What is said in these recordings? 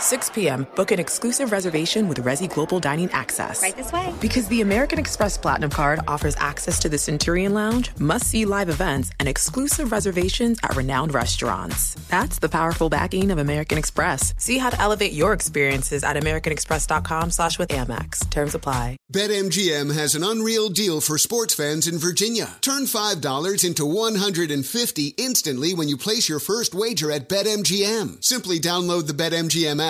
6 p.m., book an exclusive reservation with Resy Global Dining Access. Right this way. Because the American Express Platinum Card offers access to the Centurion Lounge, must see live events, and exclusive reservations at renowned restaurants. That's the powerful backing of American Express. See how to elevate your experiences at AmericanExpress.com slash with Amex. Terms apply. BetMGM has an unreal deal for sports fans in Virginia. Turn $5 into 150 instantly when you place your first wager at BetMGM. Simply download the BetMGM app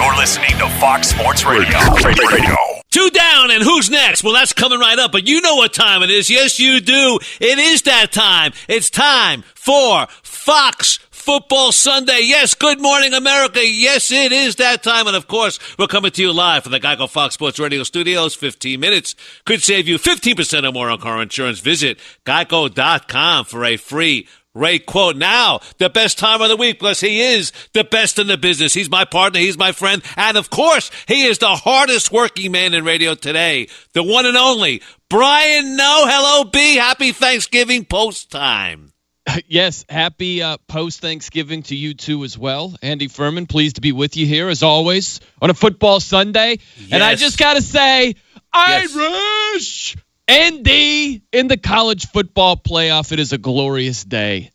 You're listening to Fox Sports Radio. Radio. Two down, and who's next? Well, that's coming right up, but you know what time it is. Yes, you do. It is that time. It's time for Fox Football Sunday. Yes, good morning, America. Yes, it is that time. And of course, we're coming to you live from the Geico Fox Sports Radio studios. 15 minutes could save you 15% or more on car insurance. Visit geico.com for a free rate quote. Now, the best time of the week because he is the best in the business. He's my partner. He's my friend. And of course, he is the hardest working man in radio today. The one and only Brian Noe. Hello, B. Happy Thanksgiving post time. Yes, happy uh, post Thanksgiving to you too as well. Andy Furman, pleased to be with you here as always on a football Sunday. Yes. And I just got to say, Yes. Irish ND in the college football playoff. It is a glorious day.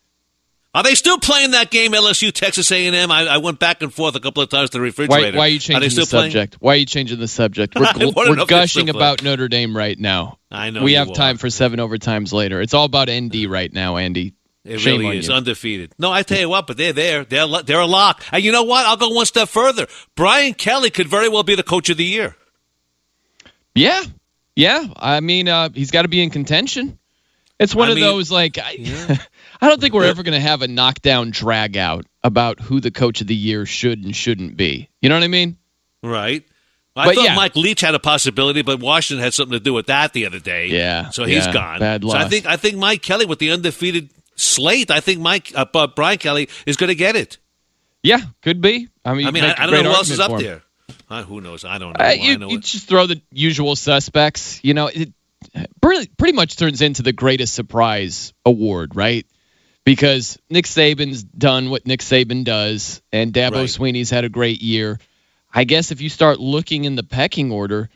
Are they still playing that game, LSU, Texas A&M? I, I went back and forth a couple of times to the refrigerator. why are you changing the still playing? subject? Why are you changing the subject? We're, we're gushing about Notre Dame right now. I know we have are. time for seven overtimes later. It's all about ND right now, Andy. It Shame really is you. undefeated. No, I tell you what, but they're there. They're they're a lock. And you know what? I'll go one step further. Brian Kelly could very well be the coach of the year. Yeah, yeah. I mean, uh, he's got to be in contention. It's one I of mean, those like I, I don't think we're ever going to have a knockdown drag out about who the coach of the year should and shouldn't be. You know what I mean? Right. I But thought yeah. Mike Leach had a possibility, but Washington had something to do with that the other day. Yeah, So he's yeah, gone. bad So I think I think Mike Kelly with the undefeated slate. I think Mike uh, uh, Brian Kelly is going to get it. Yeah, could be. I mean, I mean, I, I don't know who else is up there. Uh, who knows? I don't know. Uh, you, know you just throw the usual suspects. You know, it pretty, pretty much turns into the greatest surprise award, right? Because Nick Saban's done what Nick Saban does, and Dabo Right. Swinney's had a great year. I guess if you start looking in the pecking order,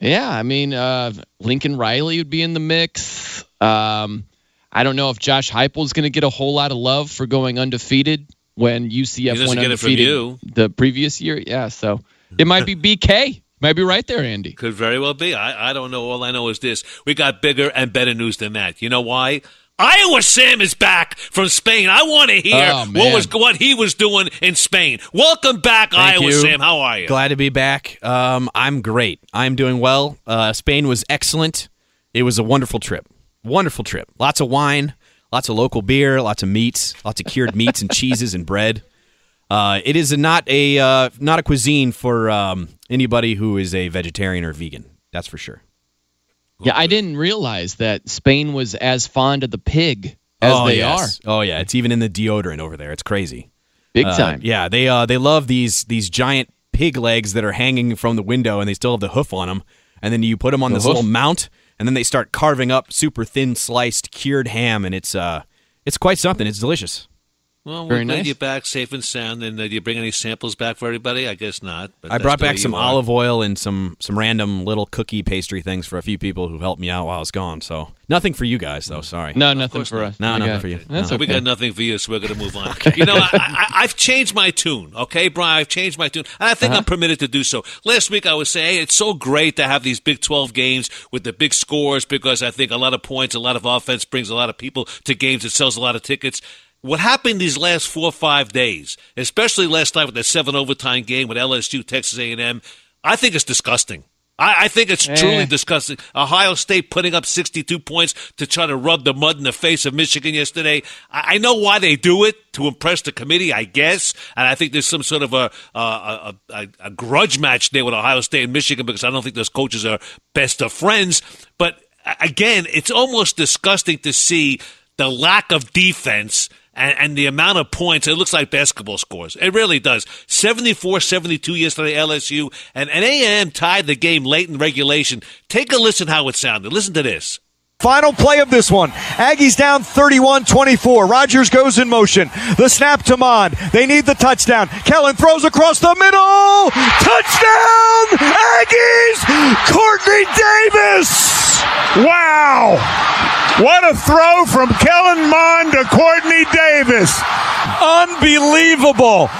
yeah, I mean, uh, Lincoln Riley would be in the mix. Um, I don't know if Josh Heupel is going to get a whole lot of love for going undefeated when UCF went get it from undefeated you. the previous year. Yeah, so it might be BK. Might be right there, Andy. Could very well be. I, I don't know. All I know is this: we got bigger and better news than that. You know why? Iowa Sam is back from Spain. I want to hear Oh, what was what he was doing in Spain. Welcome back, Thank Iowa you. Sam. How are you? Glad to be back. Um, I'm great. I'm doing well. Uh, Spain was excellent. It was a wonderful trip. Wonderful trip. Lots of wine, lots of local beer, lots of meats, lots of cured meats and cheeses and bread. Uh, it is a, not a uh, not a cuisine for um, anybody who is a vegetarian or vegan. That's for sure. Yeah, I didn't realize that Spain was as fond of the pig as oh, they yes. Oh yeah, it's even in the deodorant over there. It's crazy. Big Uh, time. yeah, they uh, they love these these giant pig legs that are hanging from the window, and they still have the hoof on them. And then you put them on The this hoof? little mount, and then they start carving up super thin sliced cured ham, and it's uh it's quite something. It's delicious. Well, Very we're glad nice. you're back safe and sound. And uh, do you bring any samples back for everybody? I guess not. But I brought back some are. olive oil and some some random little cookie pastry things for a few people who helped me out while I was gone. So nothing for you guys though. Sorry. no, nothing for not. us. No, We nothing got- for you. That's No. okay. We got nothing for you, so we're going to move on. okay. You know, I, I, I've changed my tune, okay, Brian? I've changed my tune, and I think I'm permitted to do so. Last week, I was saying hey, it's so great to have these Big 12 games with the big scores because I think a lot of points, a lot of offense brings a lot of people to games. It sells a lot of tickets. What happened these last four or five days, especially last night with the seven overtime game with LSU, Texas A&M, I think it's disgusting. I, I think it's truly disgusting. Ohio State putting up 62 points to try to rub the mud in the face of Michigan yesterday. I, I know why they do it to impress the committee, I guess, and I think there's some sort of a a, a, a, a grudge match there with Ohio State and Michigan because I don't think those coaches are best of friends. But again, it's almost disgusting to see the lack of defense and, and the amount of points. It looks like basketball scores. It really does. 74-72 yesterday, LSU, and, and A&M tied the game late in regulation. Take a listen how it sounded. Listen to this. Final play of this one. Aggies down 31 24. Rogers goes in motion. The snap to Mond. They need the touchdown. Kellen throws across the middle. Touchdown! Aggies! Quartney Davis! Wow! What a throw from Kellen Mond to Quartney Davis. Unbelievable.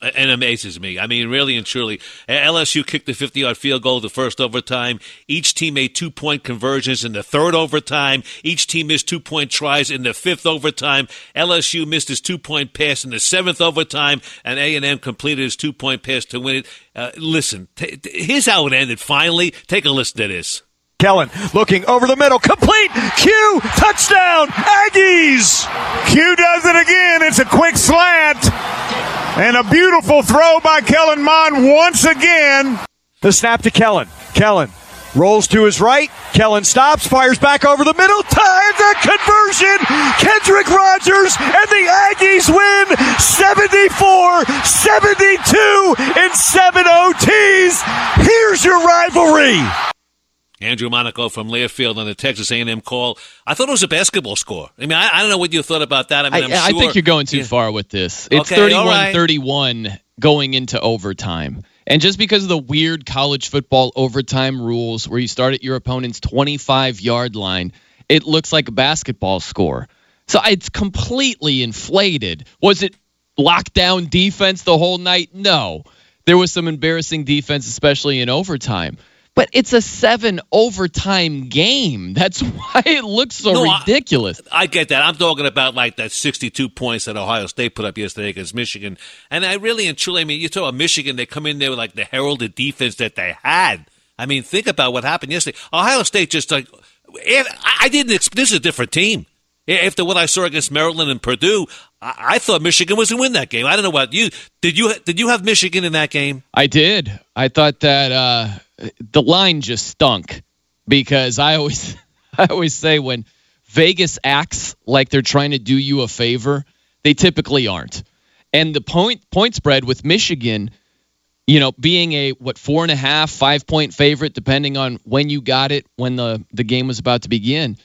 and amazes me. I mean, really and truly, LSU kicked the 50 yard field goal the first overtime. Each team made two point conversions in the third overtime. Each team missed two point tries in the fifth overtime. LSU missed his two point pass in the seventh overtime, and A&M completed his two point pass to win it. Uh, listen, t- t- here's how it ended finally. Take a listen to this. Kellen looking over the middle. Complete. Q. Touchdown. Aggies. Q does it again. It's a quick slant. And a beautiful throw by Kellen Mond once again. The snap to Kellen. Kellen rolls to his right. Kellen stops, fires back over the middle. Time the conversion. Kendrick Rogers and the Aggies win 74 72 in seven OTs. Here's your rivalry. Andrew Monaco from Learfield on the Texas A&M call. I thought it was a basketball score. I mean, I, I don't know what you thought about that. I mean, I, am I think you're going too Yeah. far with this. It's Okay, all 31 right. 31 going into overtime. And just because of the weird college football overtime rules where you start at your opponent's 25 yard line, it looks like a basketball score. So it's completely inflated. Was it lockdown defense the whole night? No. There was some embarrassing defense, especially in overtime. But it's a seven overtime game. That's why it looks so No, ridiculous. I get that. I'm talking about like that 62 points that Ohio State put up yesterday against Michigan. And I really and truly, I mean, you talk about Michigan, they come in there with like the heralded defense that they had. I mean, think about what happened yesterday. Ohio State just like, I I didn't, this is a different team. After what I saw against Maryland and Purdue, I, I thought Michigan was going to win that game. I don't know about you. Did you did you have Michigan in that game? I did. I thought that uh, the line just stunk because I always, I always say when Vegas acts like they're trying to do you a favor, they typically aren't. And the point point spread with Michigan, you know, being a what four and a half, five point favorite, depending on when you got it, when the the game was about to begin.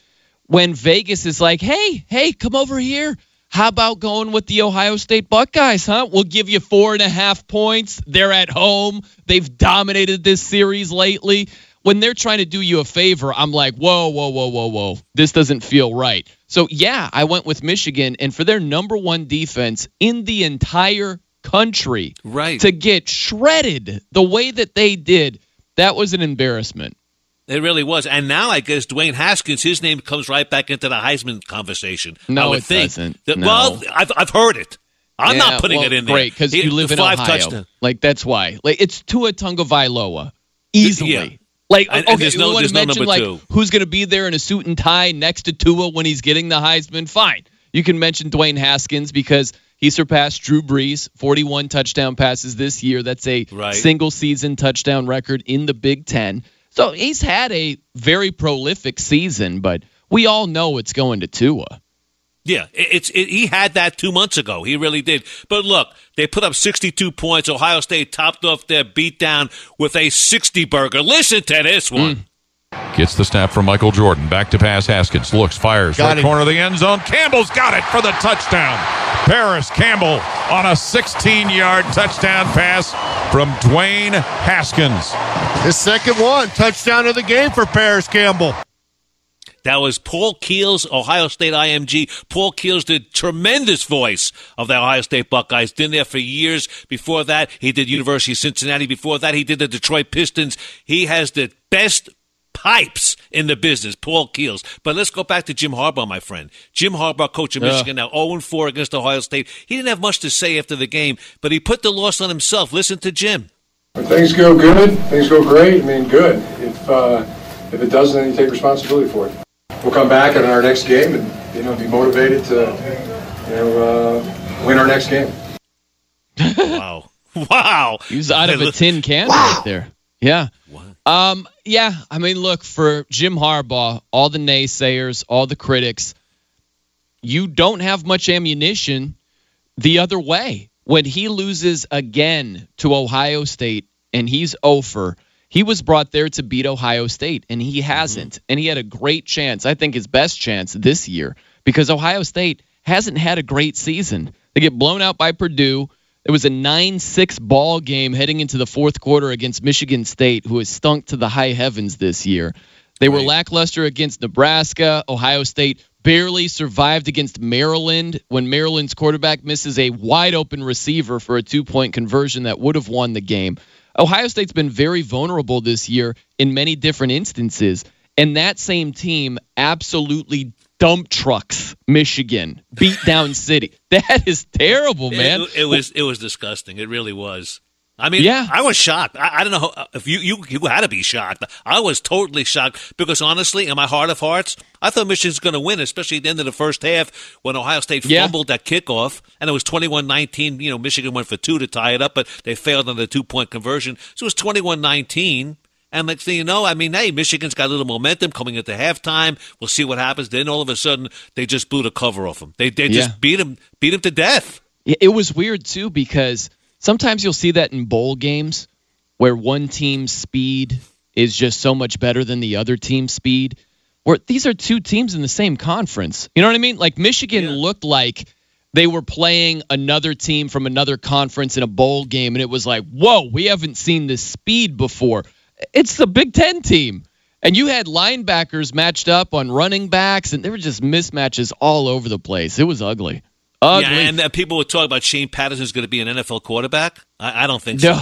When Vegas is like, hey, hey, come over here. How about going with the Ohio State Buckeyes, huh? We'll give you four and a half points. They're at home. They've dominated this series lately. When they're trying to do you a favor, I'm like, whoa, whoa, whoa, whoa, whoa. This doesn't feel right. So, yeah, I went with Michigan, and for their number one defense in the entire country Right. to get shredded the way that they did, that was an embarrassment. It really was. And now I guess Dwayne Haskins, his name comes right back into the Heisman conversation. No, I would it think. doesn't. That- No. Well, I've, I've heard it. I'm Yeah, not putting well, it in there. Great, because you live in Ohio. touchdown- Like that's why. Like it's Tua Tagovailoa easily. Yeah. Like And- okay, and there's you no- there's to no mention number like two. who's going to be there in a suit and tie next to Tua when he's getting the Heisman? Fine, you can mention Dwayne Haskins because he surpassed Drew Brees, 41 touchdown passes this year. That's a Right. single season touchdown record in the Big Ten. So he's had a very prolific season, but we all know it's going to Tua. Yeah, it's it, he had that two months ago. He really did. But look, they put up 62 points. Ohio State topped off their beatdown with a 60 burger. Listen to this one. Mm. Gets the snap from Michael Jordan. Back to pass. Haskins looks, fires. Got right him. corner of the end zone. Campbell's got it for the touchdown. Parris Campbell on a 16 yard touchdown pass from Dwayne Haskins. His second one, touchdown of the game for Parris Campbell. That was Paul Keels, Ohio State IMG. Paul Keels, the tremendous voice of the Ohio State Buckeyes. Been there for years. Before that, he did University of Cincinnati. Before that, he did the Detroit Pistons. He has the best pipes in the business, Paul Keels. But let's go back to Jim Harbaugh, my friend. Jim Harbaugh, coach of Yeah. Michigan, now 0-4 against Ohio State. He didn't have much to say after the game, but he put the loss on himself. Listen to Jim. When things go good, things go great. I mean, good. If uh, if it doesn't, then you take responsibility for it. We'll come back in our next game and you know be motivated to you know uh, win our next game. wow. Wow. He was out of a tin can right there. Yeah. Um, yeah, I mean, look, for Jim Harbaugh, all the naysayers, all the critics, you don't have much ammunition the other way. When he loses again to Ohio State and he's over, he was brought there to beat Ohio State and he hasn't. And he had a great chance, I think his best chance this year, because Ohio State hasn't had a great season. They get blown out by Purdue. It was a 9 6 ball game heading into the fourth quarter against Michigan State, who has stunk to the high heavens this year. They were lackluster against Nebraska. Ohio State barely survived against Maryland when Maryland's quarterback misses a wide open receiver for a two point conversion that would have won the game. Ohio State's been very vulnerable this year in many different instances. And that same team absolutely dump trucks Michigan, beat down City. That is terrible, man. It, it was it was disgusting. It really was. I mean, Yeah. I was shocked. I, I don't know how, if you, you you had to be shocked. I was totally shocked because honestly, in my heart of hearts, I thought Michigan's going to win, especially at the end of the first half when Ohio State Yeah. fumbled that kickoff and it was 21-19. You know, Michigan went for two to tie it up, but they failed on the two point conversion, so it was 21-19. And next thing you know, I mean, hey, Michigan's got a little momentum coming into halftime. We'll see what happens. Then all of a sudden, they just blew the cover off them. They they just Yeah. beat them beat him to death. It it was weird too because sometimes you'll see that in bowl games where one team's speed is just so much better than the other team's speed. Where these are two teams in the same conference. You know what I mean? Like Michigan looked like they were playing another team from another conference in a bowl game, and it was like, whoa, we haven't seen this speed before. It's the Big Ten team. And you had linebackers matched up on running backs, and there were just mismatches all over the place. It was ugly. Ugly. Yeah, and uh, people would talk about Shea Patterson's going to be an NFL quarterback. I, I don't think so. No.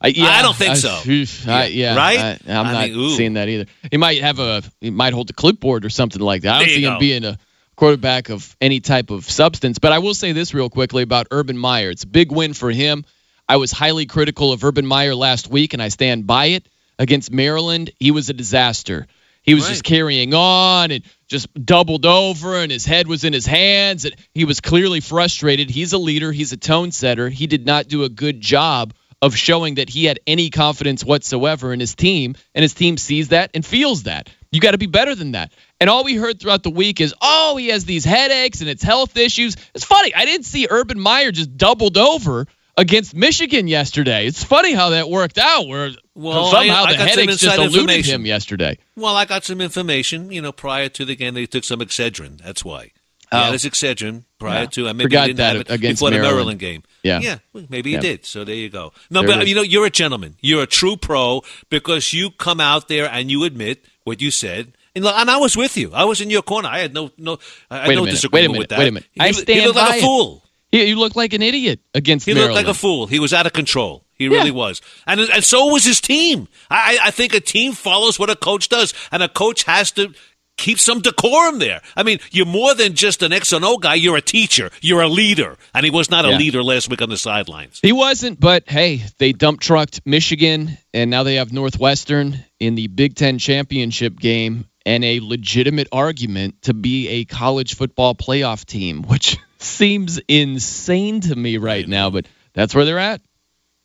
I, yeah, I don't think I- so. oof, I- yeah, Right? I, am not mean, seeing that either. He might have a, he might hold a clipboard or something like that. I don't There see him being a quarterback of any type of substance. But I will say this real quickly about Urban Meyer. It's a big win for him. I was highly critical of Urban Meyer last week, and I stand by it. Against Maryland, he was a disaster. He was just carrying on and just doubled over, and his head was in his hands. And he was clearly frustrated. He's a leader, he's a tone setter. He did not do a good job of showing that he had any confidence whatsoever in his team, and his team sees that and feels that. You got to be better than that. And all we heard throughout the week is, oh, he has these headaches and it's health issues. It's funny. I didn't see Urban Meyer just doubled over against Michigan yesterday. It's funny how that worked out, where Well, somehow I- I the headaches just eluded him yesterday. Well, I got some information. You know, prior to the game, they took some Excedrin. That's why. Oh. Yeah, this Excedrin prior Yeah. to. Uh, maybe Forgot didn't that have it against before the Maryland. Maryland game. Yeah. yeah. Maybe Yeah. he did. So there you go. No, There but you know, you're a gentleman. You're a true pro because you come out there and you admit what you said. And, and I was with you. I was in your corner. I had no no. I had no minute. Wait a disagreement minute. with that. Wait a minute. He, I he stand looked like by a it. fool. He, you look like an idiot against He Maryland. looked like a fool. He was out of control. He really was, and and so was his team. I, I think a team follows what a coach does, and a coach has to keep some decorum there. I mean, you're more than just an X and O guy. You're a teacher. You're a leader, and he was not a Yeah. leader last week on the sidelines. He wasn't, but hey, they dump trucked Michigan, and now they have Northwestern in the Big Ten championship game, and a legitimate argument to be a college football playoff team, which seems insane to me right now, but that's where they're at.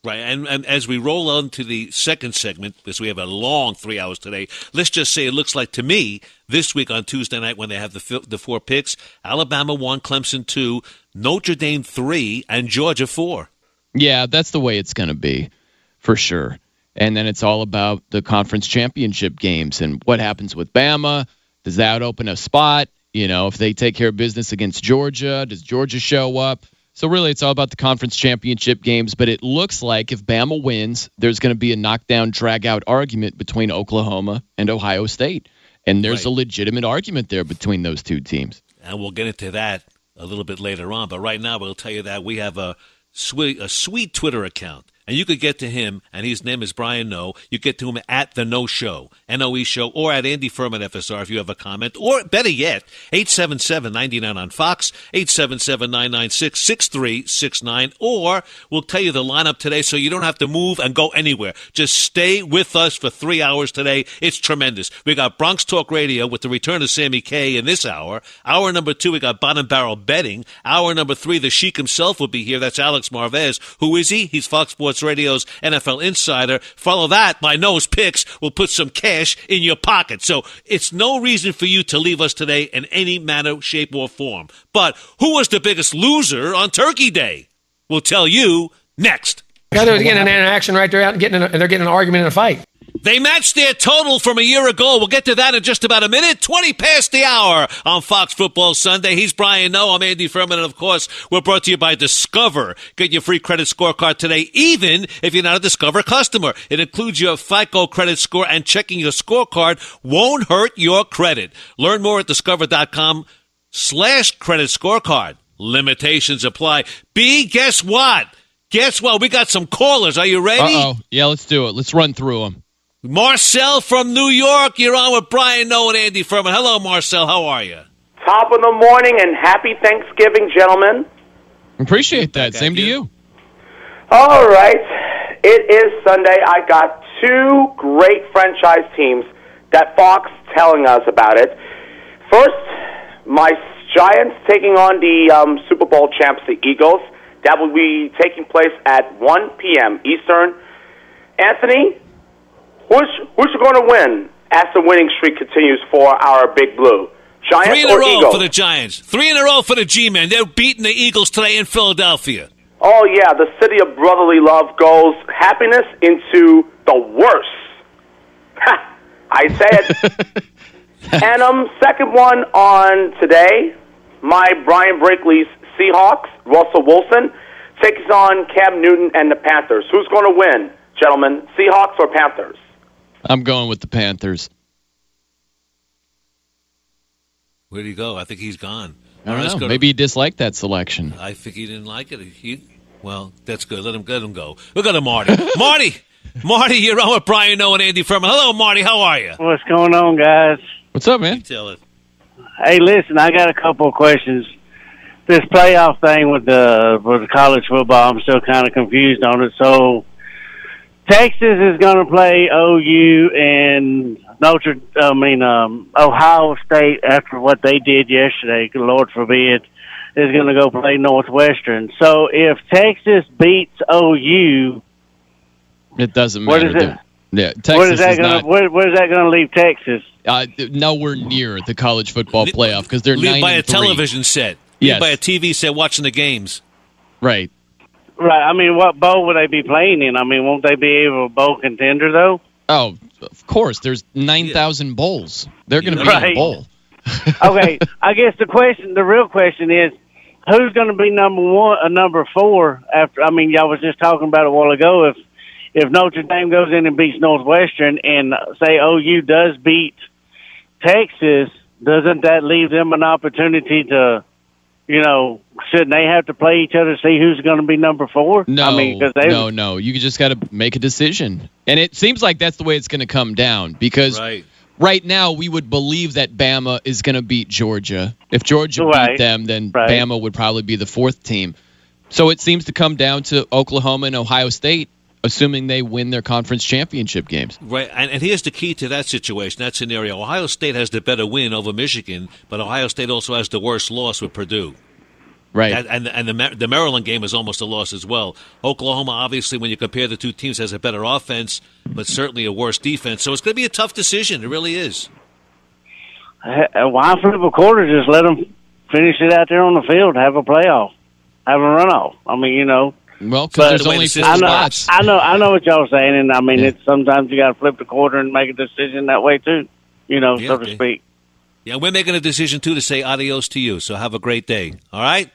Right, and, and as we roll on to the second segment, because we have a long three hours today, let's just say it looks like to me this week on Tuesday night when they have the the four picks: Alabama one, Clemson two, Notre Dame three, and Georgia four. Yeah, that's the way it's going to be for sure. And then it's all about the conference championship games and what happens with Bama. Does that open a spot? You know, if they take care of business against Georgia, does Georgia show up? So really, it's all about the conference championship games. But it looks like if Bama wins, there's going to be a knockdown, drag out argument between Oklahoma and Ohio State, and there's Right. a legitimate argument there between those two teams. and we'll get into that a little bit later on. But right now, we'll tell you that we have a sweet, a sweet Twitter account, and you could get to him, and his name is Brian Noe. You get to him at the Noe Show, N O E Show, or at Andy Furman FSR if you have a comment, or better yet, 877-99 on Fox, 877-996-6369, or we'll tell you the lineup today so you don't have to move and go anywhere. Just stay with us for three hours today. It's tremendous. We got Bronx Talk Radio with the return of Sammy K in this hour. Hour number two, we got bottom barrel betting. Hour number three, the Sheik himself will be here. That's Alex Marvez. Who is he? He's Fox Sports Radio's NFL insider. Follow that by Noe's Picks. We'll put some cash in your pocket. So it's no reason for you to leave us today in any manner, shape, or form. But who was the biggest loser on Turkey Day? We'll tell you next. Yeah, they're getting an interaction right there, out and getting, in a, they're getting an argument in a fight. They matched their total from a year ago. We'll get to that in just about a minute. 20 past the hour on Fox Football Sunday. He's Brian Noe. I'm Andy Furman. And of course, we're brought to you by Discover. Get your free credit scorecard today, even if you're not a Discover customer. It includes your FICO credit score and checking your scorecard won't hurt your credit. Learn more at discover.com slash credit scorecard. Limitations apply. B, guess what? Guess what? We got some callers. Are you ready? Uh oh. Yeah, let's do it. Let's run through them. Marcel from New York, you're on with Brian Noe and Andy Furman. Hello, Marcel. How are you? Top of the morning and happy Thanksgiving, gentlemen. Appreciate that. Same to you. All right. It is Sunday. I got two great franchise teams that Fox telling us about it. First, my Giants taking on the um, Super Bowl champs, the Eagles. That will be taking place at 1 p.m. Eastern. Anthony, who's, who's going to win as the winning streak continues for our Big Blue? Giants Three in a row Eagles? for the Giants. Three in a row for the G-Men. They're beating the Eagles today in Philadelphia. Oh yeah, the city of brotherly love goes happiness into the worst. Ha! I say it. and um, second one on today, my Brian Brinkley's Seahawks, Russell Wilson takes on Cam Newton and the Panthers. Who's going to win, gentlemen? Seahawks or Panthers? I'm going with the Panthers. Where'd he go? I think he's gone. I don't Let's know. go to- Maybe he disliked that selection. I think he didn't like it. He, well, that's good. Let him let him go. We'll go to Marty. Marty, Marty, you're on with Brian Noe and Andy Furman. Hello, Marty. How are you? What's going on, guys? What's up, man? Tell it. Hey, listen, I got a couple of questions. This playoff thing with the with the college football, I'm still kind of confused on it. So, Texas is going to play OU and Notre, I mean um, Ohio State after what they did yesterday. Lord forbid, is going to go play Northwestern. So, if Texas beats OU, It doesn't matter. is it? Yeah, Texas where is that is going? not Where, where is that going to leave Texas? uh, nowhere near the college football playoff because they're Leave nine by a three. television set. Leave Yes. by a TV set watching the games. Right. Right. I mean, what bowl would they be playing in? I mean, won't they be able to bowl contender though? Oh, of course. There's nine thousand bowls. They're going to be in a bowl. okay. I guess the question, the real question is, who's going to be number one, uh, number four? After I mean, y'all was just talking about it a while ago. If if Notre Dame goes in and beats Northwestern, and uh, say OU does beat Texas, doesn't that leave them an opportunity to you know, shouldn't they have to play each other to see who's going to be number four? No, I mean, 'cause they, no, no. You just got to make a decision, and it seems like that's the way it's going to come down because Right. right now we would believe that Bama is going to beat Georgia. If Georgia Right. beat them, then Right. Bama would probably be the fourth team. So it seems to come down to Oklahoma and Ohio State, assuming they win their conference championship games. Right, and, and here's the key to that situation, that scenario. Ohio State has the better win over Michigan, but Ohio State also has the worst loss with Purdue. Right. That, and and the the Maryland game is almost a loss as well. Oklahoma, obviously, when you compare the two teams, has a better offense, but certainly a worse defense. So it's going to be a tough decision. It really is. Why flip a quarter? Just let them finish it out there on the field. Have a playoff. Have a runoff. I mean, you know. Well, because there's only four I know, spots. I know, I know what y'all saying, and I mean, it's sometimes you got to flip the quarter and make a decision that way too. You know, Yeah, so to okay. speak. Yeah, we're making a decision too to say adios to you. So have a great day. All right.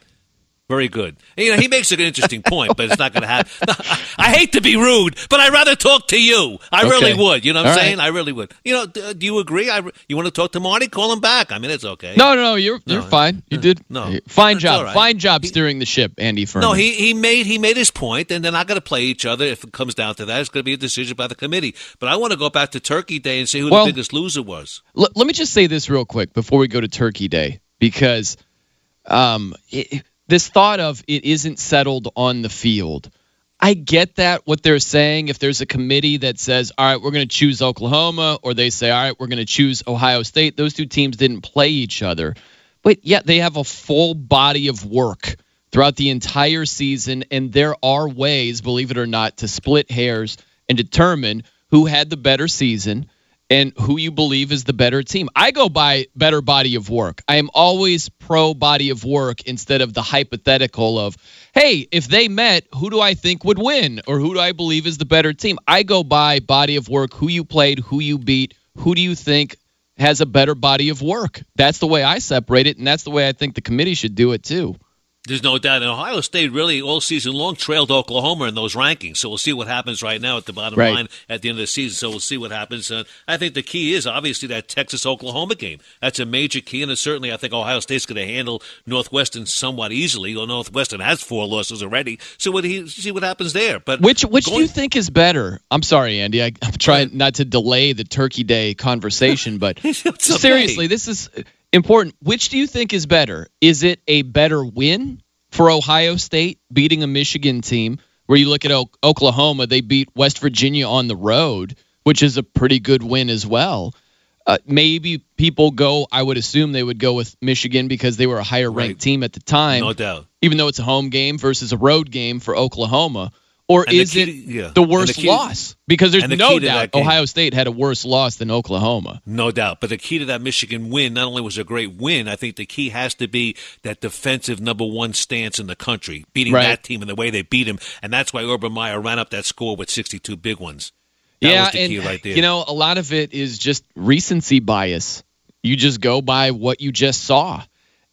Very good. You know, he makes an interesting point, but it's not going to happen. I hate to be rude, but I'd rather talk to you. I really would. You know what I'm All right. saying? I really would. You know, d- do you agree? I, you want to talk to Marty? Call him back. I mean, it's okay. No, no, no. You're you're fine. You did no. fine job. right. Fine job steering the ship, Andy Furman. No, he, he made he made his point, and they're not going to play each other if it comes down to that. It's going to be a decision by the committee. But I want to go back to Turkey Day and see who Well- the biggest loser was. L- let me just say this real quick before we go to Turkey Day, because um, it, this thought of it isn't settled on the field. I get that what they're saying. If there's a committee that says, "All right, we're going to choose Oklahoma," or they say, "All right, we're going to choose Ohio State," those two teams didn't play each other, but yet they have a full body of work throughout the entire season, and there are ways, believe it or not, to split hairs and determine who had the better season and who you believe is the better team. I go by better body of work. I am always pro body of work instead of the hypothetical of, hey, if they met, who do I think would win or who do I believe is the better team? I go by body of work, who you played, who you beat, who do you think has a better body of work. That's the way I separate it, and that's the way I think the committee should do it too. There's no doubt. And Ohio State really all season long trailed Oklahoma in those rankings. So we'll see what happens right now at the bottom Right. line at the end of the season. So we'll see what happens. Uh, I think the key is obviously that Texas Oklahoma game. That's a major key, and certainly I think Ohio State's going to handle Northwestern somewhat easily. Well, Northwestern has four losses already. So what he see what happens there. But Which which do you think is better? I'm sorry, Andy. I, I'm trying not to delay the Turkey Day conversation, but seriously, this is important. Which do you think is better? Is it a better win for Ohio State beating a Michigan team? Where you look at O- Oklahoma, they beat West Virginia on the road, which is a pretty good win as well. Uh, maybe people go. I would assume they would go with Michigan because they were a higher ranked Right. team at the time no doubt. even though it's a home game versus a road game for Oklahoma? Or And the is key it to- yeah. the the worst key- loss? Because there's the no doubt Ohio State had a worse loss than Oklahoma. No doubt. But the key to that Michigan win not only was a great win, I think the key has to be that defensive number one stance in the country, beating Right. that team in the way they beat him. And that's why Urban Meyer ran up that score with 62 big ones. That yeah, was the and key right there. you know, a lot of it is just recency bias. You just go by what you just saw.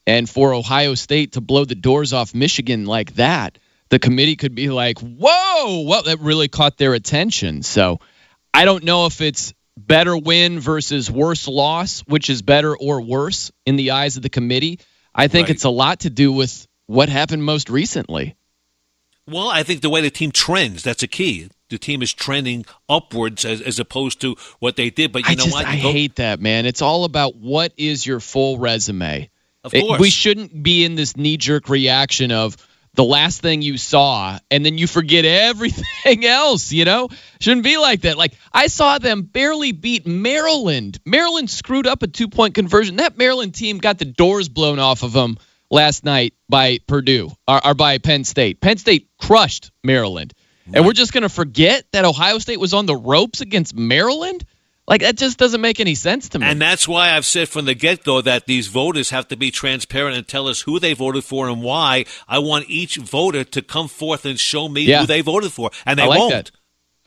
And for Ohio State to blow the doors off Michigan like that, the committee could be like, whoa, well, that really caught their attention. So I don't know if it's better win versus worse loss, which is better or worse in the eyes of the committee. I think Right. it's a lot to do with what happened most recently. Well, I think the way the team trends, that's a key. The team is trending upwards as, as opposed to what they did. But you I know just what? I go- hate that, man. It's all about what is your full resume. Of It- course. we shouldn't be in this knee jerk reaction of the last thing you saw and then you forget everything else, you know? Shouldn't be like that. Like I saw them barely beat Maryland. Maryland screwed up a two-point conversion. That Maryland team got the doors blown off of them last night by Purdue or, or by Penn State. Penn State crushed Maryland. And we're just going to forget that Ohio State was on the ropes against Maryland? Like that just doesn't make any sense to me. And that's why I've said from the get go that these voters have to be transparent and tell us who they voted for and why. I want each voter to come forth and show me Yeah. who they voted for, and they I like won't. that.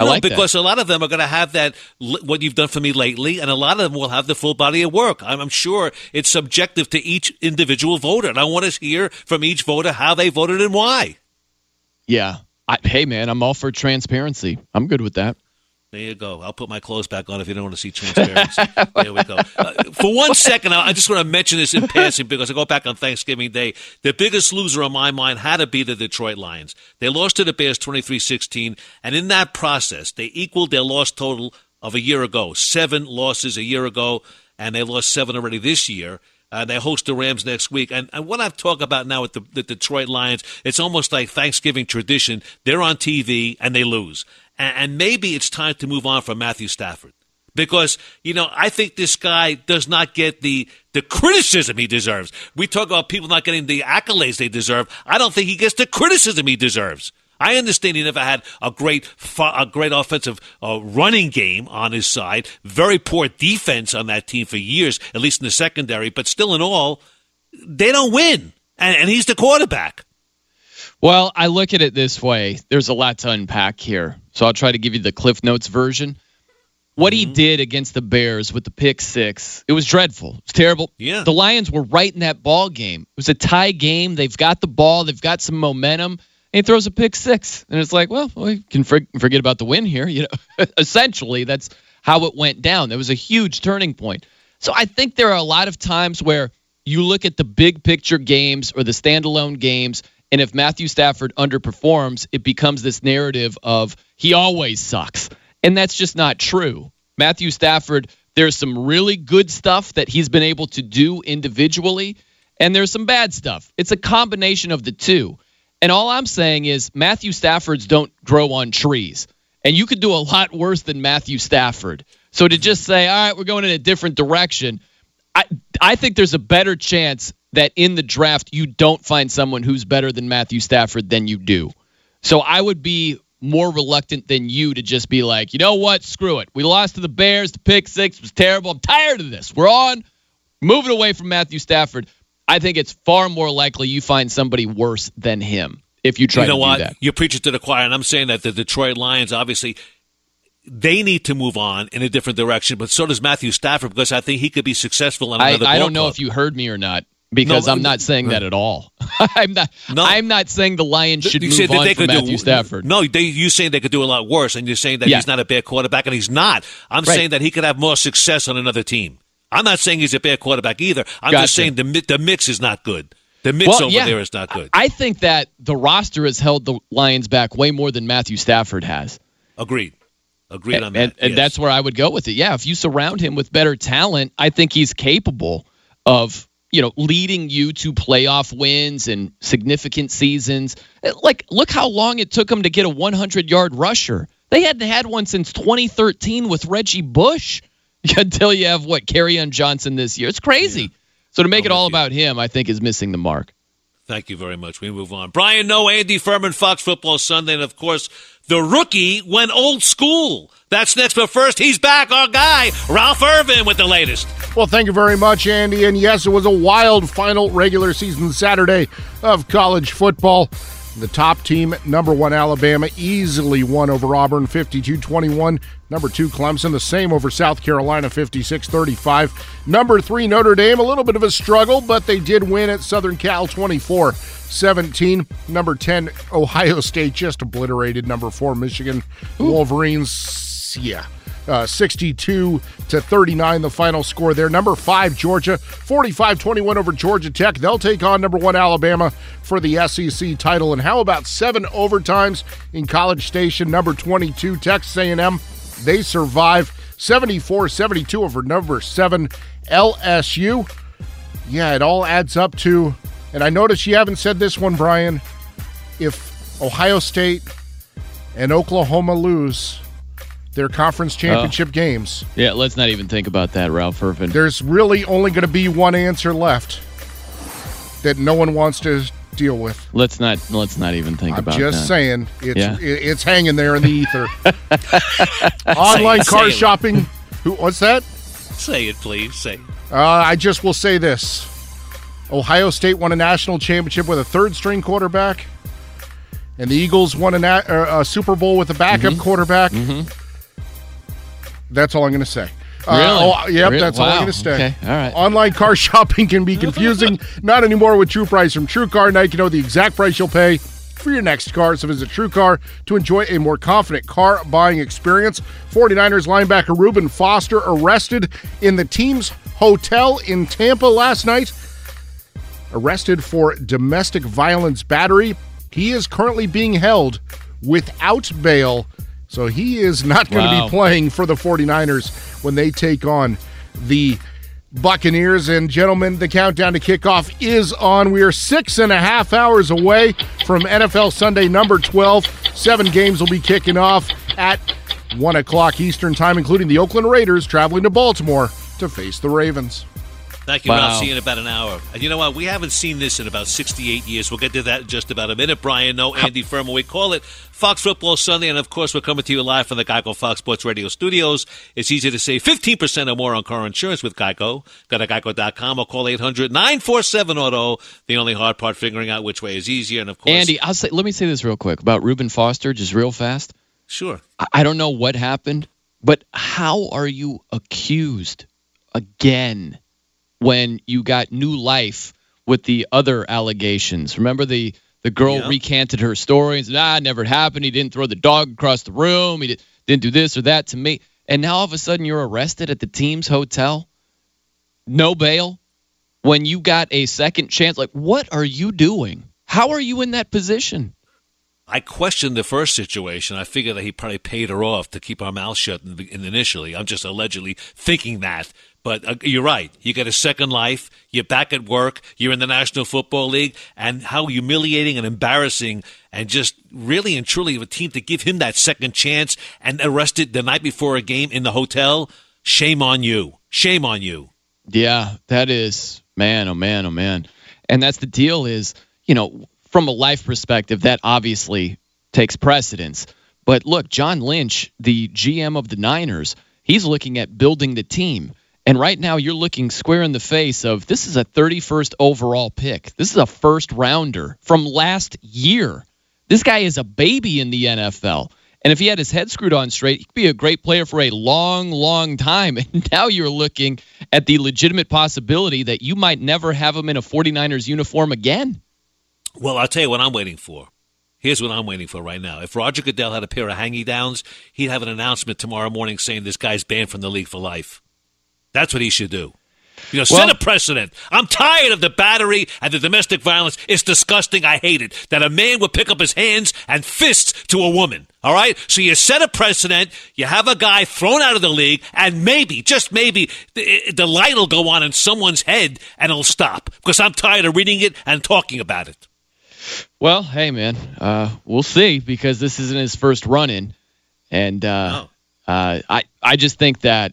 I no, like that. because a lot of them are going to have that what you've done for me lately, and a lot of them will have the full body of work. I'm, I'm sure it's subjective to each individual voter, and I want to hear from each voter how they voted and why. Yeah. I, hey, man, I'm all for transparency. I'm good with that. There you go. I'll put my clothes back on if you don't want to see transparency. there we go. Uh, for one second, I just want to mention this in passing because I go back on Thanksgiving Day. The biggest loser on my mind had to be the Detroit Lions. They lost to the Bears 23 16, and in that process, they equaled their loss total of a year ago. Seven losses a year ago, and they lost seven already this year. Uh, they host the Rams next week. And, and what I've talked about now with the, the Detroit Lions, it's almost like Thanksgiving tradition. They're on TV and they lose. And, maybe it's time to move on from Matthew Stafford. Because, you know, I think this guy does not get the, the criticism he deserves. We talk about people not getting the accolades they deserve. I don't think he gets the criticism he deserves. I understand he never had a great, a great offensive uh, running game on his side. Very poor defense on that team for years, at least in the secondary. But still, in all, they don't win, and, and he's the quarterback. Well, I look at it this way. There's a lot to unpack here. So I'll try to give you the Cliff Notes version. What Mm-hmm. he did against the Bears with the pick six, it was dreadful. It's terrible. Yeah. The Lions were right in that ball game. It was a tie game. They've got the ball, they've got some momentum, and he throws a pick six. And it's like, well, we can for- forget about the win here. You know, essentially, that's how it went down. There was a huge turning point. So I think there are a lot of times where you look at the big picture games or the standalone games, and if Matthew Stafford underperforms, it becomes this narrative of he always sucks. And that's just not true. Matthew Stafford, there's some really good stuff that he's been able to do individually, and there's some bad stuff. It's a combination of the two. And all I'm saying is Matthew Staffords don't grow on trees. And you could do a lot worse than Matthew Stafford. So to just say, all right, we're going in a different direction, I I think there's a better chance that in the draft you don't find someone who's better than Matthew Stafford than you do. So I would be more reluctant than you to just be like, you know what, screw it. We lost to the Bears. The pick six was terrible. I'm tired of this. We're on, moving away from Matthew Stafford. I think it's far more likely you find somebody worse than him if you try you know to what? do that. You preach it to the choir, and I'm saying that the Detroit Lions obviously they need to move on in a different direction, but so does Matthew Stafford because I think he could be successful in I, another. I ball don't know club. if you heard me or not because No, I'm not saying that at all. I'm not. No. I'm not saying the Lions should you move on they from Matthew do Stafford. No, they, you saying they could do a lot worse, and you're saying that Yeah. he's not a bad quarterback, and he's not. I'm Right. saying that he could have more success on another team. I'm not saying he's a bad quarterback either. I'm Gotcha. just saying the the mix is not good. The mix Well, over yeah. there is not good. I think that the roster has held the Lions back way more than Matthew Stafford has. Agreed. Agreed on and, that. and yes. that's where I would go with it. Yeah, if you surround him with better talent, I think he's capable of you know leading you to playoff wins and significant seasons. Eh, like, look how long it took him to get a 100 yard rusher. They hadn't had one since 2013 with Reggie Bush. Until you have what on Johnson this year, it's crazy. So to make it all about him, I think is missing the mark. Thank you very much. We move on. Brian Noe, Andy Furman, Fox Football Sunday, and of course, the rookie went old school. That's next, but first, he's back, our guy, Ralph Irvin, with the latest. Well, thank you very much, Andy. And yes, it was a wild final regular season Saturday of college football. The top team, number one Alabama, easily won over Auburn 52 21. Number two Clemson, the same over South Carolina 56 35. Number three Notre Dame, a little bit of a struggle, but they did win at Southern Cal 24 17. Number 10 Ohio State just obliterated. Number four Michigan Wolverines, yeah. Uh, 62 to 39, the final score there. Number five, Georgia, 45 21 over Georgia Tech. They'll take on number one, Alabama, for the SEC title. And how about seven overtimes in College Station? Number 22, Texas A&M. They survive 74 72 over number seven, LSU. Yeah, it all adds up to, and I notice you haven't said this one, Brian. If Ohio State and Oklahoma lose their conference championship games, Yeah, let's not even think about that, Ralph Irvin. there's really only going to be one answer left that no one wants to deal with. Let's not let's not even think I'm about just that. saying, it's Yeah. it's hanging there in the ether. Online Say- car say it. shopping. Who? What's that? Say it, please. Say it. Uh, I just will say this: Ohio State won a national championship with a third-string quarterback, and the Eagles won a, na- uh, a Super Bowl with a backup Mm-hmm. quarterback. That's all I'm going to say. Uh, Really? oh, yep, Really? that's all I'm going to say. Okay, all right. Online car shopping can be confusing. Not anymore with True Price from True Car Night. You know the exact price you'll pay for your next car. So visit True Car to enjoy a more confident car buying experience. 49ers linebacker Reuben Foster arrested in the team's hotel in Tampa last night. Arrested for domestic violence battery. He is currently being held without bail. So he is not going to Wow. be playing for the 49ers when they take on the Buccaneers. And gentlemen, the countdown to kickoff is on. We are six and a half hours away from NFL Sunday number 12. Seven games will be kicking off at 1 o'clock Eastern Time, including the Oakland Raiders traveling to Baltimore to face the Ravens. Thank you, Wow. Ralph. See you in about an hour. And you know what? We haven't seen this in about 68 years. We'll get to that in just about a minute. Brian, Noe, Andy Furman. We call it Fox Football Sunday. And of course, we're coming to you live from the Geico Fox Sports Radio studios. It's easy to save 15% or more on car insurance with Geico. Go to geico.com or call 800 947 Auto. The only hard part, figuring out which way is easier. And of course, Andy, I'll say. Let me say this real quick about Reuben Foster, just real fast. sure. I- I don't know what happened, but how are you accused again when you got new life with the other allegations? Remember the the girl recanted her story and said, "Ah, it never happened. He didn't throw the dog across the room. He did, didn't do this or that to me." And now all of a sudden you're arrested at the team's hotel, no bail, when you got a second chance. Like, what are you doing? How are you in that position? I questioned the first situation. I figured that he probably paid her off to keep our mouth shut in, in initially. I'm just allegedly thinking that. But uh, you're right. You get a second life. You're back at work. You're in the National Football League. And how humiliating and embarrassing and just really and truly of a team to give him that second chance and arrested the night before a game in the hotel. Shame on you. Shame on you. Yeah, that is man, oh man, oh man. And that's the deal is, you know, from a life perspective, that obviously takes precedence. But look, John Lynch, the GM of the Niners, he's looking at building the team. And right now you're looking square in the face of this is a 31st overall pick. This is a first rounder from last year. This guy is a baby in the NFL. And if he had his head screwed on straight, he could be a great player for a long, long time. And now you're looking at the legitimate possibility that you might never have him in a 49ers uniform again. Well, I'll tell you what I'm waiting for. Here's what I'm waiting for right now. If Roger Goodell had a pair of hanging downs, he'd have an announcement tomorrow morning saying this guy's banned from the league for life. That's what he should do. You know, set a precedent. I'm tired of the battery and the domestic violence. It's disgusting. I hate it. That a man would pick up his hands and fists to a woman. All right? So you set a precedent. You have a guy thrown out of the league, and maybe, just maybe, the, the light will go on in someone's head and it'll stop. Because I'm tired of reading it and talking about it. Well, hey, man, uh, we'll see because this isn't his first run in. And uh, uh, I, I just think that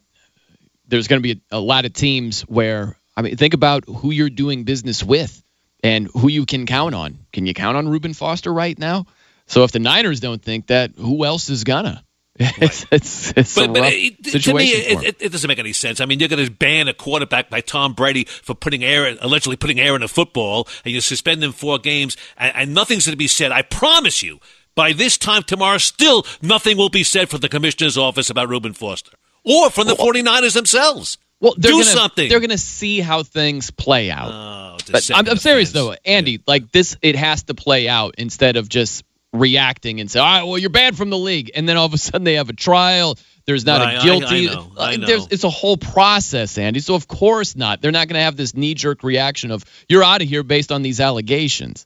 there's going to be a, a lot of teams where, I mean, think about who you're doing business with and who you can count on. Can you count on Reuben Foster right now? So if the Niners don't think that, who else is gonna? It's it's, it's a But, but it, to me, it, it, it doesn't make any sense. I mean, you're going to ban a quarterback by Tom Brady for putting air, allegedly putting air in a football, and you suspend him four games, and, and nothing's going to be said. I promise you, by this time tomorrow, still nothing will be said from the commissioner's office about Reuben Foster or from the 49ers themselves. Well, they're do gonna, something. They're going to see how things play out. Oh, But I'm, I'm serious though, Andy. Like this, it has to play out instead of just reacting and say, "All right, well, you're banned from the league," and then all of a sudden they have a trial. There's not Right, a I- guilty. I know, I know. There's, it's a whole process, Andy. So of course not. They're not going to have this knee-jerk reaction of "you're out of here" based on these allegations.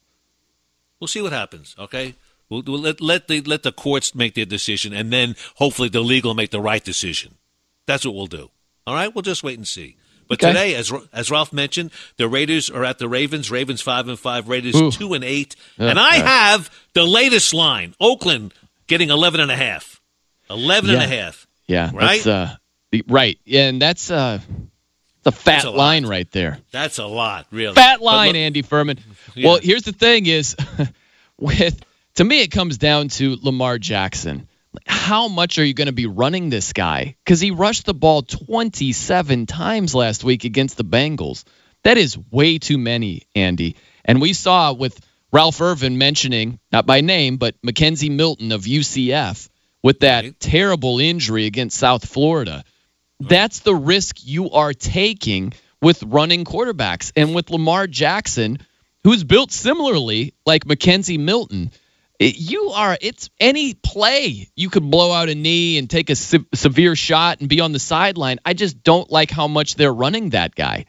We'll see what happens. Okay, we'll, we'll let let the let the courts make their decision, and then hopefully the league will make the right decision. That's what we'll do. All right, we'll just wait and see. But Okay. today, as as Ralph mentioned, the Raiders are at the Ravens. Ravens five and five. Raiders Ooh. two and eight. Yeah, and I yeah. have the latest line: Oakland getting eleven and a half. Eleven and a Yeah. half. Yeah, Right? Uh, right, and that's uh, the fat That's a lot. line right there. That's a lot, really. Fat line, look- Andy Furman. Yeah. Well, here's the thing: is with to me, it comes down to Lamar Jackson. How much are you going to be running this guy? Because he rushed the ball 27 times last week against the Bengals. That is way too many, Andy. And we saw with Ralph Irvin mentioning, not by name, but McKenzie Milton of UCF with that Right. terrible injury against South Florida. That's the risk you are taking with running quarterbacks. And with Lamar Jackson, who's built similarly like McKenzie Milton, It- you are. It's any play you could blow out a knee and take a se- severe shot and be on the sideline. I just don't like how much they're running that guy.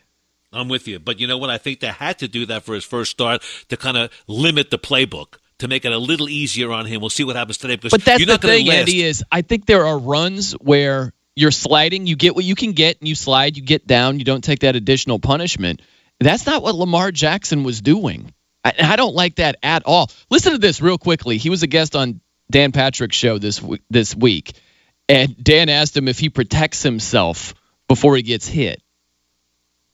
I'm with you. But you know what? I think they had to do that for his first start to kind of limit the playbook, to make it a little easier on him. We'll see what happens today. Because But that's you're the not gonna thing, last. Andy. Is I think there are runs where you're sliding, you get what you can get, and you slide, you get down, you don't take that additional punishment. That's not what Lamar Jackson was doing. I, I don't like that at all. Listen to this real quickly. He was a guest on Dan Patrick's show this this week, and Dan asked him if he protects himself before he gets hit.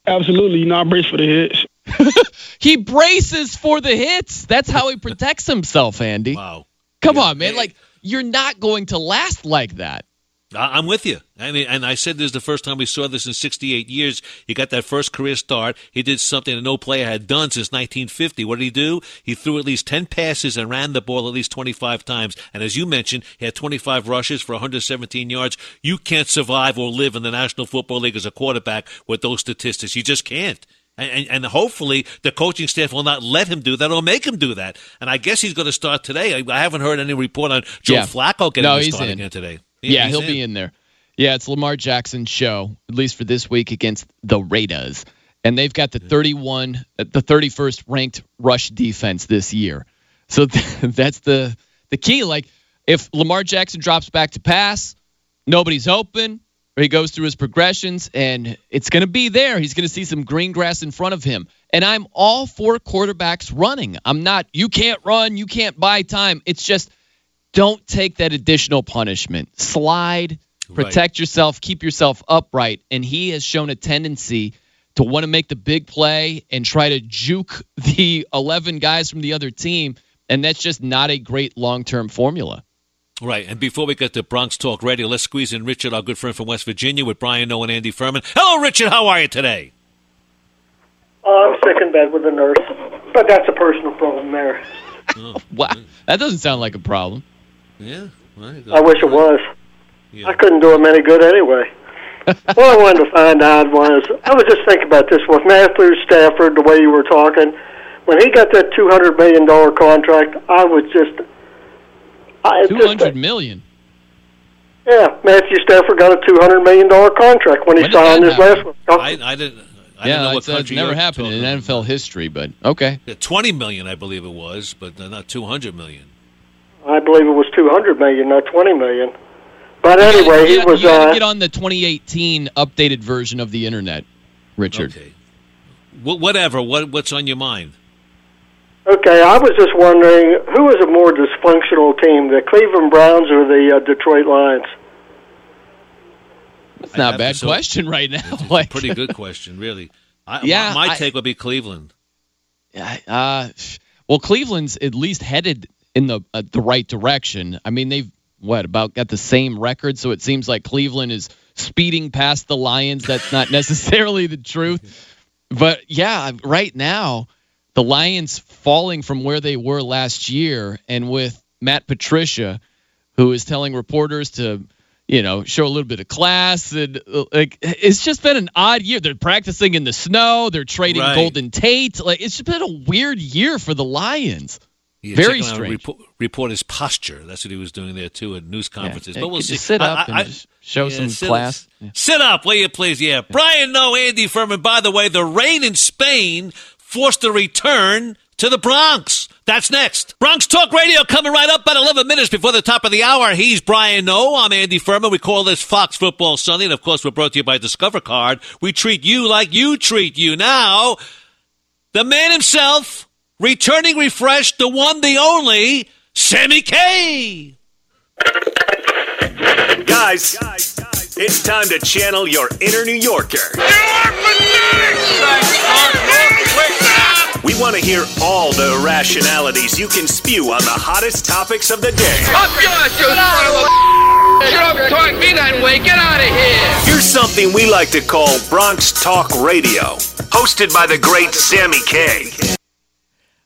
Absolutely, you know I brace for the hits. He braces for the hits. That's how he protects himself, Andy. Wow. Come on, man. Like you're not going to last like that. I'm with you. I mean, and I said this the first time we saw this in 68 years. He got that first career start. He did something that no player had done since 1950. What did he do? He threw at least 10 passes and ran the ball at least 25 times. And as you mentioned, he had 25 rushes for 117 yards. You can't survive or live in the National Football League as a quarterback with those statistics. You just can't. And, and, and hopefully the coaching staff will not let him do that or make him do that. And I guess he's going to start today. I, I haven't heard any report on Joe Yeah. Flacco getting No, to he's start in. again today. Yeah, he'll be in there. Yeah, it's Lamar Jackson's show, at least for this week against the Raiders. And they've got the 31, uh, the 31st ranked rush defense this year. So that's the the key. Like if Lamar Jackson drops back to pass, nobody's open, or he goes through his progressions, and it's going to be there. He's going to see some green grass in front of him. And I'm all for quarterbacks running. I'm not. You can't run. You can't buy time. It's just don't take that additional punishment. Slide, protect yourself, keep yourself upright. And he has shown a tendency to want to make the big play and try to juke the 11 guys from the other team. And that's just not a great long term formula. Right. And before we get to Bronx Talk Radio, let's squeeze in Richard, our good friend from West Virginia, with Brian Noe and Andy Furman. Hello, Richard. How are you today? Oh, I'm sick in bed with a nurse, but that's a personal problem there. Oh. Wow. That doesn't sound like a problem. Yeah. Right. I wish it was. I couldn't do him any good anyway. what I wanted to find out was, I was just thinking about this with Matthew Stafford, the way you were talking. When he got that two hundred million dollar contract, I was just, I it's Two just, hundred million. yeah, Matthew Stafford got a two hundred million dollar contract when he When signed that his last one. I, I didn't. I yeah, didn't know what it's, uh, it's country never happened in NFL history, but okay. about. Twenty million, I believe it was, but uh, not two hundred million. I believe it was two hundred million, not twenty million. But anyway, he you, was. You uh, get on the 2018 updated version of the internet, Richard. Okay. Wh- whatever. What What's on your mind? Okay, I was just wondering who is a more dysfunctional team, the Cleveland Browns or the uh, Detroit Lions? That's not a bad to say- question right now. It's a pretty good question, really. I, Yeah, my, my I- take would be Cleveland. Uh, well, Cleveland's at least headed in the uh, the right direction. I mean, they've what about got the same record, so it seems like Cleveland is speeding past the Lions. That's not necessarily the truth, but yeah, right now the Lions falling from where they were last year, and with Matt Patricia, who is telling reporters to. You know, show a little bit of class, and uh, like it's just been an odd year. They're practicing in the snow. They're trading Right. Golden Tate. Like it's been a weird year for the Lions. Yeah, Very strange. Report, report his posture. That's what he was doing there too at news conferences. yeah, but we'll see. just sit up I- and I- show some sit, class. Sit up, will you please? Yeah. Brian, Noe, Andy Furman. By the way, the rain in Spain forced a return to the Bronx. That's next. Bronx Talk Radio coming right up about 11 minutes before the top of the hour. He's Brian Noe. I'm Andy Furman. We call this Fox Football Sunday. And of course, we're brought to you by Discover Card. We treat you like you treat you. Now, the man himself, returning refreshed, the one, the only, Sammy K. Guys, it's time to channel your inner New Yorker. We want to hear all the irrationalities you can spew on the hottest topics of the day. Up yours, you son of a You don't talk me that way. Get out of here. Here's something we like to call Bronx Talk Radio, hosted by the great Sammy K.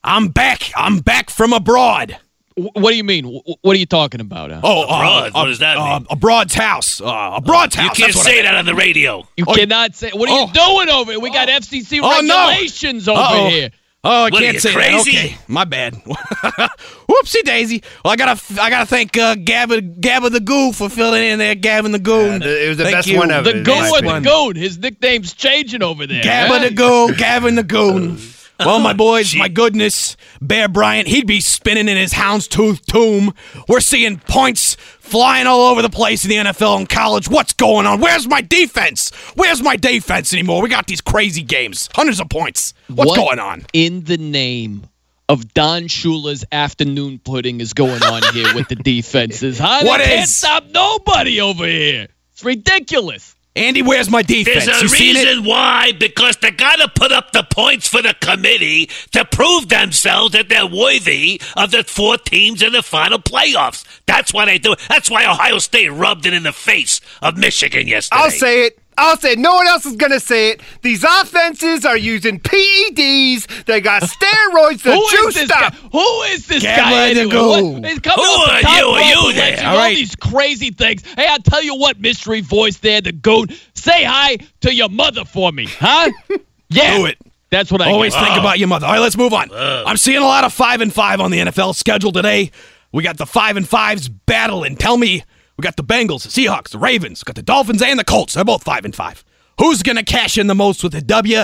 I'm back. I'm back from abroad. What do you mean? What are you talking about? Uh? Oh, Abroad? uh, What does that uh, mean? Abroad's house. Uh, abroad's house. You can't that's say I- that on the radio. You Oh, cannot say. What are you doing over here? We got FCC Oh, no. regulations over Uh-oh. here. Oh, I What can't say crazy? that. Okay, my bad. Whoopsie daisy. Well, I gotta, I gotta thank uh, Gabba, Gabba the Goo for filling in there. Gavin the Goon. it was the Thank best you. one ever. The goon or the goon. His nickname's changing over there. Gabba huh? the Goo, Gavin the Goon. Well, my oh, boys, my goodness, Bear Bryant, he'd be spinning in his houndstooth tomb. We're seeing points flying all over the place in the NFL and college. What's going on? Where's my defense? Where's my defense anymore? We got these crazy games, hundreds of points. What's What going on? In the name of Don Shula's afternoon pudding is going on here with the defenses, huh? What they can't stop nobody over here. It's ridiculous. Andy, where's my defense? There's a you seen it? reason why, because they gotta put up the points for the committee to prove themselves that they're worthy of the four teams in the final playoffs. That's why they do it. That's why Ohio State rubbed it in the face of Michigan yesterday. I'll say it. I'll say it. No one else is going to say it. These offenses are using PEDs. They got steroids to juice this up. guy? Who is this Get guy ready to anyway? go. What- He's coming Who are top you? Are you there? mentioning All all right. these crazy things. Hey, I'll tell you what, mystery voice there, the goat. Say hi to your mother for me, huh? yeah. Do it. That's what I Always got. think about your mother. All right, let's move on. I'm seeing a lot of five and five on the NFL schedule today. We got the five and fives battling. Tell me, we got the Bengals, the Seahawks, the Ravens, got the Dolphins and the Colts. They're both five and five. Who's gonna cash in the most with a W?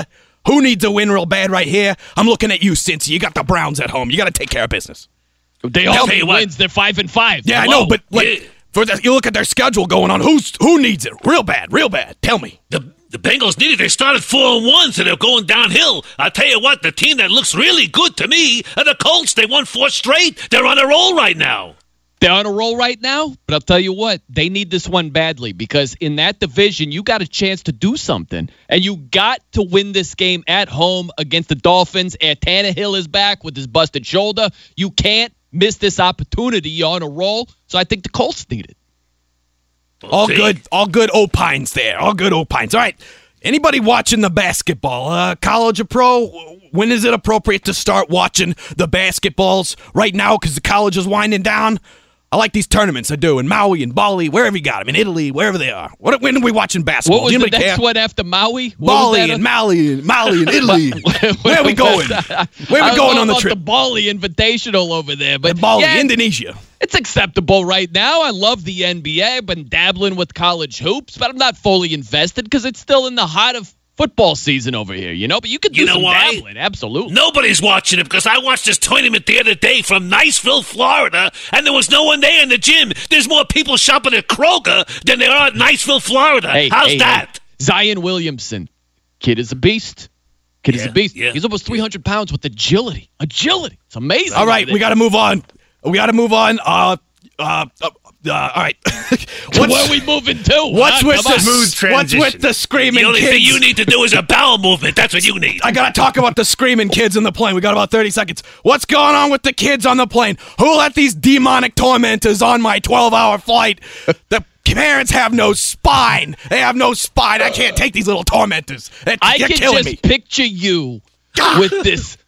Who needs a win real bad right here? I'm looking at you, Cincy. You got the Browns at home. You got to take care of business. They all Tell take me what- wins. They're five and five. Yeah, I know, but like for the, you look at their schedule going on. Who's who needs it real bad, real bad? Tell me. The the Bengals need it. They started four and one, so they're going downhill. I'll tell you what, the team that looks really good to me are the Colts. They won four straight. They're on a roll right now. They're on a roll right now, but I'll tell you what, they need this one badly because in that division, you got a chance to do something. And you got to win this game at home against the Dolphins. And Tannehill is back with his busted shoulder. You can't miss this opportunity. You're on a roll. So I think the Colts need it. All good, all good opines there. All good opines. All right. Anybody watching the basketball, uh, college or pro? When is it appropriate to start watching the basketballs? Right now, because the college is winding down. I like these tournaments. I do in Maui and Bali, wherever you got them, in Italy, wherever they are. What, when are we watching basketball? What was the next care? one after Maui? What Bali and Maui and Maui and Italy. Where are we going? Where are we going on the trip? The Bali Invitational over there, but Bali, yeah, Indonesia. It's acceptable right now. I love the NBA. I've been dabbling with college hoops, but I'm not fully invested because it's still in the heart of football season over here, you know. But you could do You know some why? dabbling, absolutely. Nobody's watching it because I watched this tournament the other day from Niceville, Florida, and there was no one there in the gym. There's more people shopping at Kroger than there are at Niceville, Florida. Hey, How's hey, that? hey. Zion Williamson, kid is a beast. Kid is a beast. yeah. He's almost 300 pounds with agility. Agility. It's amazing. All right, we got to move on. We got to move on. Uh, uh, uh, all right. Where are we moving to? What's huh? with Come on. the What's with the screaming kids? The only kids? thing you need to do is a bowel movement. That's what you need. I gotta talk about the screaming kids in the plane. We got about 30 seconds. What's going on with the kids on the plane? Who let these demonic tormentors on my 12 hour flight? The parents have no spine. They have no spine. I can't take these little tormentors. They're, I they're can just me. picture you with this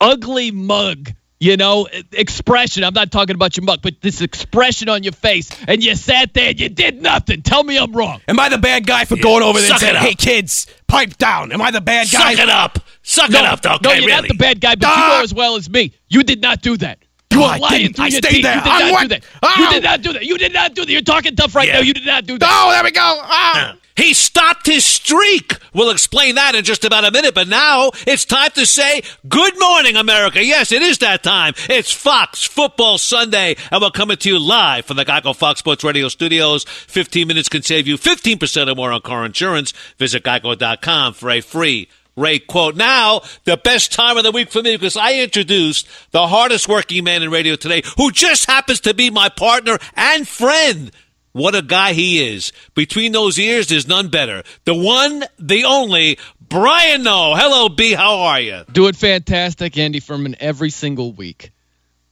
ugly mug, you know, expression. I'm not talking about your mug, but this expression on your face, and you sat there and you did nothing. Tell me I'm wrong. Am I the bad guy for going over there and saying, hey, kids, pipe down? Am I the bad guy? Suck it up. Suck no, it up, okay, no, you're not the bad guy, but you know as well as me, you did not do that. You Oh, are I lying didn't. I stayed there. You did I'm not do that. Ow. You did not do that. You did not do that. You're talking tough right Yeah. now. You did not do that. Oh, there we go. Ah. He stopped his streak. We'll explain that in just about a minute. But now it's time to say good morning, America. Yes, it is that time. It's Fox Football Sunday, and we're coming to you live from the Geico Fox Sports Radio studios. 15 minutes can save you 15% or more on car insurance. Visit geico.com for a free rate quote. Now, the best time of the week for me because I introduced the hardest working man in radio today who just happens to be my partner and friend. What a guy he is. Between those ears, there's none better. The one, the only, Brian Noe. Hello, B. How are you? Doing fantastic, Andy Furman, every single week.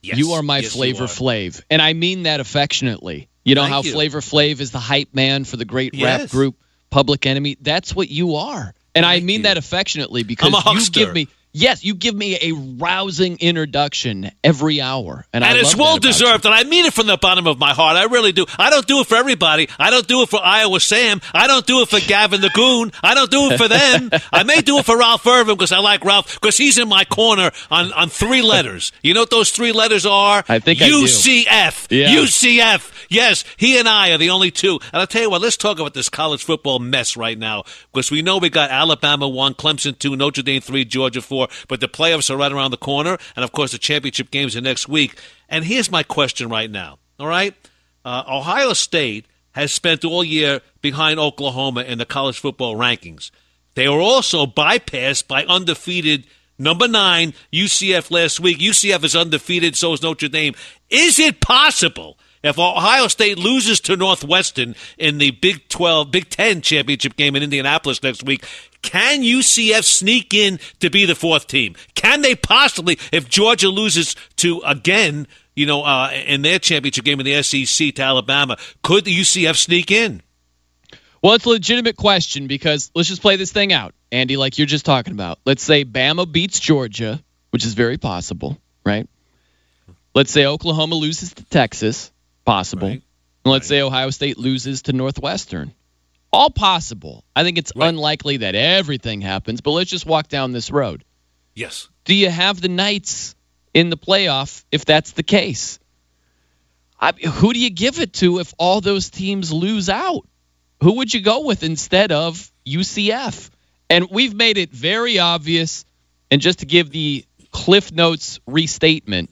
Yes, you are my yes, Flavor are. Flav, and I mean that affectionately. You know Thank how you. Flavor Flav is the hype man for the great rap group Public Enemy. That's what you are, and I mean that affectionately because you give me yes, you give me a rousing introduction every hour, and, I and it's well deserved, and I mean it from the bottom of my heart. I really do. I don't do it for everybody. I don't do it for Iowa Sam. I don't do it for Gavin the Goon. I don't do it for them. I may do it for Ralph Irvin because I like Ralph because he's in my corner on, on three letters. You know what those three letters are? I think I. UCF. Yeah. UCF. Yes, he and I are the only two. And I'll tell you what, let's talk about this college football mess right now because we know we got Alabama 1, Clemson 2, Notre Dame 3, Georgia 4, but the playoffs are right around the corner. And of course, the championship games are next week. And here's my question right now. All right? Uh, Ohio State has spent all year behind Oklahoma in the college football rankings. They were also bypassed by undefeated number nine UCF last week. UCF is undefeated, so is Notre Dame. Is it possible if Ohio State loses to Northwestern in the Big 12, Big 10 championship game in Indianapolis next week, can UCF sneak in to be the fourth team? Can they possibly, if Georgia loses to again, you know, uh, in their championship game in the SEC to Alabama, could the UCF sneak in? Well, it's a legitimate question because let's just play this thing out, Andy, like you're just talking about. Let's say Bama beats Georgia, which is very possible, right? Let's say Oklahoma loses to Texas, possible. Right. Let's say Ohio State loses to Northwestern. All possible. I think it's unlikely that everything happens, but let's just walk down this road. Yes. Do you have the Knights in the playoff if that's the case? I, who do you give it to if all those teams lose out? Who would you go with instead of UCF? And we've made it very obvious. And just to give the Cliff Notes restatement,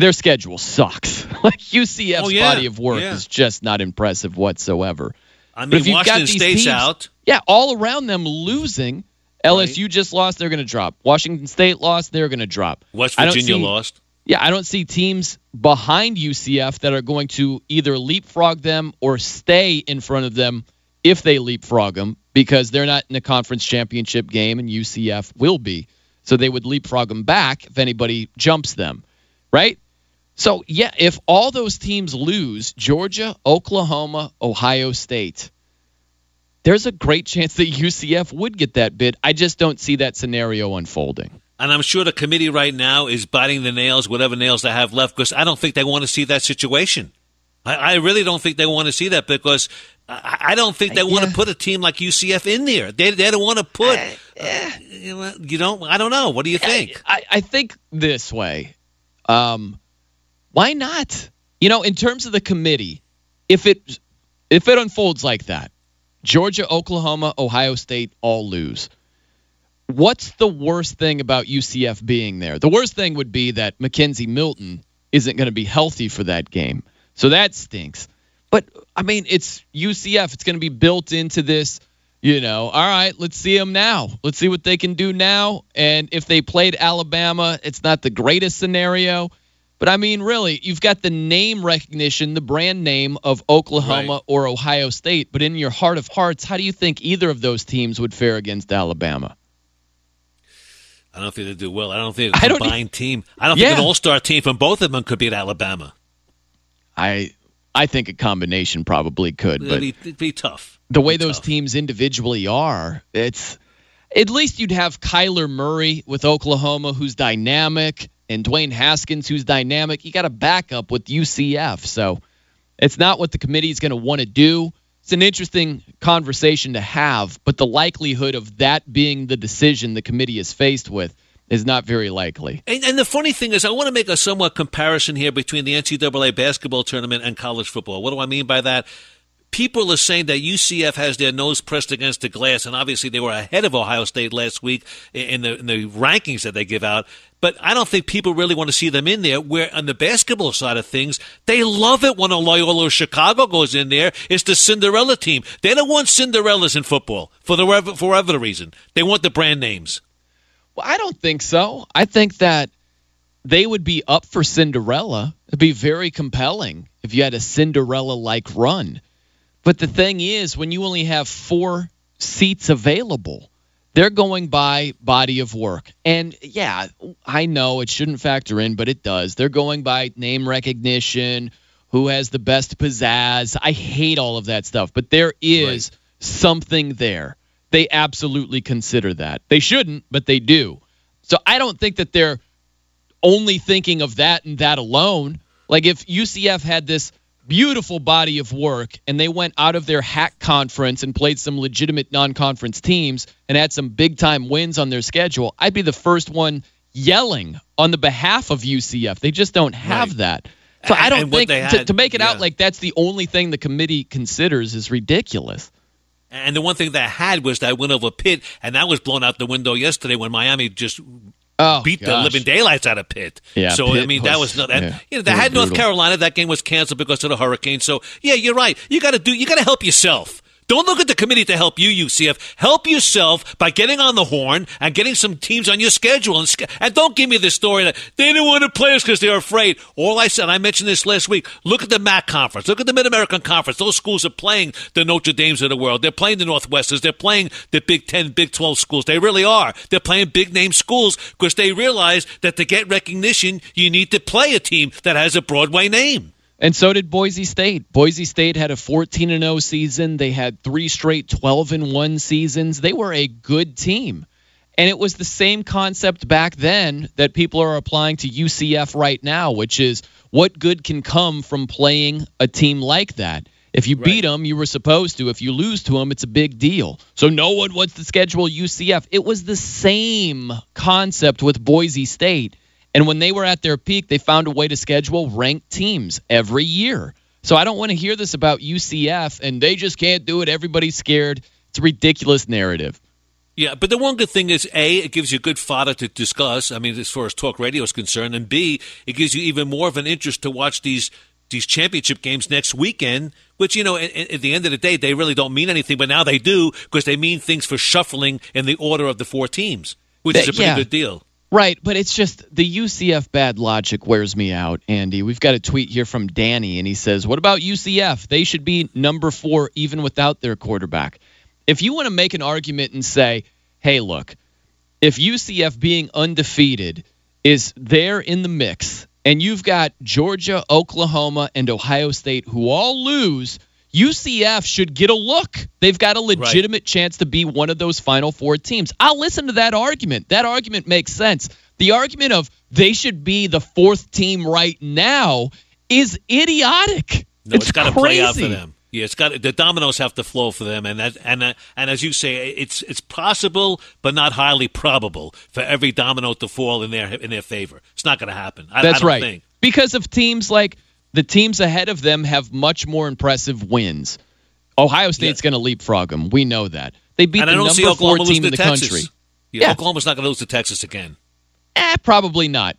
their schedule sucks. like UCF's Oh, yeah. body of work Yeah. is just not impressive whatsoever. I But mean, if you've got Washington these State's teams- out. Yeah, all around them losing. LSU just lost, they're going to drop. Washington State lost, they're going to drop. West Virginia see- lost. Yeah, I don't see teams behind UCF that are going to either leapfrog them or stay in front of them if they leapfrog them because they're not in a conference championship game and UCF will be. So they would leapfrog them back if anybody jumps them, right? So, yeah, if all those teams lose Georgia, Oklahoma, Ohio State, there's a great chance that UCF would get that bid. I just don't see that scenario unfolding. And I'm sure the committee right now is biting the nails, whatever nails they have left, because I don't think they want to see that situation. I, I really don't think they want to see that because I, I don't think they want to put a team like UCF in there. They, they don't want to put. uh, you know, don't. I don't know. What do you think? I, I think this way. Um, why not? You know, in terms of the committee, if it if it unfolds like that, Georgia, Oklahoma, Ohio State all lose. What's the worst thing about UCF being there? The worst thing would be that McKenzie Milton isn't going to be healthy for that game. So that stinks. But I mean, it's UCF. It's going to be built into this. You know, all right, let's see them now. Let's see what they can do now. And if they played Alabama, it's not the greatest scenario. But I mean, really, you've got the name recognition, the brand name of Oklahoma or Ohio State. But in your heart of hearts, how do you think either of those teams would fare against Alabama? I don't think they'd do well. I don't think a combined team. I don't Yeah. think an All Star team from both of them could beat Alabama. I I think a combination probably could, It'd but be, it'd be tough. the way those teams individually are, it's at least you'd have Kyler Murray with Oklahoma, who's dynamic, and Dwayne Haskins, who's dynamic. You got a backup with UCF, so it's not what the committee is going to want to do. It's an interesting conversation to have, but the likelihood of that being the decision the committee is faced with is not very likely. And, and the funny thing is, I want to make a somewhat comparison here between the NCAA basketball tournament and college football. What do I mean by that? People are saying that UCF has their nose pressed against the glass, and obviously they were ahead of Ohio State last week in the, in the rankings that they give out. But I don't think people really want to see them in there. Where on the basketball side of things, they love it when a Loyola Chicago goes in there. It's the Cinderella team. They don't want Cinderellas in football for the for whatever reason. They want the brand names. Well, I don't think so. I think that they would be up for Cinderella. It'd be very compelling if you had a Cinderella like run. But the thing is, when you only have four seats available, they're going by body of work. And yeah, I know it shouldn't factor in, but it does. They're going by name recognition, who has the best pizzazz. I hate all of that stuff, but there is something there. They absolutely consider that. They shouldn't, but they do. So I don't think that they're only thinking of that and that alone. Like if UCF had this beautiful body of work and they went out of their hack conference and played some legitimate non-conference teams and had some big time wins on their schedule, I'd be the first one yelling on the behalf of UCF. They just don't have Right. that. So I don't think they to, to make it out like that's the only thing the committee considers is ridiculous. And the one thing that I had was that win over Pitt, and that was blown out the window yesterday when Miami just Oh, beat the living daylights out of Pitt. Yeah, so I Pitt mean that was- was not. And, yeah, you know, was had North. Carolina. That game was canceled because of the hurricane. So yeah, you're right. You got to do. You got to help yourself. Don't look at the committee to help you, UCF. Help yourself by getting on the horn and getting some teams on your schedule. And, and don't give me the story that they didn't want to play us because they're afraid. All I said, I mentioned this last week. Look at the MAC conference. Look at the Mid American Conference. Those schools are playing the Notre Dames of the world. They're playing the Northwesters. They're playing the Big Ten, Big Twelve schools. They really are. They're playing big name schools because they realize that to get recognition, you need to play a team that has a Broadway name. And so did Boise State. Boise State had a 14 and 0 season. They had three straight 12 and 1 seasons. They were a good team. And it was the same concept back then that people are applying to UCF right now, which is what good can come from playing a team like that? If you beat them, you were supposed to. If you lose to them, it's a big deal. So no one wants to schedule UCF. It was the same concept with Boise State. And when they were at their peak, they found a way to schedule ranked teams every year. So I don't want to hear this about UCF and they just can't do it. Everybody's scared. It's a ridiculous narrative. Yeah, but the one good thing is A, it gives you good fodder to discuss. I mean, as far as talk radio is concerned, and B, it gives you even more of an interest to watch these these championship games next weekend. Which you know, at, at the end of the day, they really don't mean anything, but now they do because they mean things for shuffling in the order of the four teams, which is a pretty yeah. good deal. Right, but it's just the UCF bad logic wears me out, Andy. We've got a tweet here from Danny, and he says, What about UCF? They should be number four even without their quarterback. If you want to make an argument and say, Hey, look, if UCF being undefeated is there in the mix, and you've got Georgia, Oklahoma, and Ohio State who all lose, UCF should get a look. They've got a legitimate chance to be one of those final four teams. I'll listen to that argument. That argument makes sense. The argument of they should be the fourth team right now is idiotic. No, it's it's got to play out for them. Yeah, it's got the dominoes have to flow for them, and that and uh, and as you say, it's it's possible, but not highly probable for every domino to fall in their in their favor. It's not going to happen. I, That's I don't right. Think. Because of teams like the teams ahead of them have much more impressive wins. Ohio State's going to leapfrog them. We know that. They beat and the number four team in the Texas. country. Yeah, Yeah. Oklahoma's not going to lose to Texas again. Eh, probably not.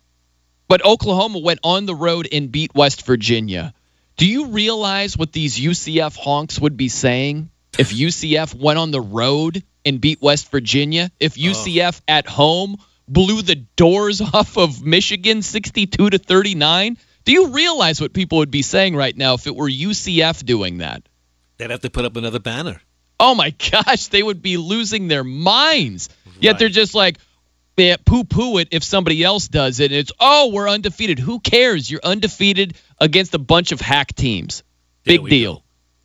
But Oklahoma went on the road and beat West Virginia. Do you realize what these UCF honks would be saying if UCF went on the road and beat West Virginia? If UCF at home blew the doors off of Michigan 62 to 39? Do you realize what people would be saying right now if it were UCF doing that? They'd have to put up another banner. Oh my gosh, they would be losing their minds. Yet they're just like, yeah, poo poo it if somebody else does it. And it's, oh, we're undefeated. Who cares? You're undefeated against a bunch of hack teams. Big deal. go.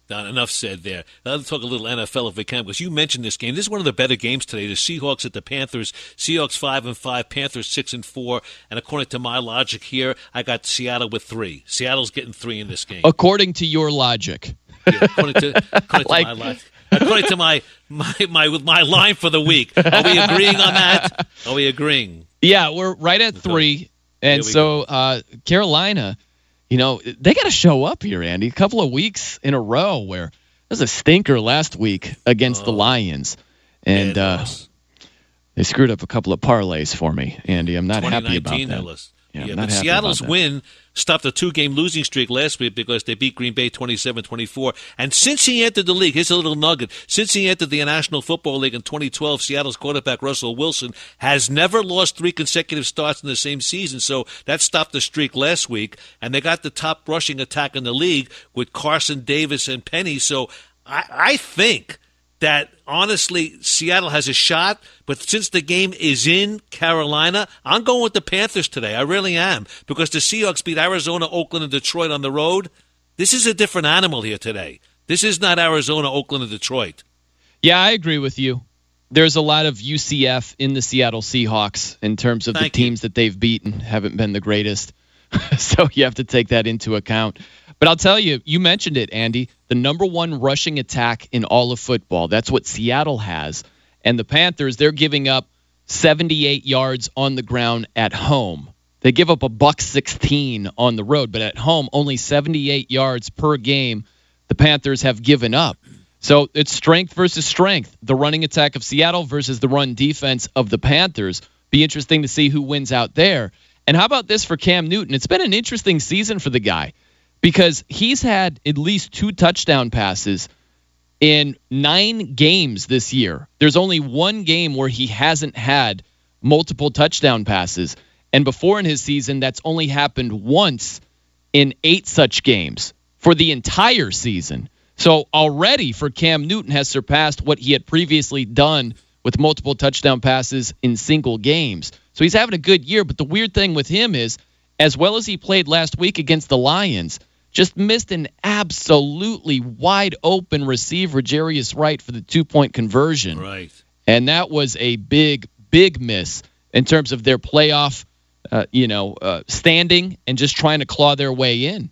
Now, enough said there. Now, let's talk a little NFL if we can, because you mentioned this game. This is one of the better games today. The Seahawks at the Panthers. Seahawks five and five, Panthers six and four. And according to my logic here, I got Seattle with three. Seattle's getting three in this game. According to your logic. Yeah, according to, according Like- to my logic. According to my, my my my line for the week. Are we agreeing on that? Are we agreeing? Yeah, we're right at three. And so uh, Carolina, you know, they got to show up here, Andy. A couple of weeks in a row where there's a stinker last week against the Lions. And uh, they screwed up a couple of parlays for me, Andy. I'm not happy about that. Yeah, Yeah, but Seattle's about that. win stopped a two-game losing streak last week because they beat Green Bay 27-24. And since he entered the league, here's a little nugget. Since he entered the National Football League in 2012, Seattle's quarterback Russell Wilson has never lost three consecutive starts in the same season. So that stopped the streak last week, and they got the top rushing attack in the league with Carson Davis and Penny. So I, I think that honestly Seattle has a shot, but since the game is in Carolina, I'm going with the Panthers today. I really am because the Seahawks beat Arizona, Oakland, and Detroit on the road. This is a different animal here today. This is not Arizona, Oakland, and Detroit. Yeah, I agree with you. there's a lot of UCF in the Seattle Seahawks in terms of Thank the teams that they've beaten haven't been the greatest. so you have to take that into account. But I'll tell you, you mentioned it, Andy, the number one rushing attack in all of football. That's what Seattle has. And the Panthers, they're giving up 78 yards on the ground at home. They give up a buck 16 on the road, but at home, only 78 yards per game the Panthers have given up. So it's strength versus strength. The running attack of Seattle versus the run defense of the Panthers. Be interesting to see who wins out there. And how about this for Cam Newton? It's been an interesting season for the guy because he's had at least two touchdown passes in nine games this year. There's only one game where he hasn't had multiple touchdown passes. And before in his season, that's only happened once in eight such games for the entire season. So already for Cam Newton has surpassed what he had previously done with multiple touchdown passes in single games. So he's having a good year. But the weird thing with him is, as well as he played last week against the Lions, just missed an absolutely wide open receiver, Jarius Wright, for the two point conversion. Right. And that was a big, big miss in terms of their playoff, uh, you know, uh, standing and just trying to claw their way in.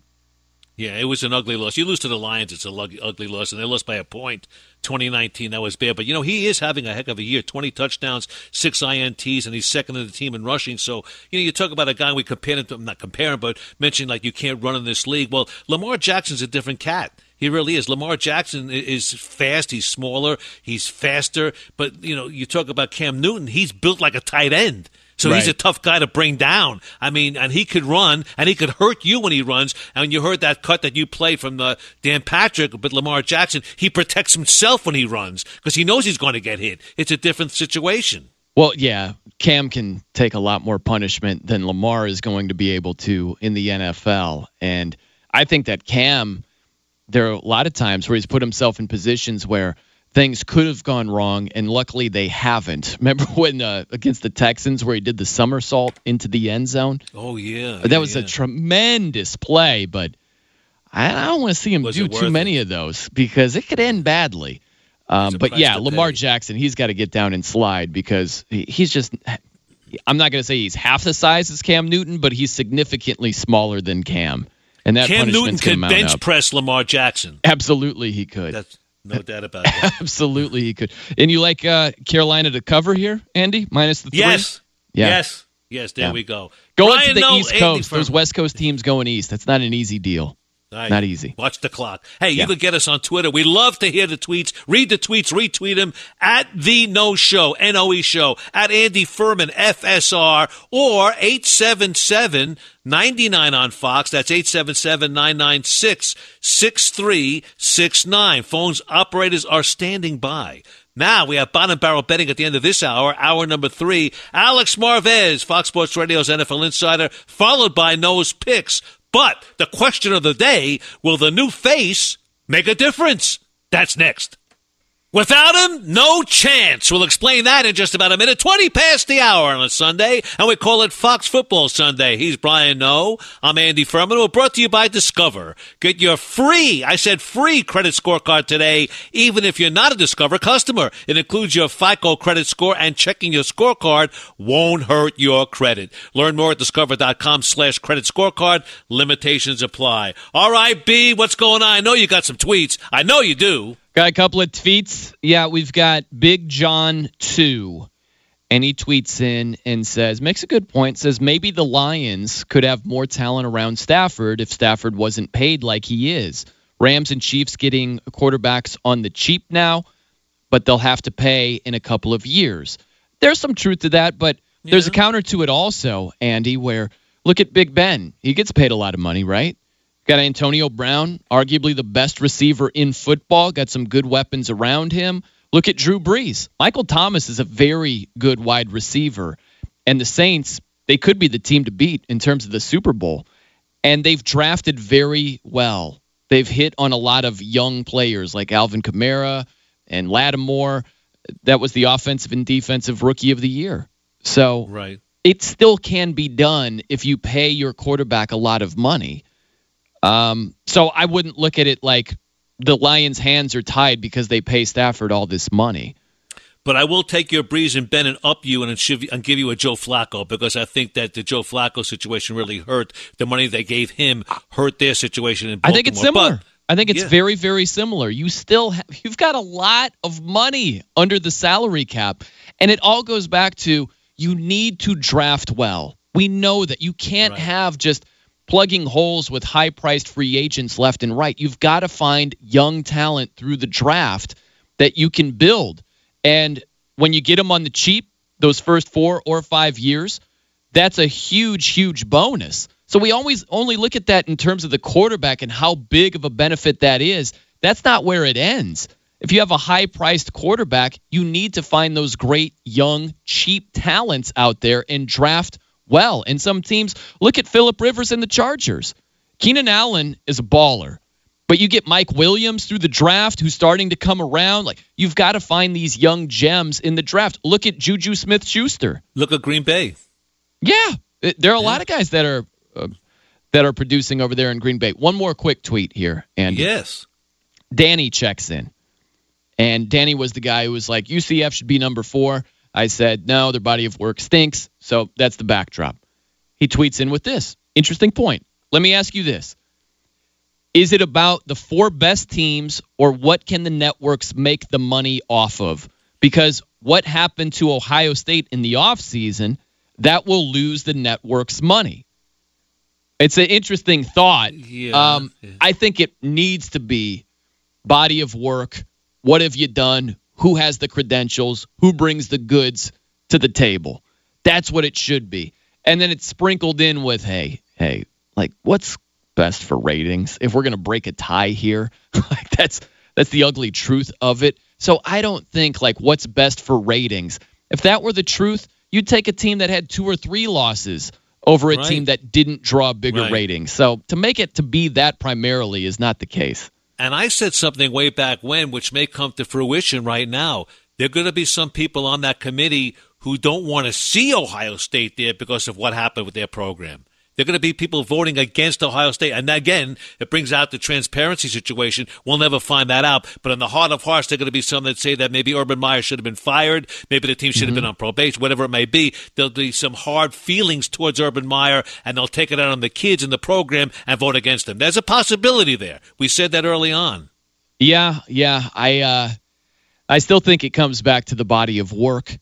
Yeah, it was an ugly loss. You lose to the Lions, it's a lug- ugly loss, and they lost by a point. 2019, that was bad. But, you know, he is having a heck of a year 20 touchdowns, six INTs, and he's second in the team in rushing. So, you know, you talk about a guy we compare him to, not compare him, but mention like you can't run in this league. Well, Lamar Jackson's a different cat. He really is. Lamar Jackson is fast. He's smaller. He's faster. But, you know, you talk about Cam Newton, he's built like a tight end. So he's a tough guy to bring down. I mean, and he could run, and he could hurt you when he runs. And you heard that cut that you played from the Dan Patrick, but Lamar Jackson, he protects himself when he runs because he knows he's going to get hit. It's a different situation. Well, yeah, Cam can take a lot more punishment than Lamar is going to be able to in the NFL. And I think that Cam, there are a lot of times where he's put himself in positions where things could have gone wrong, and luckily they haven't. Remember when uh, against the Texans where he did the somersault into the end zone? Oh yeah, that was a tremendous play, but I I don't want to see him Was do too many of those because it could end badly. Um, but yeah, Lamar. Jackson, he's got to get down and slide because he's just. I'm not going to say he's half the size as Cam Newton, but he's significantly smaller than Cam, and that Cam Newton punishment's going to could bench up. press Lamar Jackson. Absolutely, he could. That's no doubt about that. Absolutely, he could. And you like uh, Carolina to cover here, Andy, minus the three? yes. Yeah. Yes. Yes. There Yeah. we go. Going Brian to the East Coast. Those West Coast teams going east. That's not an easy deal. Right. Not easy. Watch the clock. Hey, you can get us on Twitter. We love to hear the tweets. Read the tweets, retweet them at the Noe Show, N O E Show, at Andy Furman, FSR, or 877 99 on Fox. That's 877 996 6369. Phones operators are standing by. Now we have bottom barrel betting at the end of this hour, hour number three. Alex Marvez, Fox Sports Radio's NFL Insider, followed by Noe's Picks. But the question of the day will the new face make a difference? That's next. Without him, no chance. We'll explain that in just about a minute. 20 past the hour on a Sunday, and we call it Fox Football Sunday. He's Brian Noe. I'm Andy Furman. We're brought to you by Discover. Get your free, I said free credit scorecard today, even if you're not a Discover customer. It includes your FICO credit score, and checking your scorecard won't hurt your credit. Learn more at discover.com slash credit scorecard. Limitations apply. All right, B, what's going on? I know you got some tweets. I know you do. Got a couple of tweets. Yeah, we've got Big John 2. And he tweets in and says, makes a good point, says maybe the Lions could have more talent around Stafford if Stafford wasn't paid like he is. Rams and Chiefs getting quarterbacks on the cheap now, but they'll have to pay in a couple of years. There's some truth to that, but there's a counter to it also, Andy, where look at Big Ben. He gets paid a lot of money, right? Got Antonio Brown, arguably the best receiver in football, got some good weapons around him. Look at Drew Brees. Michael Thomas is a very good wide receiver. And the Saints, they could be the team to beat in terms of the Super Bowl. And they've drafted very well. They've hit on a lot of young players like Alvin Kamara and Lattimore. That was the offensive and defensive rookie of the year. So Right. it still can be done if you pay your quarterback a lot of money. Um, so I wouldn't look at it like the Lions' hands are tied because they pay Stafford all this money. But I will take your Brees and Ben and up you and, and give you a Joe Flacco because I think that the Joe Flacco situation really hurt. The money they gave him hurt their situation in I think it's similar. But, I think it's Yeah. very, very similar. You still have, you've got a lot of money under the salary cap, and it all goes back to you need to draft well. We know that you can't have just plugging holes with high-priced free agents left and right. You've got to find young talent through the draft that you can build, and when you get them on the cheap, those first four or five years, that's a huge, huge bonus. So we always only look at that in terms of the quarterback and how big of a benefit that is. That's not where it ends. If you have a high priced quarterback, you need to find those great, young, cheap talents out there and draft well. And some teams look at Philip Rivers and the Chargers. Keenan Allen is a baller. But you get Mike Williams through the draft who's starting to come around. Like you've got to find these young gems in the draft. Look at Juju Smith Schuster. Look at Green Bay. Yeah, there are a lot of guys that are uh, that are producing over there in Green Bay. One more quick tweet here, and Yes. Danny checks in, and Danny was the guy who was like, UCF should be number four. I said no, their body of work stinks, so that's the backdrop. He tweets in with this interesting point. Let me ask you this: Is it about the four best teams, or what can the networks make the money off of? Because what happened to Ohio State in the offseason, that will lose the network's money. It's an interesting thought. Yeah, um, I think it needs to be body of work. What have you done? Who has the credentials? Who brings the goods to the table? That's what it should be. And then it's sprinkled in with, hey, hey, like what's best for ratings? If we're gonna break a tie here, like that's that's the ugly truth of it. So I don't think like what's best for ratings. If that were the truth, you'd take a team that had two or three losses over a Right. team that didn't draw bigger Right. ratings. So to make it to be that primarily is not the case. And I said something way back when, which may come to fruition right now. There are going to be some people on that committee who don't want to see Ohio State there because of what happened with their program. There are going to be people voting against Ohio State. And again, it brings out the transparency situation. We'll never find that out. But in the heart of hearts, there are going to be some that say that maybe Urban Meyer should have been fired. Maybe the team should have been on probation, whatever it may be. There'll be some hard feelings towards Urban Meyer, and they'll take it out on the kids in the program and vote against him. There's a possibility there. We said that early on. Yeah, yeah. I uh I still think it comes back to the body of work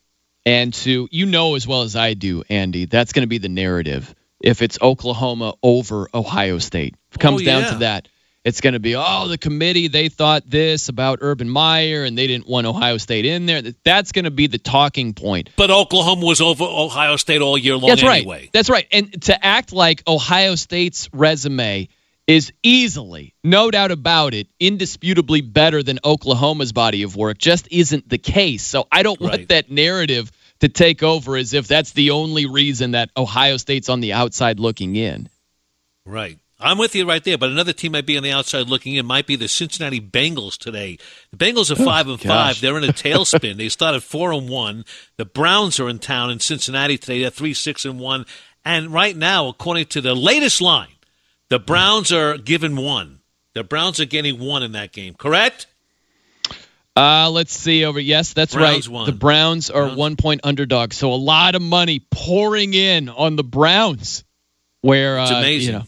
and to you know as well as I do, Andy, that's going to be the narrative. If it's Oklahoma over Ohio State. If it comes Oh, down to that, it's going to be oh the committee they thought this about Urban Meyer and they didn't want Ohio State in there. That's going to be the talking point. But Oklahoma was over Ohio State all year long That's right. anyway. That's right. And to act like Ohio State's resume is easily, no doubt about it, indisputably better than Oklahoma's body of work just isn't the case. So I don't want Right. that narrative to take over as if that's the only reason that Ohio State's on the outside looking in. Right. I'm with you right there, but another team might be on the outside looking in. Might be the Cincinnati Bengals today. The Bengals are oh, five and gosh. five. They're in a tailspin. they started four and one. The Browns are in town in Cincinnati today. They're three six and one. And right now, according to the latest line, the Browns are given one. The Browns are getting one in that game. Correct? Uh, let's see over. Yes, that's Browns right. won. The Browns are one point underdogs, so a lot of money pouring in on the Browns. Where It's uh, amazing. You know,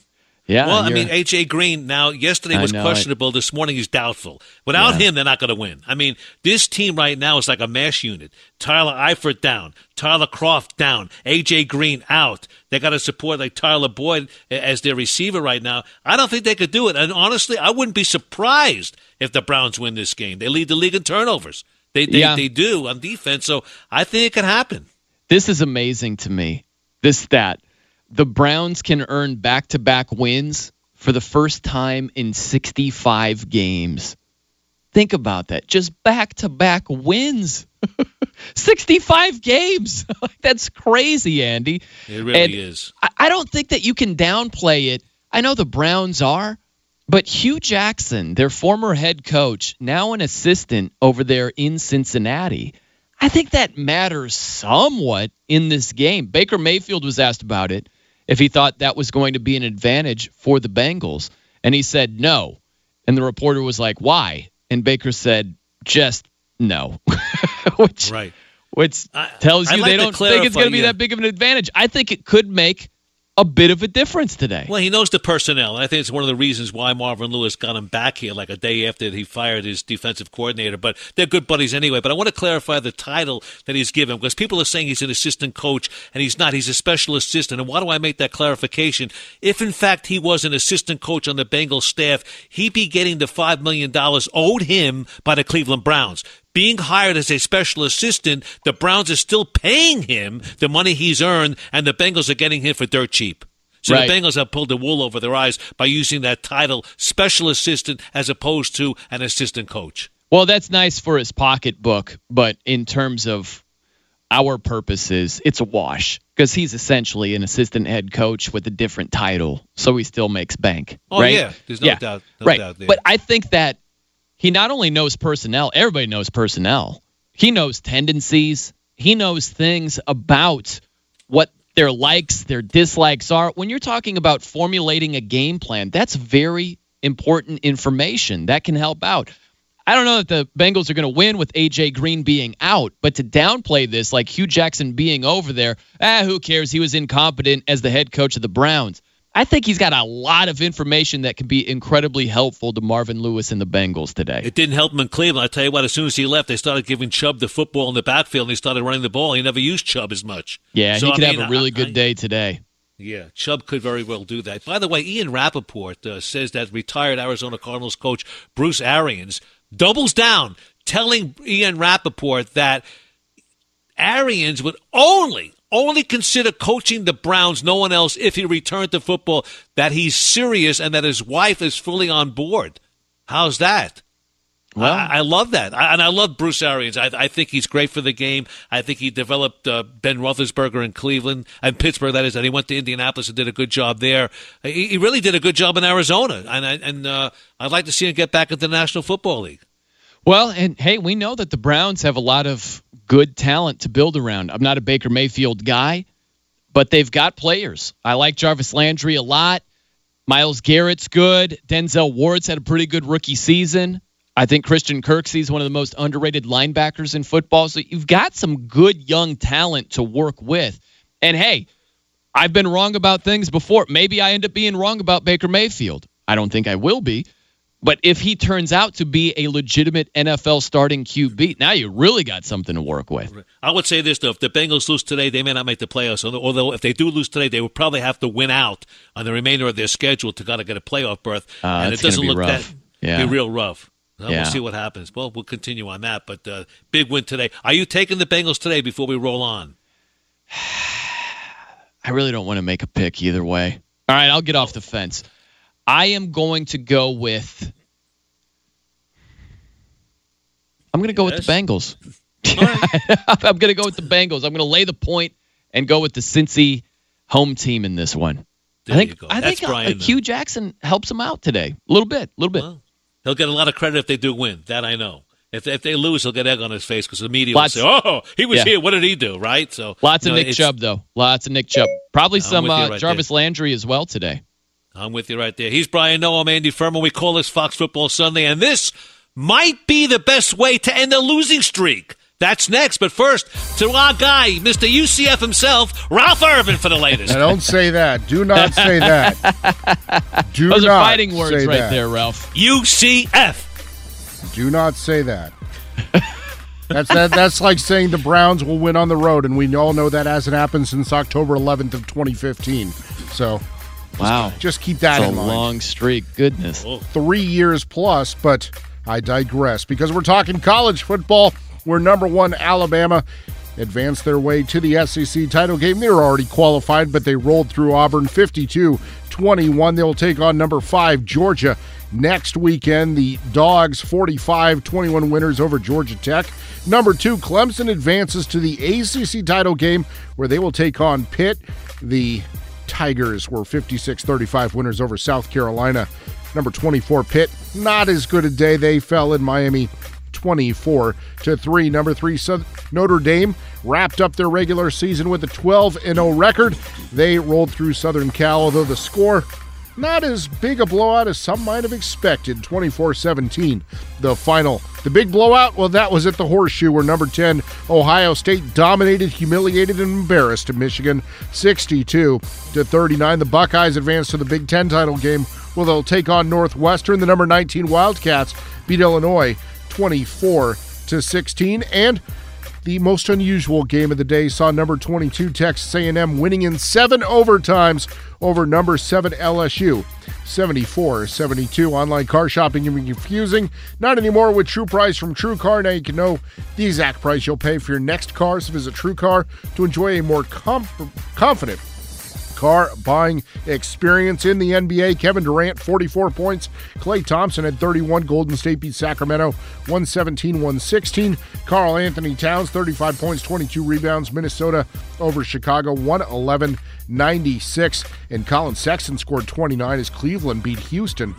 yeah. Well, I mean, AJ Green now yesterday was know, questionable. This morning he's doubtful. Without Yeah. him, they're not going to win. I mean, this team right now is like a mash unit. Tyler Eifert down, Tyler Kroft down, AJ Green out. They got to support like Tyler Boyd as their receiver right now. I don't think they could do it. And honestly, I wouldn't be surprised if the Browns win this game. They lead the league in turnovers. They they, Yeah. they do on defense. So I think it can happen. This is amazing to me. This stat. The Browns can earn back to back wins for the first time in 65 games. Think about that. Just back to back wins. 65 games. That's crazy, Andy. It really And is. I, I don't think that you can downplay it. I know the Browns are, but Hue Jackson, their former head coach, now an assistant over there in Cincinnati, I think that matters somewhat in this game. Baker Mayfield was asked about it if he thought that was going to be an advantage for the Bengals, and he said no. And the reporter was like, "Why?" And Baker said, "Just No. which, right. Which tells I'd you like they don't think it's going to be yeah. that big of an advantage. I think it could make a bit of a difference today. Well, he knows the personnel, and I think it's one of the reasons why Marvin Lewis got him back here like a day after he fired his defensive coordinator. But they're good buddies anyway. But I want to clarify the title that he's given because people are saying he's an assistant coach, and he's not. He's a special assistant. And why do I make that clarification? If in fact he was an assistant coach on the Bengals staff, he'd be getting the five million dollars owed him by the Cleveland Browns. Being hired as a special assistant, the Browns are still paying him the money he's earned, and the Bengals are getting him for dirt cheap. So Right. the Bengals have pulled the wool over their eyes by using that title, special assistant, as opposed to an assistant coach. Well, that's nice for his pocketbook, but in terms of our purposes, it's a wash because he's essentially an assistant head coach with a different title, so he still makes bank. Oh, right? yeah. There's no doubt- no right. doubt there. But I think that he not only knows personnel, everybody knows personnel. He knows tendencies. He knows things about what their likes, their dislikes are. When you're talking about formulating a game plan, that's very important information that can help out. I don't know that the Bengals are going to win with AJ Green being out, but to downplay this, like Hue Jackson being over there, ah, who cares? He was incompetent as the head coach of the Browns. I think he's got a lot of information that can be incredibly helpful to Marvin Lewis and the Bengals today. It didn't help him in Cleveland. I tell you what, as soon as he left, they started giving Chubb the football in the backfield, and he started running the ball. He never used Chubb as much. Yeah, So, he I could mean, have a really I- good I- day today. Yeah, Chubb could very well do that. By the way, Ian Rapoport uh, says that retired Arizona Cardinals coach Bruce Arians doubles down, telling Ian Rapoport that Arians would only only consider coaching the Browns, no one else, if he returned to football, that he's serious and that his wife is fully on board. How's that? Well, I, I love that, I, and I love Bruce Arians. I, I think he's great for the game. I think he developed uh, Ben Roethlisberger in Cleveland and Pittsburgh. That is, and he went to Indianapolis and did a good job there. He, he really did a good job in Arizona, and I, and uh, I'd like to see him get back into the National Football League. Well, and hey, we know that the Browns have a lot of good talent to build around. I'm not a Baker Mayfield guy, but they've got players. I like Jarvis Landry a lot. Myles Garrett's good. Denzel Ward's had a pretty good rookie season. I think Christian Kirksey's one of the most underrated linebackers in football. So you've got some good young talent to work with. And hey, I've been wrong about things before. Maybe I end up being wrong about Baker Mayfield. I don't think I will be. But if he turns out to be a legitimate NFL starting QB, now you really got something to work with. I would say this though: if the Bengals lose today, they may not make the playoffs. Although if they do lose today, they would probably have to win out on the remainder of their schedule to kind of get a playoff berth. Uh, and it doesn't look rough. that Yeah. be real rough. Well, Yeah. We'll see what happens. Well, we'll continue on that. But uh, big win today. Are you taking the Bengals today before we roll on? I really don't want to make a pick either way. All right, I'll get off the fence. I am going to go with. I'm going to go with the Bengals. I'm going to go with the Bengals. I'm going to lay the point and go with the Cincy home team in this one. There I think. I That's think uh, Brian, Hue Jackson helps him out today. A little bit, a little bit. He'll get a lot of credit if they do win. That I know. If if they lose, he'll get egg on his face because the media Lots- will say, "Oh, he was Yeah. here. What did he do?" Right? So Lots of no, Nick Chubb though. Lots of Nick Chubb. Probably I'm some uh, right Jarvis Landry as well today. I'm with you right there. He's Brian Noe. I'm Andy Furman. We call this Fox Football Sunday, and this might be the best way to end a losing streak. That's next. But first, to our guy, Mr. UCF himself, Ralph Irvin, for the latest. Now, don't say that. Do not say that. Do Those not are fighting words right that. there, Ralph. UCF. Do not say that. That's that, that's like saying the Browns will win on the road, and we all know that hasn't happened since October 11th of 2015. So, just- Wow. just keep that It's in a mind. long streak. Goodness. Oh. Three years plus, but I digress because we're talking college football. Where number one Alabama advanced their way to the SEC title game. They were already qualified, but they rolled through Auburn 52 21. They'll take on number five Georgia next weekend. The Dogs 45 21 winners over Georgia Tech. Number two, Clemson advances to the ACC title game where they will take on Pitt. The Tigers were 56 35 winners over South Carolina. Number 24, Pitt, not as good a day. They fell in Miami 24 to 3. Number 3, South- Notre Dame wrapped up their regular season with a 12 0 record. They rolled through Southern Cal, although the score not as big a blowout as some might have expected. 24 17 the final. The big blowout well that was at the horseshoe where number 10 ohio state dominated humiliated and embarrassed michigan 62 to 39 the buckeyes advanced to the big 10 title game where they'll take on northwestern. The number 19 wildcats beat illinois 24 to 16 and the most unusual game of the day saw number 22 Texas A&M winning in 7 overtimes over number 7 LSU. 74-72 online car shopping can be confusing. Not anymore with True Price from True Car. Now you can know the exact price you'll pay for your next car. So visit True Car to enjoy a more com- confident car buying experience in the NBA. Kevin Durant, 44 points. Klay Thompson had 31. Golden State beat Sacramento 117 116. Karl Anthony Towns, 35 points, 22 rebounds. Minnesota over Chicago 111 96. And Collin Sexton scored 29 as Cleveland beat Houston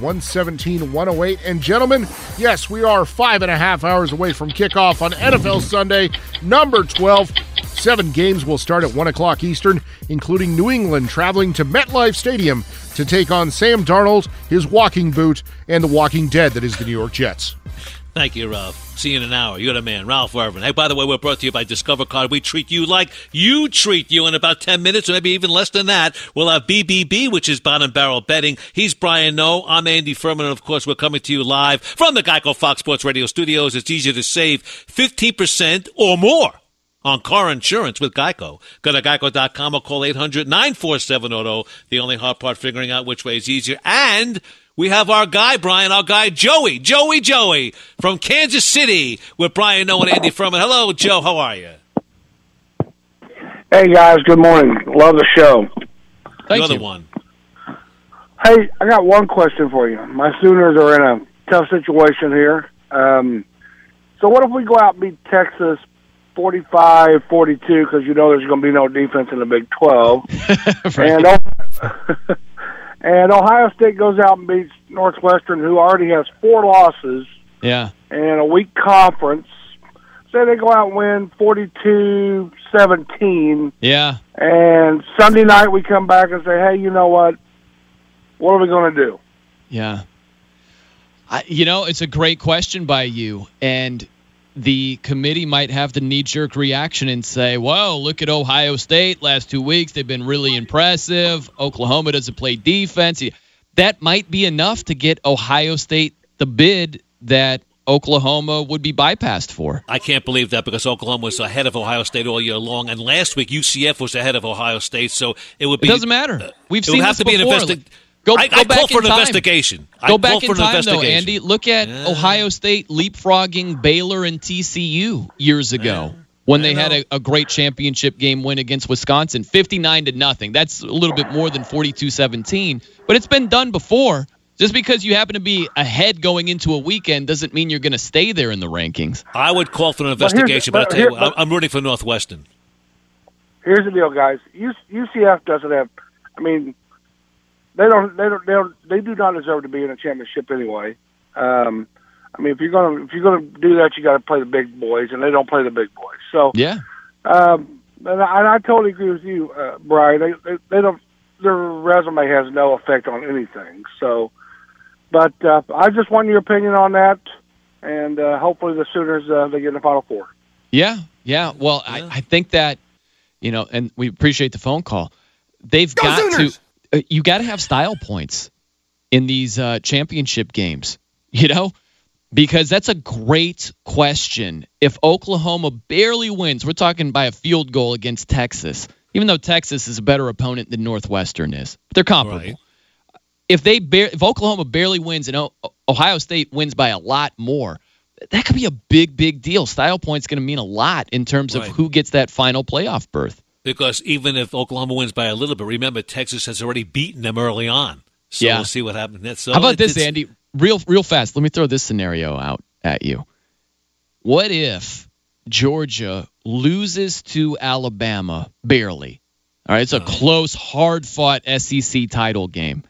117 108. And gentlemen, yes, we are five and a half hours away from kickoff on NFL Sunday, number 12. Seven games will start at 1 o'clock Eastern, including New England traveling to MetLife Stadium to take on Sam Darnold, his walking boot, and the walking dead that is the New York Jets. Thank you, Ralph. See you in an hour. You're the man, Ralph Irvin. Hey, by the way, we're brought to you by Discover Card. We treat you like you treat you in about 10 minutes, or maybe even less than that. We'll have BBB, which is bottom barrel betting. He's Brian Noe. I'm Andy Furman. And of course, we're coming to you live from the Geico Fox Sports Radio studios. It's easier to save 15% or more on car insurance with Geico. Go to geico.com or call 800 947 Auto. The only hard part figuring out which way is easier. And we have our guy, Brian, our guy, Joey, Joey, Joey from Kansas City with Brian Noe and Andy Furman. Hello, Joe. How are you? Hey, guys. Good morning. Love the show. Thank Another you. one. Hey, I got one question for you. My Sooners are in a tough situation here. Um, so what if we go out and beat Texas 45 42 because you know there's going to be no defense in the Big 12. and, and Ohio State goes out and beats Northwestern, who already has four losses yeah. and a weak conference. Say they go out and win 42 17. Yeah. And Sunday night we come back and say, hey, you know what? What are we going to do? Yeah. I, you know, it's a great question by you. And the committee might have the knee jerk reaction and say, "Whoa, look at Ohio State last two weeks. They've been really impressive. Oklahoma doesn't play defense." That might be enough to get Ohio State the bid that Oklahoma would be bypassed for. I can't believe that because Oklahoma was ahead of Ohio State all year long, and last week UCF was ahead of Ohio State. So it would be. It doesn't matter. Uh, We've it seen would have to be before. an investigation. Go, I, go I back call for an time. investigation. Go I back call in for an time, though. Andy. Look at Yeah. Ohio State leapfrogging Baylor and TCU years ago when they had a, a great championship game win against Wisconsin, 59 to nothing. That's a little bit more than 42-17, but it's been done before. Just because you happen to be ahead going into a weekend doesn't mean you're going to stay there in the rankings. I would call for an investigation, but, but I'll tell you what, I'm I'm rooting for Northwestern. Here's the deal, guys. UCF doesn't have. I mean, they don't. They don't. They, don't, they do not deserve to be in a championship anyway. Um, I mean, if you're gonna if you're gonna do that, you got to play the big boys, and they don't play the big boys. So Yeah. Um, and I, and I totally agree with you, uh, Brian. They, they they don't their resume has no effect on anything. So, but uh, I just want your opinion on that, and uh, hopefully the Sooners uh, they get in the Final Four. Yeah, yeah. Well, I, I think that you know, and we appreciate the phone call. They've got Sooners! to. Uh, you got to have style points in these uh, championship games. You know, because that's a great question. If Oklahoma barely wins, we're talking by a field goal against Texas. Even though Texas is a better opponent than Northwestern is, but they're comparable. If they bar- if Oklahoma barely wins and o- Ohio State wins by a lot more, that could be a big, big deal. Style points going to mean a lot in terms Right. of who gets that final playoff berth. Because even if Oklahoma wins by a little bit, remember Texas has already beaten them early on. So Yeah. we'll see what happens. So How about this, Andy? Real, real fast. Let me throw this scenario out at you. What if Georgia loses to Alabama barely? All right, it's a uh-huh. close, hard-fought SEC title game.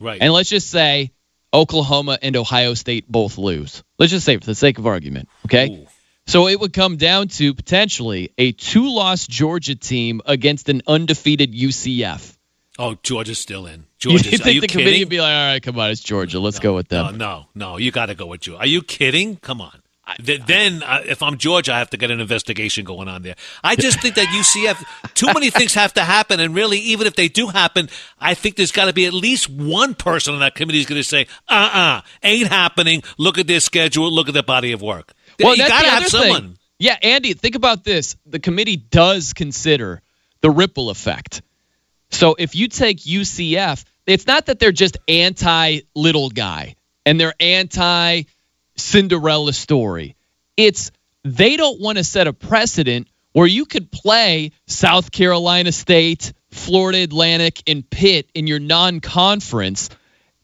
Right. And let's just say Oklahoma and Ohio State both lose. Let's just say, for the sake of argument, okay? So it would come down to potentially a two loss Georgia team against an undefeated UCF. Oh, Georgia's still in. You think you the kidding? committee would be like, all right, come on, it's Georgia. Let's go with them. no, no. You got to go with Georgia. Are you kidding? Come on. Th- then, uh, if I'm Georgia, I have to get an investigation going on there. I just think that UCF, too many things have to happen, and really, even if they do happen, I think there's got to be at least one person on that committee who's going to say, "Uh-uh, ain't happening." Look at their schedule. Look at their body of work. Well, you got to the have other someone. thing. Yeah, Andy, think about this. The committee does consider the ripple effect. So if you take UCF, it's not that they're just anti little guy and they're anti Cinderella story. It's they don't want to set a precedent where you could play South Carolina State, Florida Atlantic, and Pitt in your non conference,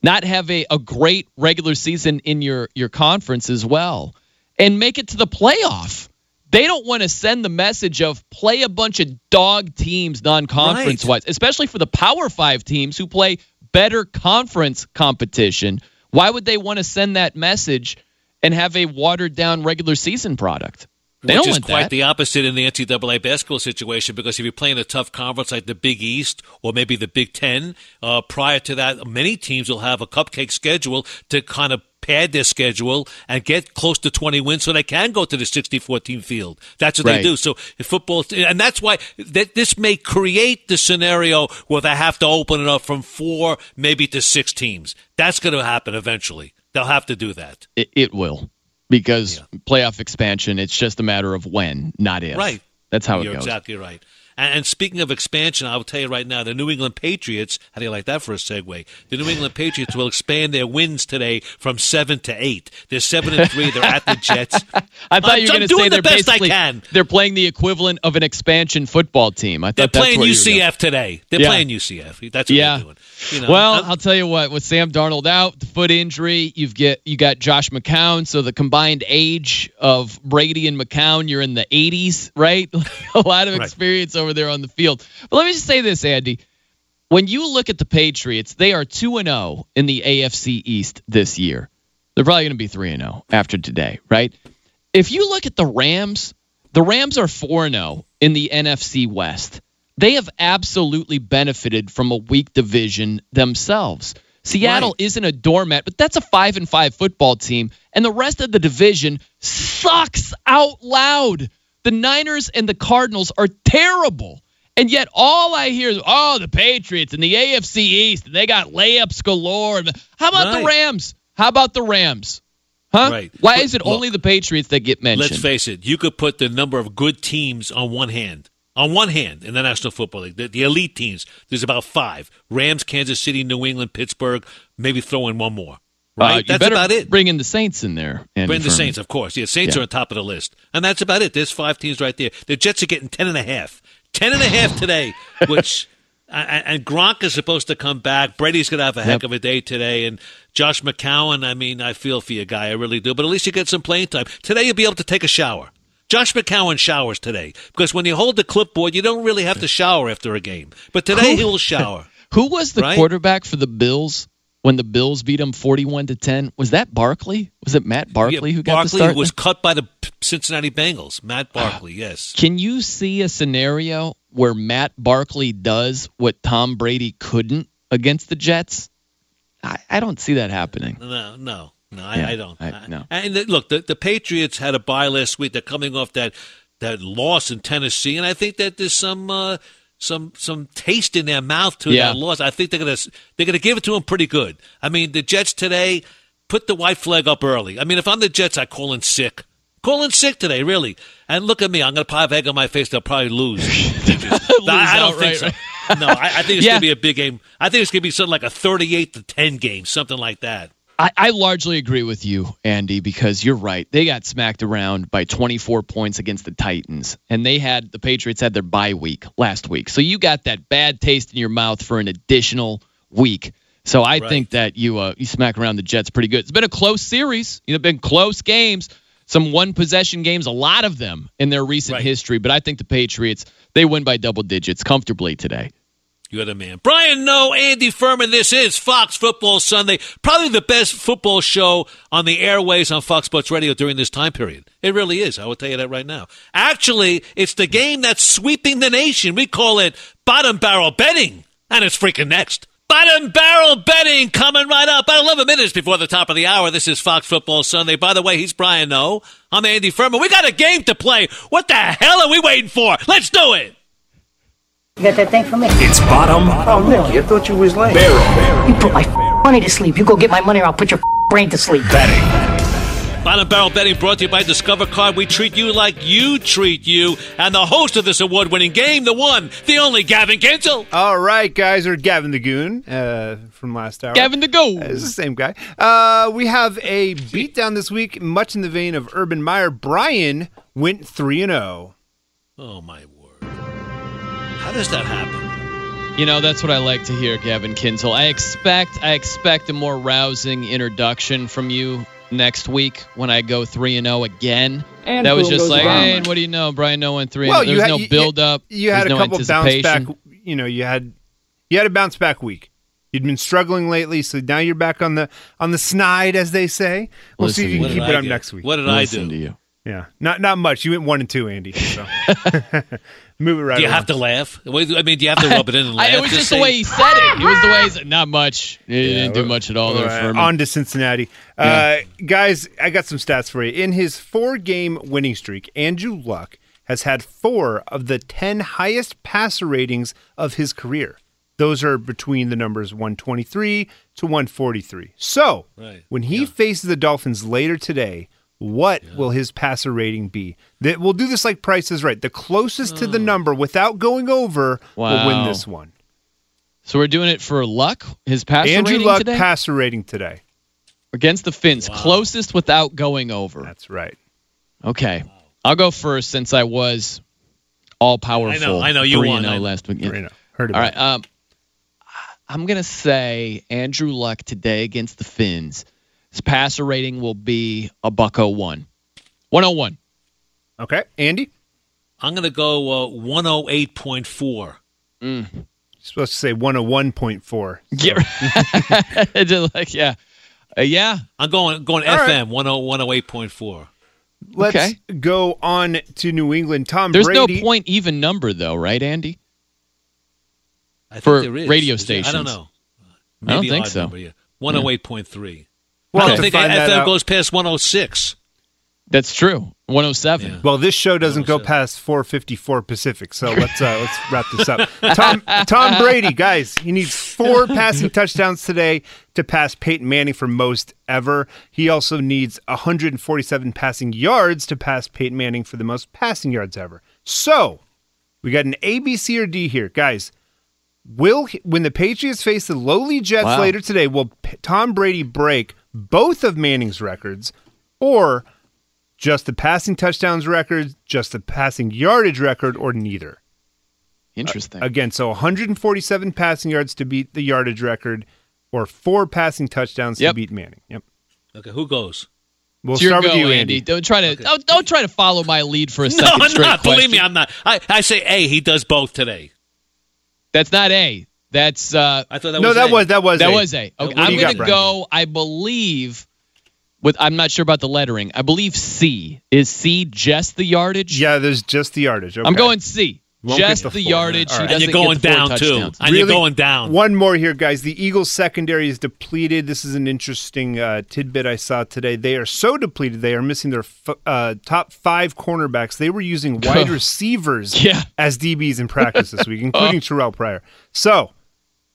not have a, a great regular season in your, your conference as well, and make it to the playoff. They don't want to send the message of play a bunch of dog teams non conference wise, especially for the Power Five teams who play better conference competition. Why would they want to send that message and have a watered down regular season product? They Which don't is quite that. the opposite in the NCAA basketball situation because if you're playing a tough conference like the Big East or maybe the Big Ten, uh, prior to that, many teams will have a cupcake schedule to kind of pad their schedule and get close to 20 wins so they can go to the 64 team field. That's what Right. they do. So football, and that's why that this may create the scenario where they have to open it up from four, maybe to six teams. That's going to happen eventually. They'll have to do that. It, it will because playoff expansion. It's just a matter of when, not if. Right. That's how it goes. You're goes. exactly right. And, and speaking of expansion, I will tell you right now, the New England Patriots. How do you like that for a segue? The New England Patriots will expand their wins today from seven to eight. They're seven and three. They're at the Jets. I thought I'm- you were going to say the they're best I basically can. they're playing the equivalent of an expansion football team. I They're thought that's playing you were. UCF today. They're Yeah. playing UCF. That's what yeah. they're doing. You know, well, I'm- I'll tell you what. With Sam Darnold out, the foot injury, you've get you got Josh McCown. So the combined age of Brady and McCown, you're in the 80s, right? a lot of experience Right. Over there on the field. But let me just say this, Andy. When you look at the Patriots, they are two and zero in the AFC East this year. They're probably going to be three and zero after today, right? If you look at the Rams, the Rams are 4 0 in the NFC West. They have absolutely benefited from a weak division themselves. Seattle isn't a doormat, but that's a 5 and 5 football team, and the rest of the division sucks out loud. The Niners and the Cardinals are terrible. And yet all I hear is, oh, the Patriots and the AFC East, and they got layups galore. How about the Rams? How about the Rams? Huh? Right. Why But is it look, only the Patriots that get mentioned? Let's face it. You could put the number of good teams on one hand. On one hand, in the National Football League, the, the elite teams, there's about five: Rams, Kansas City, New England, Pittsburgh. Maybe throw in one more. Uh, Right? you That's about it. Bring in the Saints in there. Andy Bring the Furman. Saints, of course. Yeah, Saints Yeah. are on top of the list. And that's about it. There's five teams right there. The Jets are getting ten and a half. Ten and a half today, which and Gronk is supposed to come back. Brady's going to have a heck Yep. of a day today. And Josh McCown, I mean, I feel for you, guy. I really do. But at least you get some playing time. Today you'll be able to take a shower. Josh McCown showers today because when you hold the clipboard, you don't really have to shower after a game. But today he will shower. Who was the Right? quarterback for the Bills when the Bills beat them 41 to 10? Was that Barkley? Was it Matt Barkley Yeah, who got the Barkley start? was cut by the Cincinnati Bengals. Matt Barkley, yes. Can you see a scenario where Matt Barkley does what Tom Brady couldn't against the Jets? I, I don't see that happening. No, no, no, I, Yeah, I don't. I- no. And the, look, the, the Patriots had a bye last week. They're coming off that that loss in Tennessee, and I think that there's some uh, some some taste in their mouth to Yeah. that loss. I think they're gonna they're gonna give it to them pretty good. I mean, the Jets today put the white flag up early. I mean, if I'm the Jets, I call in sick. Call in sick today, really. And look at me. I'm going to probably have egg on my face. They'll probably lose. I, I don't think so. No, I, I think it's Yeah. going to be a big game. I think it's going to be something like a 38 to 10 game, something like that. I, I largely agree with you, Andy, because you're right. They got smacked around by 24 points against the Titans, and they had the Patriots had their bye week last week. So you got that bad taste in your mouth for an additional week. So I Right. think that you uh, you smack around the Jets pretty good. It's been a close series. You know, been close games, some one possession games, a lot of them in their recent Right. history. But I think the Patriots they win by double digits comfortably today. You're the man. Brian Noe, Andy Furman. This is Fox Football Sunday. Probably the best football show on the airways on Fox Sports Radio during this time period. It really is. I will tell you that right now. Actually, it's the game that's sweeping the nation. We call it bottom barrel betting. And it's freaking next. Bottom barrel betting coming right up. About 11 minutes before the top of the hour. This is Fox Football Sunday. By the way, he's Brian Noe. I'm Andy Furman. We got a game to play. What the hell are we waiting for? Let's do it. You got that thing for me? It's bottom. Oh, Nicky, I thought you was late. Barrel. You put my f- money to sleep. You go get my money or I'll put your brain to sleep. Betting. Bottom Barrel Betting brought to you by Discover Card. We treat you like you treat you. And the host of this award winning game, the one, the only Gavin Kinzel. All right, guys, or Gavin the Goon uh, from last hour. Gavin the Goon. Uh, it's the same guy. Uh, we have a beatdown this week, much in the vein of Urban Meyer. Brian went 3 and 0. Oh, my word. How does that happen? You know, that's what I like to hear, Gavin Kinzel. I expect I expect a more rousing introduction from you next week when I go 3 and 0 again. And that was just like, Brian. hey, what do you know? Brian Noe went 3 Well, and you There's had- no you- build up. You had a no couple bounce back. anticipation. You know, you had you had a bounce back week. You'd been struggling lately, so now you're back on the on the snide, as they say. We'll see if you can What did keep it I up do? next week. What did I Listen do? to you. Yeah, not not much. You went one and two, Andy. So move it right. Do you along. have to laugh? Wait, I mean, do you have to rub it in and laugh? I, it was just the way he said it. It was the way he said Not much. He didn't do much at all there All right, for me. On to Cincinnati. Uh, guys, I got some stats for you. In his four game winning streak, Andrew Luck has had four of the 10 highest passer ratings of his career. Those are between the numbers 123 to 143. So, Right. when he faces the Dolphins later today, what will his passer rating be? That we'll do this like Price is Right. The closest to the number without going over will win this one. So we're doing it for Luck, his passer Andrew rating Luck today? passer rating today. Against the Finns, closest without going over. That's right. Okay. I'll go first since I was all powerful. I know, I know, you won, and I know. last week. Yeah. Three and oh. Heard All about right. Um, I'm going to say Andrew Luck today against the Finns. His passer rating will be a bucko one. 101. Okay. Andy? I'm going to go uh, 108.4. Mm. You're supposed to say 101.4. Yeah. Just like, yeah. Uh, yeah. I'm going going All right. FM 10 108.4. Let's Okay. go on to New England. Tom There's Brady. no point even number, though, right, Andy? I think For there is. radio Is there? I don't stations. know. I don't think so. Number, yeah. 108.3. We'll I don't think find that FM out. goes past 106. That's true. 107. Well, this show doesn't go past 454 Pacific, so let's uh, let's wrap this up. Tom Tom Brady, guys, he needs four passing touchdowns today to pass Peyton Manning for most ever. He also needs 147 passing yards to pass Peyton Manning for the most passing yards ever. So, we got an A, B, C, or D here, guys. Will he- when the Patriots face the lowly Jets Wow. later today, will P- Tom Brady break both of Manning's records, or just the passing touchdowns record, just the passing yardage record, or neither? Interesting. Uh, again, so 147 passing yards to beat the yardage record, or four passing touchdowns to beat Manning. Yep. Okay, who goes? We'll It's your start with go, you, Andy. Andy. Don't try to don't, don't try to follow my lead for a second. No, I'm not. question. Believe me, I'm not. I, I say A, he does both today. That's not A. That's uh I thought that no, was that A. was that was that a. was a. Okay, what I'm gonna go. I believe with I'm not sure about the lettering. I believe C is C just the yardage. Yeah, there's just the yardage. I'm going C. Won't just the the, yardage. Right. And you're going get the four down, too. touchdowns. And you're going down. One more here, guys. The Eagles secondary is depleted. This is an interesting uh, tidbit I saw today. They are so depleted they are missing their f- uh, top five cornerbacks. They were using wide receivers Yeah. as DBs in practice this week, including Terrelle Pryor. So.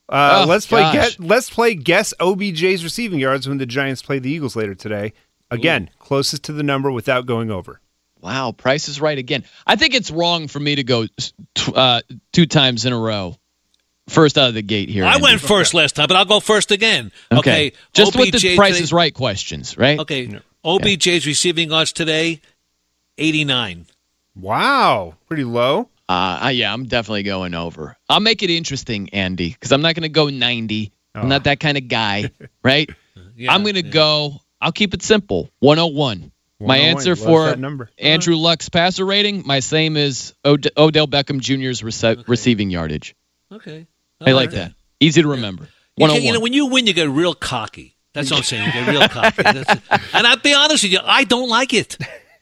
Uh, Oh, let's play. Guess, let's play. Guess OBJ's receiving yards when the Giants play the Eagles later today. Again, closest to the number without going over. Wow, Price is right again. I think it's wrong for me to go t- uh, two times in a row. First out of the gate here. I Andy. went first last time, but I'll go first again. Okay. Okay. Just with the Price today- is right questions, right? Okay. OBJ's receiving yards today, 89. Wow, pretty low. Uh, yeah, I'm definitely going over. I'll make it interesting, Andy, because I'm not going to go 90. I'm not that kind of guy, right? Yeah, I'm going to go. I'll keep it simple. 101. My answer love for that number. Andrew Luck's passer rating, my same is Od- Odell Beckham Jr.'s rece- receiving yardage. Okay. I like that. Easy to remember. You, can- you know, when you win, you get real cocky. That's what I'm saying. You get real cocky. That's- and I'll be honest with you, I don't like it.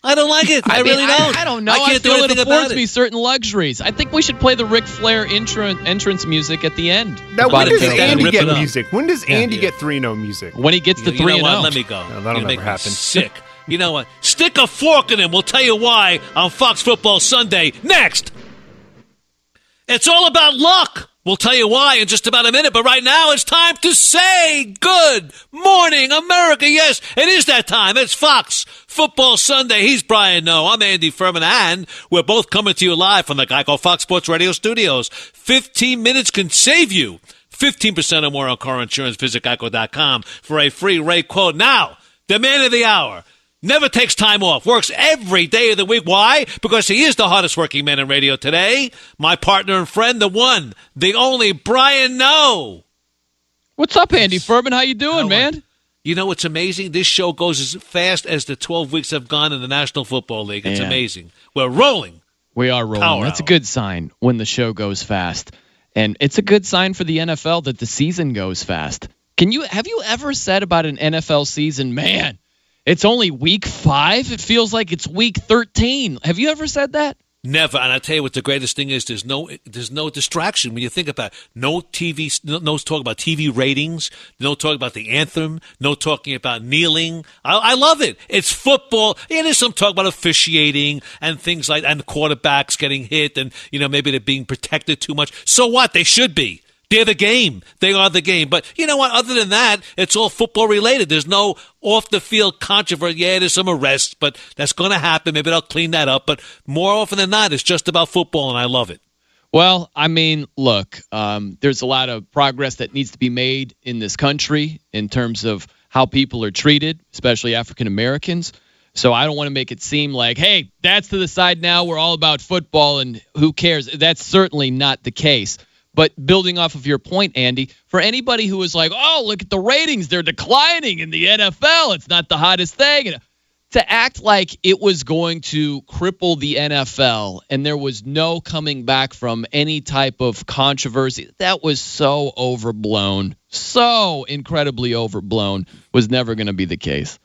I don't like it. I, mean, really don't. I, don't know. I I, can't do feel it anything affords about it. me certain luxuries. I think we should play the Ric Flair intro, entrance music at the end. Now, when About does it, Joe. Andy get music? When does Yeah. Andy get 3 0 music? When he gets You- the you three know and what? oh. Let me go. No, that'll never happen. Sick. You know what? Stick a fork in him. We'll tell you why on Fox Football Sunday. Next. It's all about luck. We'll tell you why in just about a minute, but right now it's time to say good morning, America. Yes, it is that time. It's Fox Football Sunday. He's Brian Noe. I'm Andy Furman, and we're both coming to you live from the Geico Fox Sports Radio studios. 15 minutes can save you 15% or more on car insurance. Visit geico.com for a free rate quote. Now, the man of the hour. Never takes time off. Works every day of the week. Why? Because he is the hardest working man in radio today. My partner and friend, the one, the only Brian Noe. What's up, Andy Furman? How you doing, man? You know what's amazing? This show goes as fast as the 12 weeks have gone in the National Football League. It's amazing. We're rolling. We are rolling. Power That's a good sign when the show goes fast. And it's a good sign for the NFL that the season goes fast. Can you have you ever said about an NFL season, man, it's only week 5? It feels like it's week 13. Have you ever said that? Never. And I tell you what the greatest thing is there's no there's no distraction when you think about it. no TV no, no talk about TV ratings, no talk about the anthem, no talking about kneeling. I, I love it. It's football. Yeah, there's some talk about officiating and things like and quarterbacks getting hit and you know maybe they're being protected too much. So what? They should be. They're the game. They are the game. But you know what? Other than that, it's all football related. There's no off the field controversy. Yeah, there's some arrests, but that's going to happen. Maybe they'll clean that up. But more often than not, it's just about football, and I love it. Well, I mean, look, um, there's a lot of progress that needs to be made in this country in terms of how people are treated, especially African Americans. So I don't want to make it seem like, hey, that's to the side now. We're all about football and who cares? That's certainly not the case. But building off of your point, Andy, for anybody who is like, oh, look at the ratings, they're declining in the NFL. It's not the hottest thing. Uh, to act like it was going to cripple the NFL and there was no coming back from any type of controversy, that was so overblown, so incredibly overblown, was never going to be the case.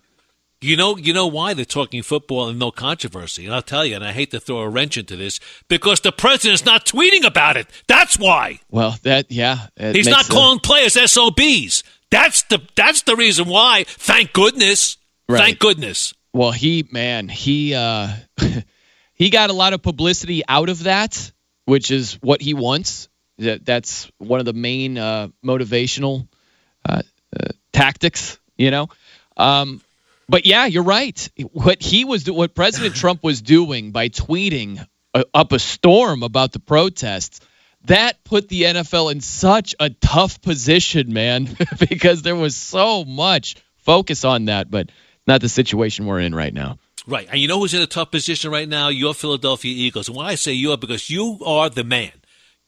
You know, you know why they're talking football and no controversy. And I'll tell you, and I hate to throw a wrench into this, because the president's not tweeting about it. That's why. Well, that yeah, He's not a- calling players SOBs. That's the that's the reason why. Thank goodness. Right. Thank goodness. Well, he man, he uh he got a lot of publicity out of that, which is what he wants. That that's one of the main uh, motivational uh, uh, tactics, you know. Um, but yeah, you're right. What he was, what President Trump was doing by tweeting up a storm about the protests, that put the NFL in such a tough position, man, because there was so much focus on that, but not the situation we're in right now. Right. And you know who's in a tough position right now? Your Philadelphia Eagles. And why I say you are because you are the man.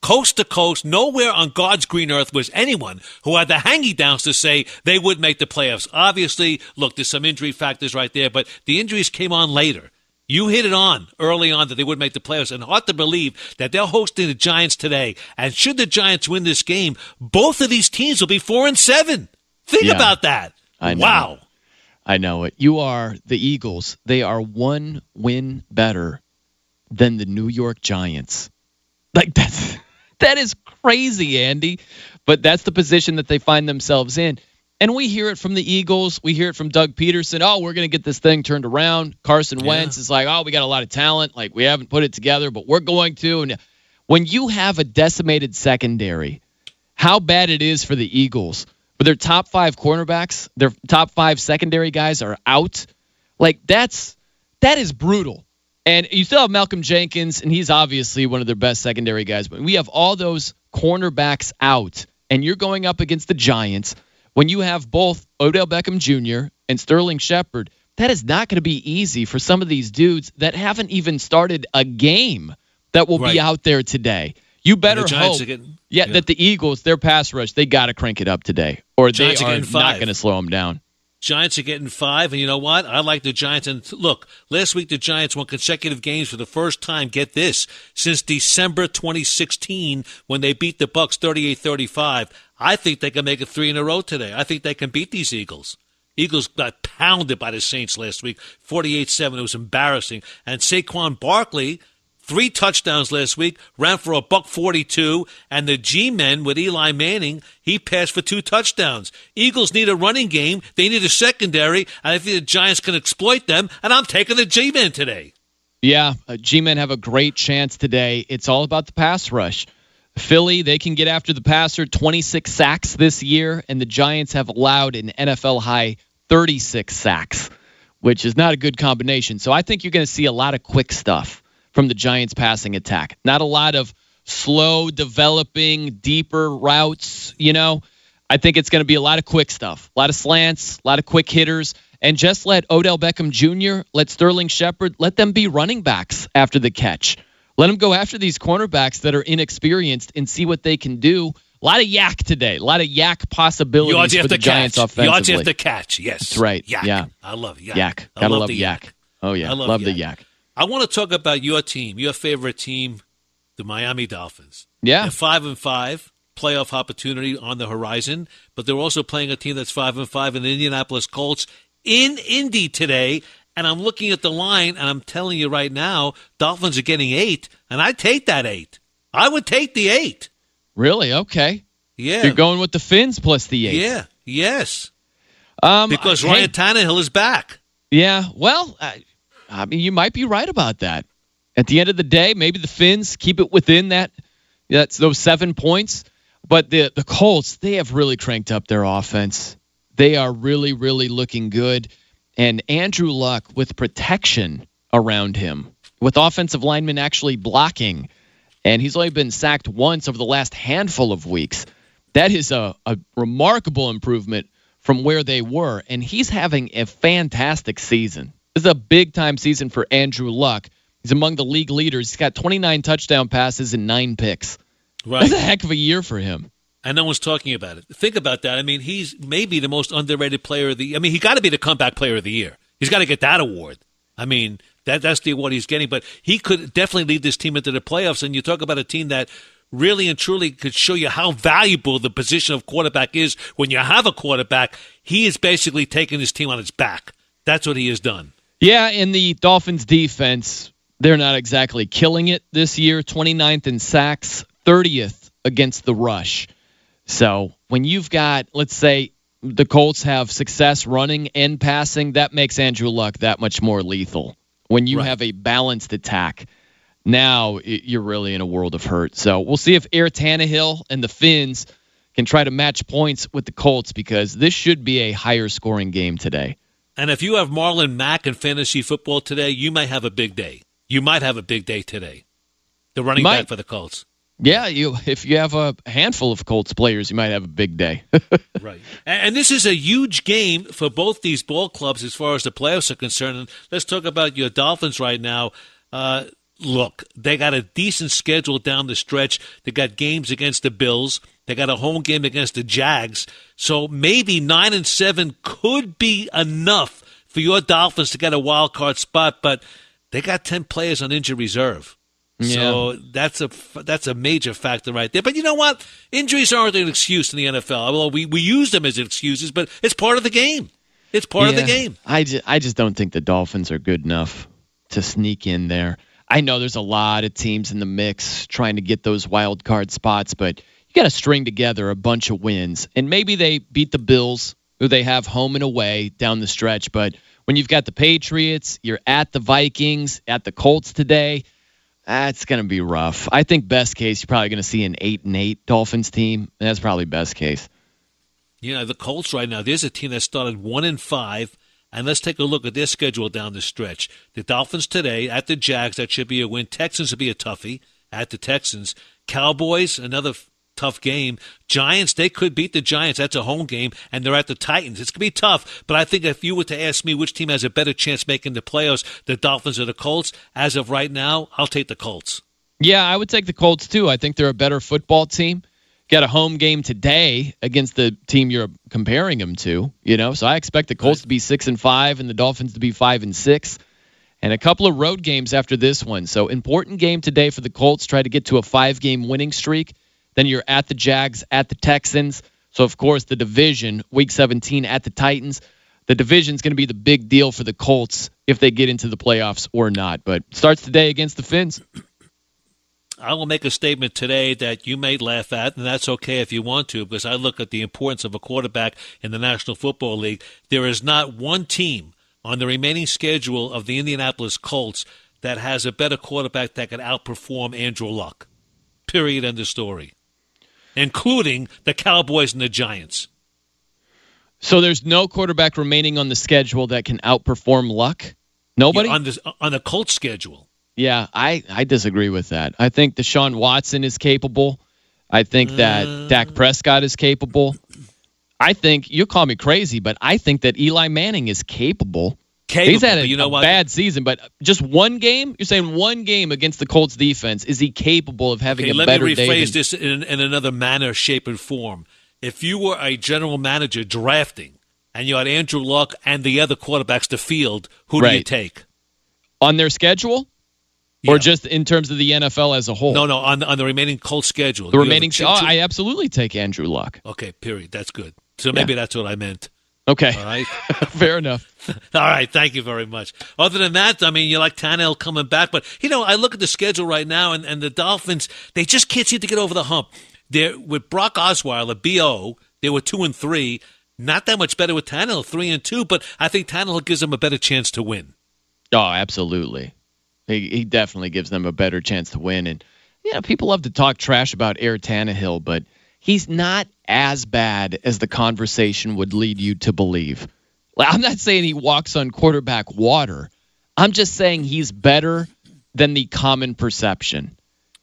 Coast to coast, nowhere on God's green earth was anyone who had the hangy downs to say they would make the playoffs. Obviously, look, there's some injury factors right there, but the injuries came on later. You hit it on early on that they would make the playoffs, and hard to believe that they're hosting the Giants today. And should the Giants win this game, both of these teams will be four and seven. Think Yeah. about that. I know. Wow. I know it. You are the Eagles. They are one win better than the New York Giants. Like that's that is crazy, Andy. But that's the position that they find themselves in. And we hear it from the Eagles. We hear it from Doug Pederson. Oh, we're going to get this thing turned around. Carson Wentz is like, oh, we got a lot of talent. Like, we haven't put it together, but we're going to. And when you have a decimated secondary, how bad it is for the Eagles, but their top five cornerbacks, their top five secondary guys are out. Like, that's that is brutal. And you still have Malcolm Jenkins, and he's obviously one of their best secondary guys. But we have all those cornerbacks out, and you're going up against the Giants when you have both Odell Beckham Jr. and Sterling Shepard. That is not going to be easy for some of these dudes that haven't even started a game that will Right. be out there today. You better hope, getting- yeah, yeah. that the Eagles, their pass rush, they got to crank it up today, or Giants they are are not going to slow them down. Giants are getting five, and you know what? I like the Giants. And look, last week the Giants won consecutive games for the first time. Get this since December 2016 when they beat the Bucks 38-35. I think they can make it three in a row today. I think they can beat these Eagles. Eagles got pounded by the Saints last week, 48-7. It was embarrassing. And Saquon Barkley, three touchdowns last week, ran for a buck 42. And the G-men with Eli Manning, he passed for two touchdowns. Eagles need a running game. They need a secondary. And I think the Giants can exploit them. And I'm taking the G-men today. Yeah, uh, G-men have a great chance today. It's all about the pass rush. Philly, they can get after the passer, 26 sacks this year, and the Giants have allowed an NFL high 36 sacks, which is not a good combination. So I think you're going to see a lot of quick stuff from the Giants passing attack. Not a lot of slow developing, deeper routes, you know. I think it's going to be a lot of quick stuff, a lot of slants, a lot of quick hitters, and just let Odell Beckham Jr., let Sterling Shepard, let them be running backs after the catch. Let them go after these cornerbacks that are inexperienced and see what they can do. A lot of yak today. A lot of yak possibilities Yards for the Giants catch. offensively. Yards after catch. Yes. That's right. Yak. Yeah. I love yak. Yak. Gotta love love the yak. Oh yeah. I love the yak. yak. I want to talk about your team, your favorite team, the Miami Dolphins. Yeah. They're five and five, playoff opportunity on the horizon, but they're also playing a team that's five and five in the Indianapolis Colts in Indy today. And I'm looking at the line, and I'm telling you right now, Dolphins are getting eight, and I'd take that eight. I would take the eight. Really? Okay. Yeah. You're going with the Fins plus the eight. Yeah. Yes. Um, Because hey, Ryan Tannehill is back. Yeah, well, I, I mean, you might be right about that. At the end of the day, maybe the Finns keep it within that that's those seven points. But the the Colts, they have really cranked up their offense. They are really, really looking good. And Andrew Luck with protection around him, with offensive linemen actually blocking, and he's only been sacked once over the last handful of weeks. That is a, a remarkable improvement from where they were, and he's having a fantastic season. This is a big time season for Andrew Luck. He's among the league leaders. He's got 29 touchdown passes and nine picks. Right. That's a heck of a year for him. and no one's talking about it. Think about that. I mean, he's maybe the most underrated player of the. I mean, he got to be the comeback player of the year. He's got to get that award. I mean, that that's the award he's getting. But he could definitely lead this team into the playoffs. And you talk about a team that really and truly could show you how valuable the position of quarterback is when you have a quarterback. He is basically taking his team on his back. That's what he has done. Yeah, and the Dolphins defense, they're not exactly killing it this year. 29th in sacks, 30th against the rush. So when you've got, let's say, the Colts have success running and passing, that makes Andrew Luck that much more lethal. When you have a balanced attack, now you're really in a world of hurt. So we'll see if Air Tannehill and the Finns can try to match points with the Colts because this should be a higher scoring game today. And if you have Marlon Mack in fantasy football today, you might have a big day. You might have a big day today. The running Might. back for the Colts. Yeah, you if you have a handful of Colts players, you might have a big day. Right. And, and this is a huge game for both these ball clubs as far as the playoffs are concerned. And let's talk about your Dolphins right now. Uh, look, they got a decent schedule down the stretch. They got games against the Bills. They got a home game against the Jags. So maybe nine and seven could be enough for your Dolphins to get a wild card spot, but they got ten players on injured reserve. So that's a that's a major factor right there. But you know what? Injuries aren't an excuse in the NFL. Well, we, we use them as excuses, but it's part of the game. It's part of the game. I just, I just don't think the Dolphins are good enough to sneak in there. I know there's a lot of teams in the mix trying to get those wild card spots, but you got to string together a bunch of wins. And maybe they beat the Bills, who they have home and away down the stretch. But when you've got the Patriots, you're at the Vikings, at the Colts today, that's going to be rough. I think best case, you're probably going to see an eight and eight Dolphins team. That's probably best case. You know, the Colts right now, there's a team that started one and five. And let's take a look at their schedule down the stretch. The Dolphins today at the Jags, that should be a win. Texans will be a toughie at the Texans. Cowboys, another tough game. Giants, they could beat the Giants. That's a home game, and they're at the Titans. It's going to be tough, but I think if you were to ask me which team has a better chance making the playoffs, the Dolphins or the Colts, as of right now, I'll take the Colts. Yeah, I would take the Colts too. I think they're a better football team. Got a home game today against the team you're comparing them to, you know. So I expect the Colts to be six and five and the Dolphins to be five and six, and a couple of road games after this one. So important game today for the Colts. Try to get to a five-game winning streak. Then you're at the Jags, at the Texans. So of course the division, Week 17 at the Titans. the division's going to be the big deal for the Colts if they get into the playoffs or not. But starts today against the Finns. I will make a statement today that you may laugh at, and that's okay if you want to, because I look at the importance of a quarterback in the National Football League. There is not one team on the remaining schedule of the Indianapolis Colts that has a better quarterback that can outperform Andrew Luck. Period. End of story. Including the Cowboys and the Giants. So there's no quarterback remaining on the schedule that can outperform Luck. Nobody Yeah, on the on the Colts schedule. Yeah, I, I disagree with that. I think Deshaun Watson is capable. I think that uh. Dak Prescott is capable. I think you call me crazy, but I think that Eli Manning is capable. Capable, He's had a, you know a what? bad season, but just one game. You're saying one game against the Colts defense. Is he capable of having Okay, a let me rephrase than- this in, in another manner, shape, and form. If you were a general manager drafting and you had Andrew Luck and the other quarterbacks to field, who do you take? on their schedule, or just in terms of the NFL as a whole? No, no, on the, on the remaining Colts schedule. the remaining. a Oh, I absolutely take Andrew Luck. okay, period. That's good. So maybe that's what I meant. Okay, All right. fair enough. All right, thank you very much. Other than that, I mean, you like Tannehill coming back, but you know, I look at the schedule right now, and, and the Dolphins, they just can't seem to get over the hump. They're with Brock Osweiler, Bo. They were two and three, not that much better with Tannehill, three and two, but I think Tannehill gives them a better chance to win. Oh, absolutely. He, he definitely gives them a better chance to win. And, you know, people love to talk trash about Air Tannehill, but he's not as bad as the conversation would lead you to believe. I'm not saying he walks on quarterback water. I'm just saying he's better than the common perception.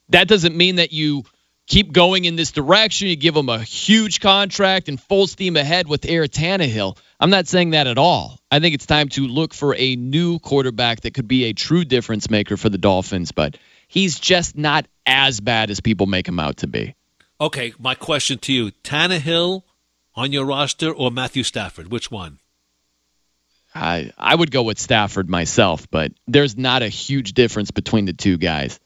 That doesn't mean that you keep going in this direction. You give him a huge contract and full steam ahead with Air Tannehill. I'm not saying that at all. I think it's time to look for a new quarterback that could be a true difference maker for the Dolphins, but he's just not as bad as people make him out to be. Okay, my question to you Tannehill on your roster or Matthew Stafford? Which one? I I would go with Stafford myself, but there's not a huge difference between the two guys.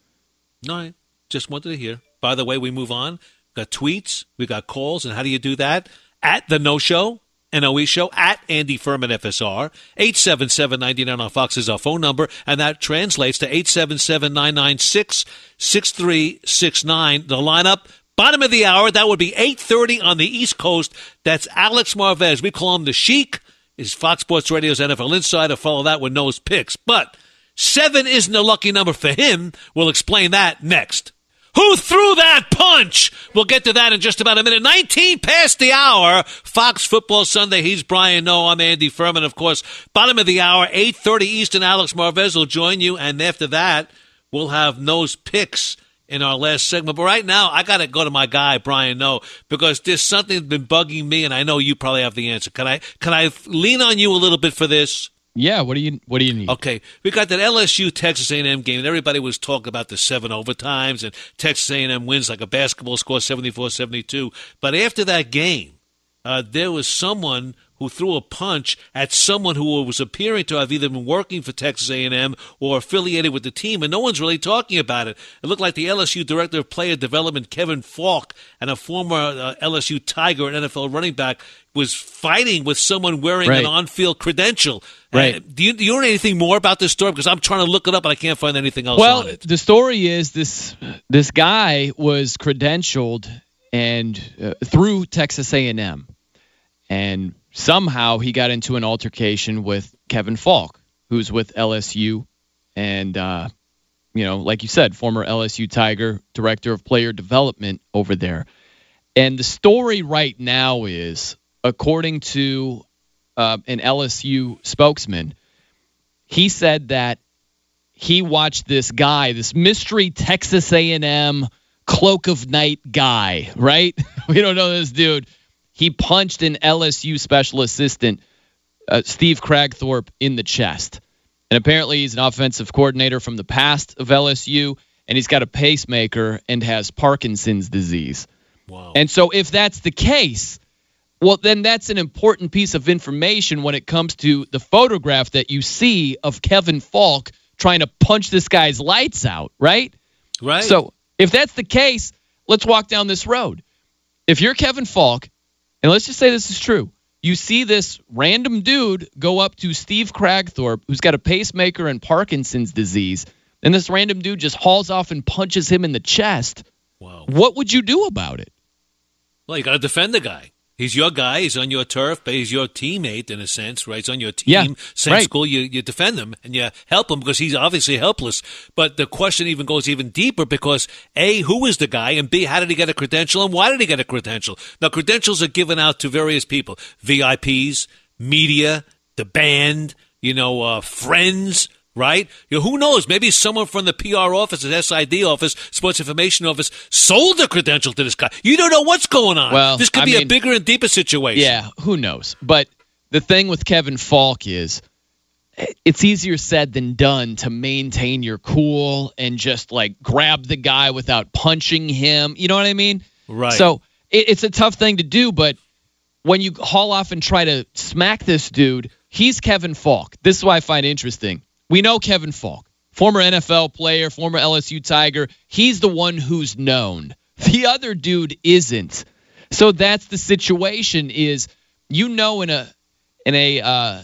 No, I just wanted to hear. By the way, we move on. Got tweets, we got calls, and how do you do that? At the Noe Show, NOE Show, at Andy Furman FSR, 877-99 on Fox is our phone number, and that translates to 877-996-6369. The lineup, bottom of the hour, that would be 8.30 on the East Coast. That's Alex Marvez. We call him the Sheik. Is Fox Sports Radio's NFL Insider. Follow that with Noe's Picks. But seven isn't a lucky number for him. We'll explain that next. Who threw that punch? We'll get to that in just about a minute. 19 past the hour. Fox Football Sunday. He's Brian Noe. I'm Andy Furman. Of course, bottom of the hour, 8.30 Eastern. Alex Marvez will join you. And after that, we'll have Noe's picks in our last segment. But right now, I got to go to my guy, Brian Noe, because there's something that's been bugging me, and I know you probably have the answer. Can I, can I lean on you a little bit for this? Yeah, what do you what do you need? Okay, we got that LSU Texas A&M game, and everybody was talking about the seven overtimes, and Texas A&M wins like a basketball score, 74-72. But after that game, uh, there was someone who threw a punch at someone who was appearing to have either been working for Texas A&M or affiliated with the team, and no one's really talking about it. It looked like the LSU director of player development, Kevin Falk, and a former uh, LSU Tiger and NFL running back was fighting with someone wearing Right. an on-field credential. Right. Uh, do, you, do you know anything more about this story? Because I'm trying to look it up and I can't find anything else Well, on it. the story is this: this guy was credentialed and uh, through Texas A&M, and somehow he got into an altercation with Kevin Falk, who's with LSU, and uh, you know, like you said, former LSU Tiger, director of player development over there. And the story right now is, according to uh, an LSU spokesman, he said that he watched this guy, this mystery Texas A&M cloak of night guy, right? we don't know this dude. He punched an LSU special assistant, uh, Steve Kragthorpe, in the chest. And apparently he's an offensive coordinator from the past of LSU, and he's got a pacemaker and has Parkinson's disease. Wow. And so if that's the case, well, then that's an important piece of information when it comes to the photograph that you see of Kevin Falk trying to punch this guy's lights out, right? Right. So if that's the case, let's walk down this road. If you're Kevin Falk, and let's just say this is true, you see this random dude go up to Steve Kragthorpe, who's got a pacemaker and Parkinson's disease, and this random dude just hauls off and punches him in the chest. Wow. What would you do about it? Well, you got to defend the guy. He's your guy. He's on your turf, but he's your teammate in a sense, right? He's on your team. Yeah, Same right. school. You, you defend him and you help him because he's obviously helpless. But the question even goes even deeper because A, who is the guy? And B, how did he get a credential and why did he get a credential? Now, credentials are given out to various people VIPs, media, the band, you know, uh, friends, right? You know, who knows? Maybe someone from the PR office, the SID office, Sports Information Office, sold the credential to this guy. You don't know what's going on. Well, this could I be a bigger and deeper situation. Yeah, who knows? But the thing with Kevin Falk is it's easier said than done to maintain your cool and just like grab the guy without punching him. You know what I mean? Right. So it, it's a tough thing to do, but when you haul off and try to smack this dude, he's Kevin Falk. This is why I find interesting. We know Kevin Falk, former NFL player, former LSU Tiger. He's the one who's known. The other dude isn't. So that's the situation. Is you know in a in a uh,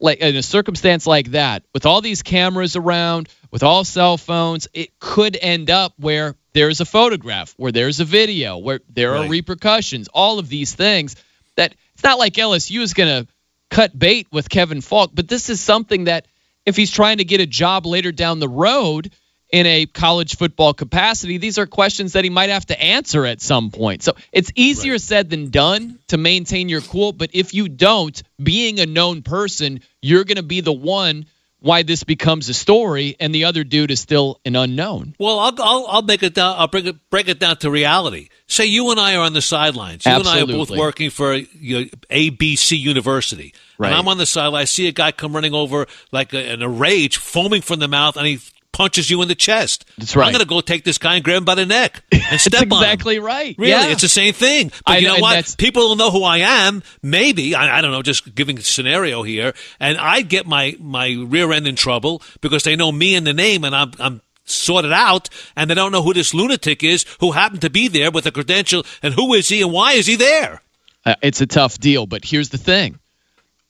like in a circumstance like that, with all these cameras around, with all cell phones, it could end up where there's a photograph, where there's a video, where there are Right. repercussions, all of these things. That it's not like LSU is going to cut bait with Kevin Falk, but this is something that if he's trying to get a job later down the road in a college football capacity, these are questions that he might have to answer at some point. So it's easier said than done to maintain your cool, but if you don't, being a known person, you're going to be the one why this becomes a story and the other dude is still an unknown. Well, I'll, I'll I'll make it down. I'll bring it break it down to reality. Say you and I are on the sidelines. You and I are both working for you know, ABC University. Right. And I'm on the sideline. I see a guy come running over like a, in a rage, foaming from the mouth, and he punches you in the chest. That's right. I'm going to go take this guy and grab him by the neck and step That's on him. exactly right. Really, Yeah. it's the same thing. But I you know, know what? People will know who I am. Maybe I, I don't know. Just giving a scenario here, and I'd get my my rear end in trouble because they know me and the name, and I'm I'm sorted out, and they don't know who this lunatic is who happened to be there with a credential, and who is he, and why is he there? Uh, it's a tough deal, but here's the thing.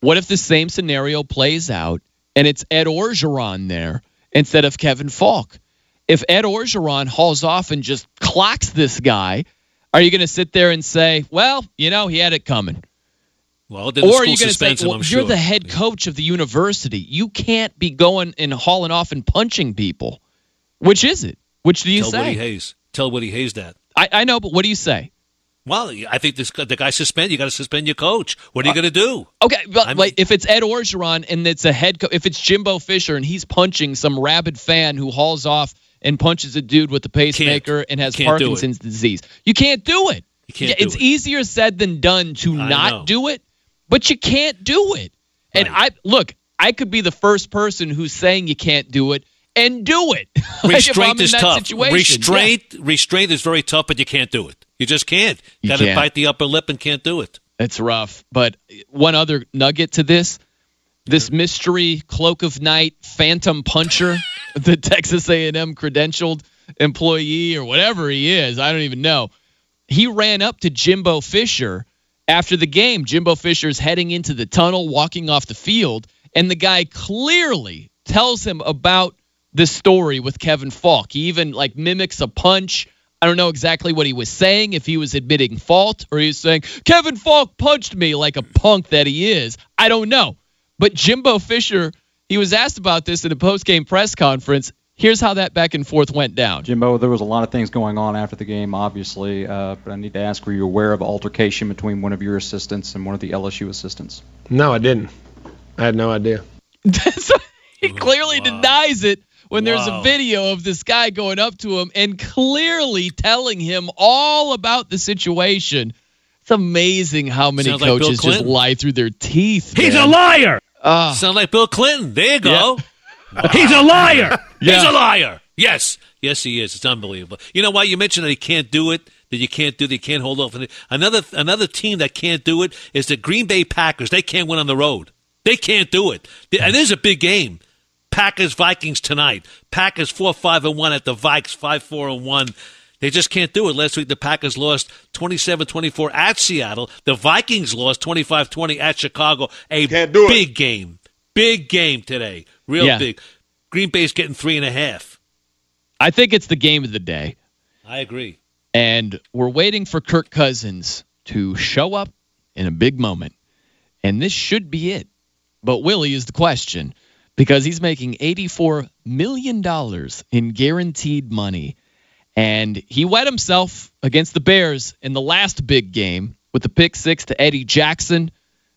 What if the same scenario plays out and it's Ed Orgeron there instead of Kevin Falk? If Ed Orgeron hauls off and just clocks this guy, are you going to sit there and say, well, you know, he had it coming? Well, then the or are you going to say, him, well, you're sure. the head coach of the university. You can't be going and hauling off and punching people. Which is it? Which do you Tell Woody say? Hayes. Tell Woody Hayes that. I, I know, but what do you say? Well, I think this the guy suspend. You got to suspend your coach. What are you uh, going to do? Okay, but like if it's Ed Orgeron and it's a head coach, if it's Jimbo Fisher and he's punching some rabid fan who hauls off and punches a dude with a pacemaker and has Can't do it. Parkinson's disease, you can't do it. You can't Yeah, do it's it. easier said than done to I not know. do it, but you can't do it. And I look, I could be the first person who's saying you can't do it and do it. Like, if I'm Restraint in is tough. situation. Restraint, restraint is very tough, but you can't do it. You just can't. You got to bite the upper lip and can't do it. It's rough. But one other nugget to this this mystery cloak of night phantom puncher, the Texas A&M credentialed employee or whatever he is, I don't even know. He ran up to Jimbo Fisher after the game. Jimbo Fisher's heading into the tunnel, walking off the field, and the guy clearly tells him about the story with Kevin Falk. He even like mimics a punch. I don't know exactly what he was saying, if he was admitting fault or he was saying, Kevin Falk punched me like a punk that he is. I don't know. But Jimbo Fisher, he was asked about this in a post game press conference. Here's how that back and forth went down. Jimbo, there was a lot of things going on after the game, obviously, uh, but I need to ask: Were you aware of altercation between one of your assistants and one of the LSU assistants? No, I didn't. I had no idea. he clearly denies it when there's a video of this guy going up to him and clearly telling him all about the situation. It's amazing how many Sounds like coaches just lie through their teeth. He's man. a liar. Ah. Sound like Bill Clinton. There you go. He's a liar. He's a liar. Yes. Yes, he is. It's unbelievable. You know why you mentioned that he can't do it? That you can't do that you can't hold off. Another another team that can't do it is the Green Bay Packers. They can't win on the road. They can't do it. And it is a big game. Packers Vikings tonight. Packers four five and one at the Vikes five four and one. They just can't do it. Last week, the Packers lost 27 24 at Seattle. The Vikings lost 25 20 at Chicago. A big game. Big game today. Real Yeah. big. Green Bay's getting three and a half. I think it's the game of the day. I agree. And we're waiting for Kirk Cousins to show up in a big moment. And this should be it. But Willie is the question because he's making $84 million in guaranteed money. And he wet himself against the Bears in the last big game with the pick six to Eddie Jackson,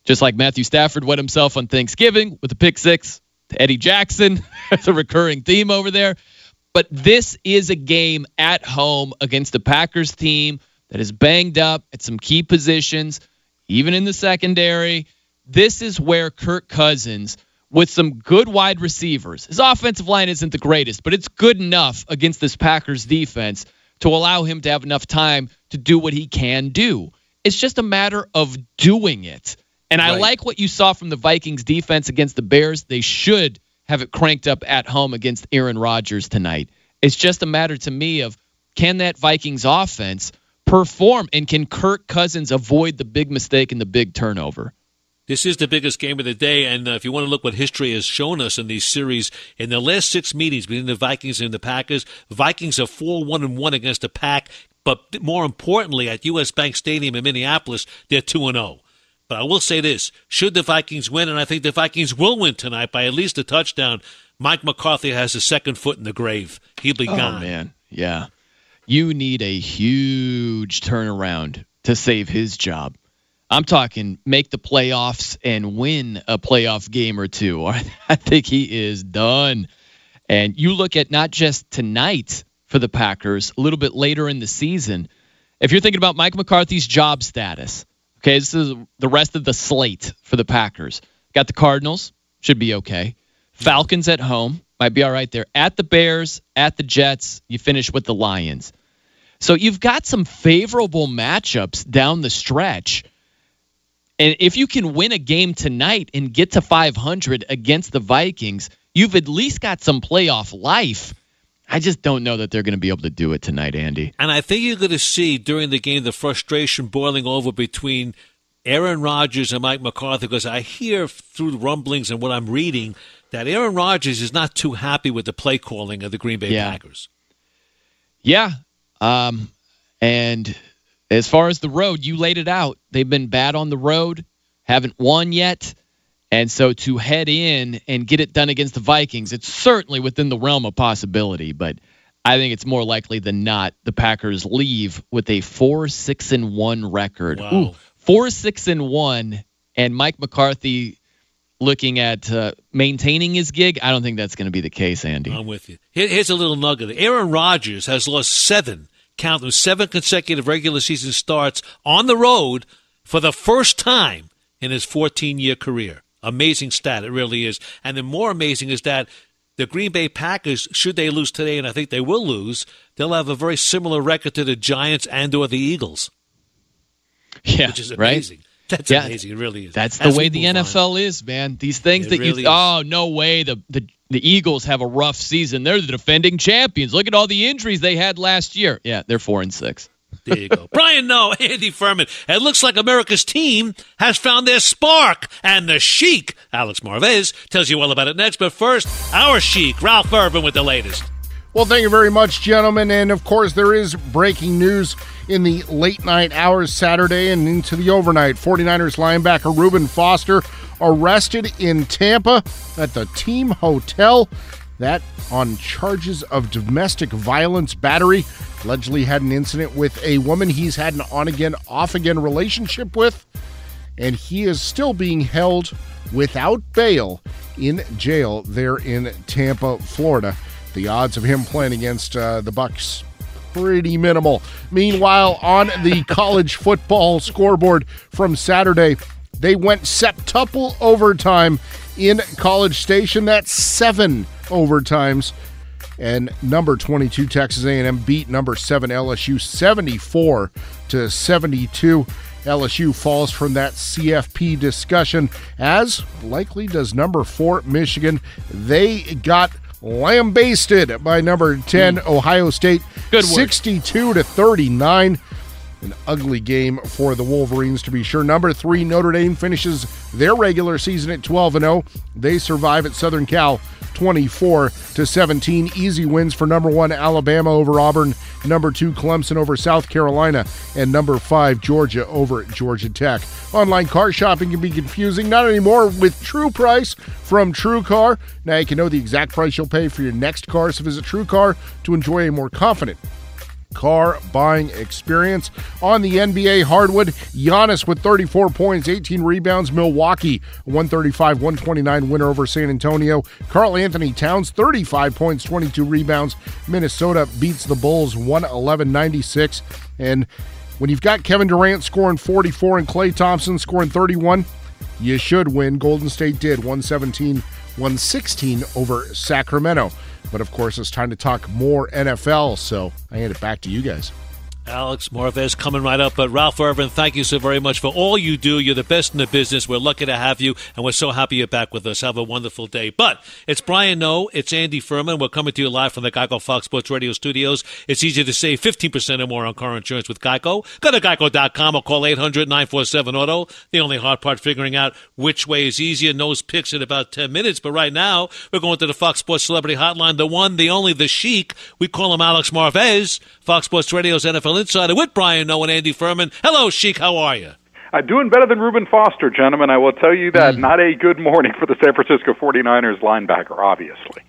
just like Matthew Stafford wet himself on Thanksgiving with the pick six to Eddie Jackson. It's a recurring theme over there. But this is a game at home against the Packers team that is banged up at some key positions, even in the secondary. This is where Kirk Cousins, with some good wide receivers, his offensive line isn't the greatest, but it's good enough against this Packers defense to allow him to have enough time to do what he can do. It's just a matter of doing it. And I like what you saw from the Vikings defense against the Bears. They should have it cranked up at home against Aaron Rodgers tonight. It's just a matter to me of can that Vikings offense perform and can Kirk Cousins avoid the big mistake and the big turnover? This is the biggest game of the day, and uh, if you want to look what history has shown us in these series, in the last six meetings between the Vikings and the Packers, Vikings are four one and one against the Pack, but more importantly, at U.S. Bank Stadium in Minneapolis, they're two and zero. But I will say this: should the Vikings win, and I think the Vikings will win tonight by at least a touchdown, Mike McCarthy has his second foot in the grave. He'll be Oh gone. man, yeah. You need a huge turnaround to save his job. I'm talking make the playoffs and win a playoff game or two. I think he is done. And you look at not just tonight for the Packers, a little bit later in the season. If you're thinking about Mike McCarthy's job status, okay, this is the rest of the slate for the Packers. Got the Cardinals, should be okay. Falcons at home, might be all right there. At the Bears, at the Jets, you finish with the Lions. So you've got some favorable matchups down the stretch. And if you can win a game tonight and get to 500 against the Vikings, you've at least got some playoff life. I just don't know that they're going to be able to do it tonight, Andy. And I think you're going to see during the game the frustration boiling over between Aaron Rodgers and Mike McCarthy because I hear through the rumblings and what I'm reading that Aaron Rodgers is not too happy with the play calling of the Green Bay Yeah. Packers. Yeah. Um, and as far as the road, you laid it out. They've been bad on the road, haven't won yet. And so to head in and get it done against the Vikings, it's certainly within the realm of possibility, but I think it's more likely than not the Packers leave with a 4 6 and 1 record. Wow. Ooh, 4 6 and 1 and Mike McCarthy looking at uh, maintaining his gig. I don't think that's going to be the case, Andy. I'm with you. Here's a little nugget. Aaron Rodgers has lost seven, count them, seven consecutive regular season starts on the road for the first time in his 14 year career. Amazing stat. It really is. And the more amazing is that the Green Bay Packers, should they lose today, and I think they will lose, they'll have a very similar record to the Giants and or the Eagles. Yeah, which is right? amazing. That's Yeah. amazing. It really is. That's the As way the move on. NFL is, man. These things It that really you is. oh no way the, the the Eagles have a rough season. They're the defending champions. Look at all the injuries they had last year. Yeah, they're four and six. There you go. Brian, Noe, Andy Furman. It looks like America's team has found their spark. And the Sheik, Alex Marvez, tells you all about it next. But first, our Sheik, Ralph Irvin, with the latest. Well, thank you very much, gentlemen. And of course, there is breaking news in the late night hours Saturday and into the overnight. 49ers linebacker Reuben Foster arrested in Tampa at the team hotel. That on charges of domestic violence battery. Allegedly had an incident with a woman he's had an on again, off again relationship with. And he is still being held without bail in jail there in Tampa, Florida. The odds of him playing against uh, the Bucs pretty minimal. Meanwhile, on the college football scoreboard from Saturday, they went septuple overtime in College Station. That's seven overtimes. And number 22 Texas A&M beat number 7 LSU 74 to 72. LSU falls from that CFP discussion as likely does number 4 Michigan. They got lambasted by number 10 hmm. Ohio State Good 62 to 39. An ugly game for the Wolverines to be sure. Number 3 Notre Dame finishes their regular season at 12 and 0. They survive at Southern Cal 24 to 17. Easy wins for number 1 Alabama over Auburn, number 2 Clemson over South Carolina, and number 5 Georgia over Georgia Tech. Online car shopping can be confusing, not anymore with True Price from TrueCar. Now you can know the exact price you'll pay for your next car, so visit TrueCar to enjoy a more confident car buying experience. On the NBA hardwood, Giannis with 34 points, 18 rebounds. Milwaukee, 135 129 winner over San Antonio. Karl-Anthony Towns, 35 points, 22 rebounds. Minnesota beats the Bulls 111 96. And when you've got Kevin Durant scoring 44 and Klay Thompson scoring 31, you should win. Golden State did 117 116 over Sacramento. But of course, it's time to talk more NFL. So I hand it back to you guys. Alex Marvez coming right up. But Ralph Irvin, thank you so very much for all you do. You're the best in the business. We're lucky to have you, and we're so happy you're back with us. Have a wonderful day. But it's Brian Noe, it's Andy Furman. We're coming to you live from the Geico Fox Sports Radio studios. It's easy to save 15% or more on car insurance with Geico. Go to geico.com or call 800 947 Auto. The only hard part figuring out which way is easier. Noe's picks in about 10 minutes. But right now, we're going to the Fox Sports Celebrity Hotline, the one, the only, the Sheik. We call him Alex Marvez, Fox Sports Radio's NFL Insider with Brian Noe and Andy Furman. Hello, Sheik. How are you? Uh, doing better than Reuben Foster, gentlemen. I will tell you that. Not a good morning for the San Francisco 49ers linebacker, obviously.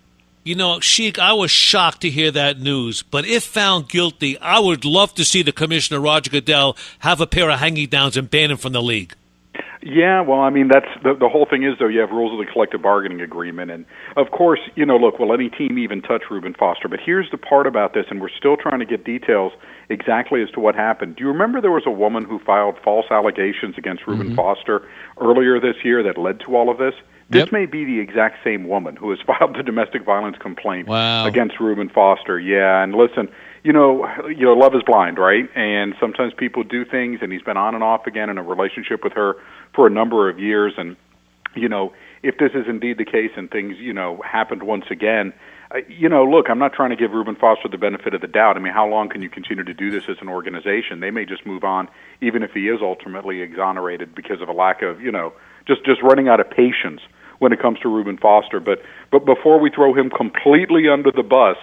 You know, Sheik, I was shocked to hear that news, but if found guilty, I would love to see the commissioner, Roger Goodell, have a pair of hanging downs and ban him from the league. Yeah, well, I mean, that's the the whole thing is though. You have rules of the collective bargaining agreement, and of course, you know, look, will any team even touch Reuben Foster? But here's the part about this, and we're still trying to get details exactly as to what happened. Do you remember there was a woman who filed false allegations against Reuben mm-hmm. Foster earlier this year that led to all of this? This may be the exact same woman who has filed the domestic violence complaint Wow. against Reuben Foster. Yeah, and listen, you know, you know, love is blind, right? And sometimes people do things, and he's been on and off again in a relationship with her for a number of years, and you know, if this is indeed the case and things, you know, happened once again, you know, look, I'm not trying to give Reuben Foster the benefit of the doubt. I mean, how long can you continue to do this as an organization? They may just move on, even if he is ultimately exonerated because of a lack of, you know, just just running out of patience when it comes to Reuben Foster. But but before we throw him completely under the bus,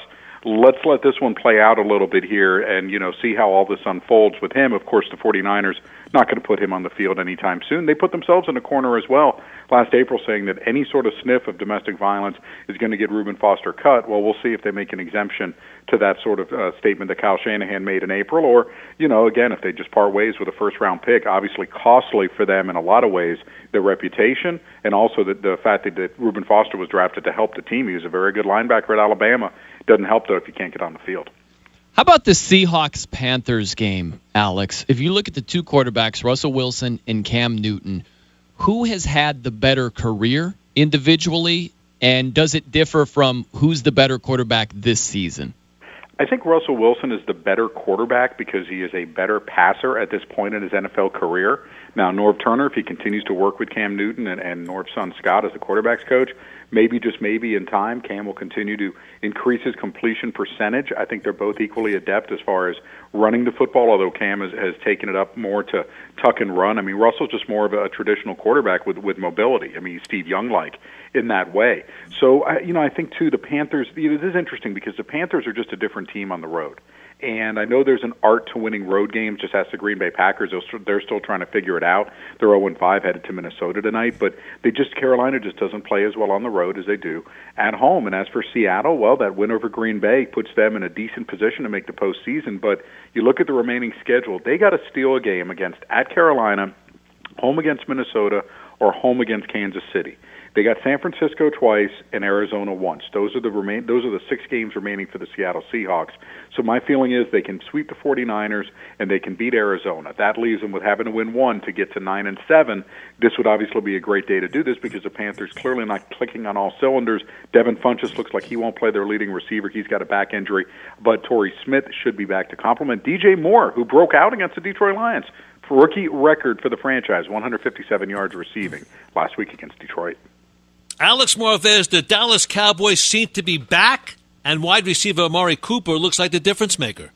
let's let this one play out a little bit here and you know see how all this unfolds with him. Of course, the 49ers not going to put him on the field anytime soon. They put themselves in a corner as well last April saying that any sort of sniff of domestic violence is going to get Reuben Foster cut. Well, we'll see if they make an exemption to that sort of uh, statement that Kyle Shanahan made in April or, you know, again, if they just part ways with a first round pick, obviously costly for them in a lot of ways, their reputation and also the, the fact that, that Reuben Foster was drafted to help the team. He was a very good linebacker at Alabama. Doesn't help though if you can't get on the field. How about the Seahawks Panthers game, Alex? If you look at the two quarterbacks, Russell Wilson and Cam Newton, who has had the better career individually, and does it differ from who's the better quarterback this season? I think Russell Wilson is the better quarterback because he is a better passer at this point in his NFL career. Now, Norv Turner, if he continues to work with Cam Newton and, and Norv's son Scott as the quarterbacks coach, maybe just maybe in time, Cam will continue to increase his completion percentage. I think they're both equally adept as far as running the football, although Cam has, has taken it up more to tuck and run. I mean, Russell's just more of a, traditional quarterback with with mobility. I mean, Steve Young like in that way. So, I, you know, I think too the Panthers. You know, this is interesting because the Panthers are just a different team on the road. And I know there's an art to winning road games. Just ask the Green Bay Packers; they're still, trying to figure it out. They're 0 5 headed to Minnesota tonight, but they just Carolina just doesn't play as well on the road as they do at home. And as for Seattle, well, that win over Green Bay puts them in a decent position to make the postseason. But you look at the remaining schedule; they got to steal a game against at Carolina, home against Minnesota, or home against Kansas City. They got San Francisco twice and Arizona once. Those are the remain those are the six games remaining for the Seattle Seahawks. So my feeling is they can sweep the 49ers and they can beat Arizona. That leaves them with having to win one to get to 9 and 7. This would obviously be a great day to do this because the Panthers clearly not clicking on all cylinders. Devin Funchess looks like he won't play their leading receiver. He's got a back injury, but Torrey Smith should be back to complement DJ Moore who broke out against the Detroit Lions. Rookie record for the franchise, 157 yards receiving last week against Detroit. Alex Marvez, the Dallas Cowboys seem to be back, and wide receiver Amari Cooper looks like the difference maker.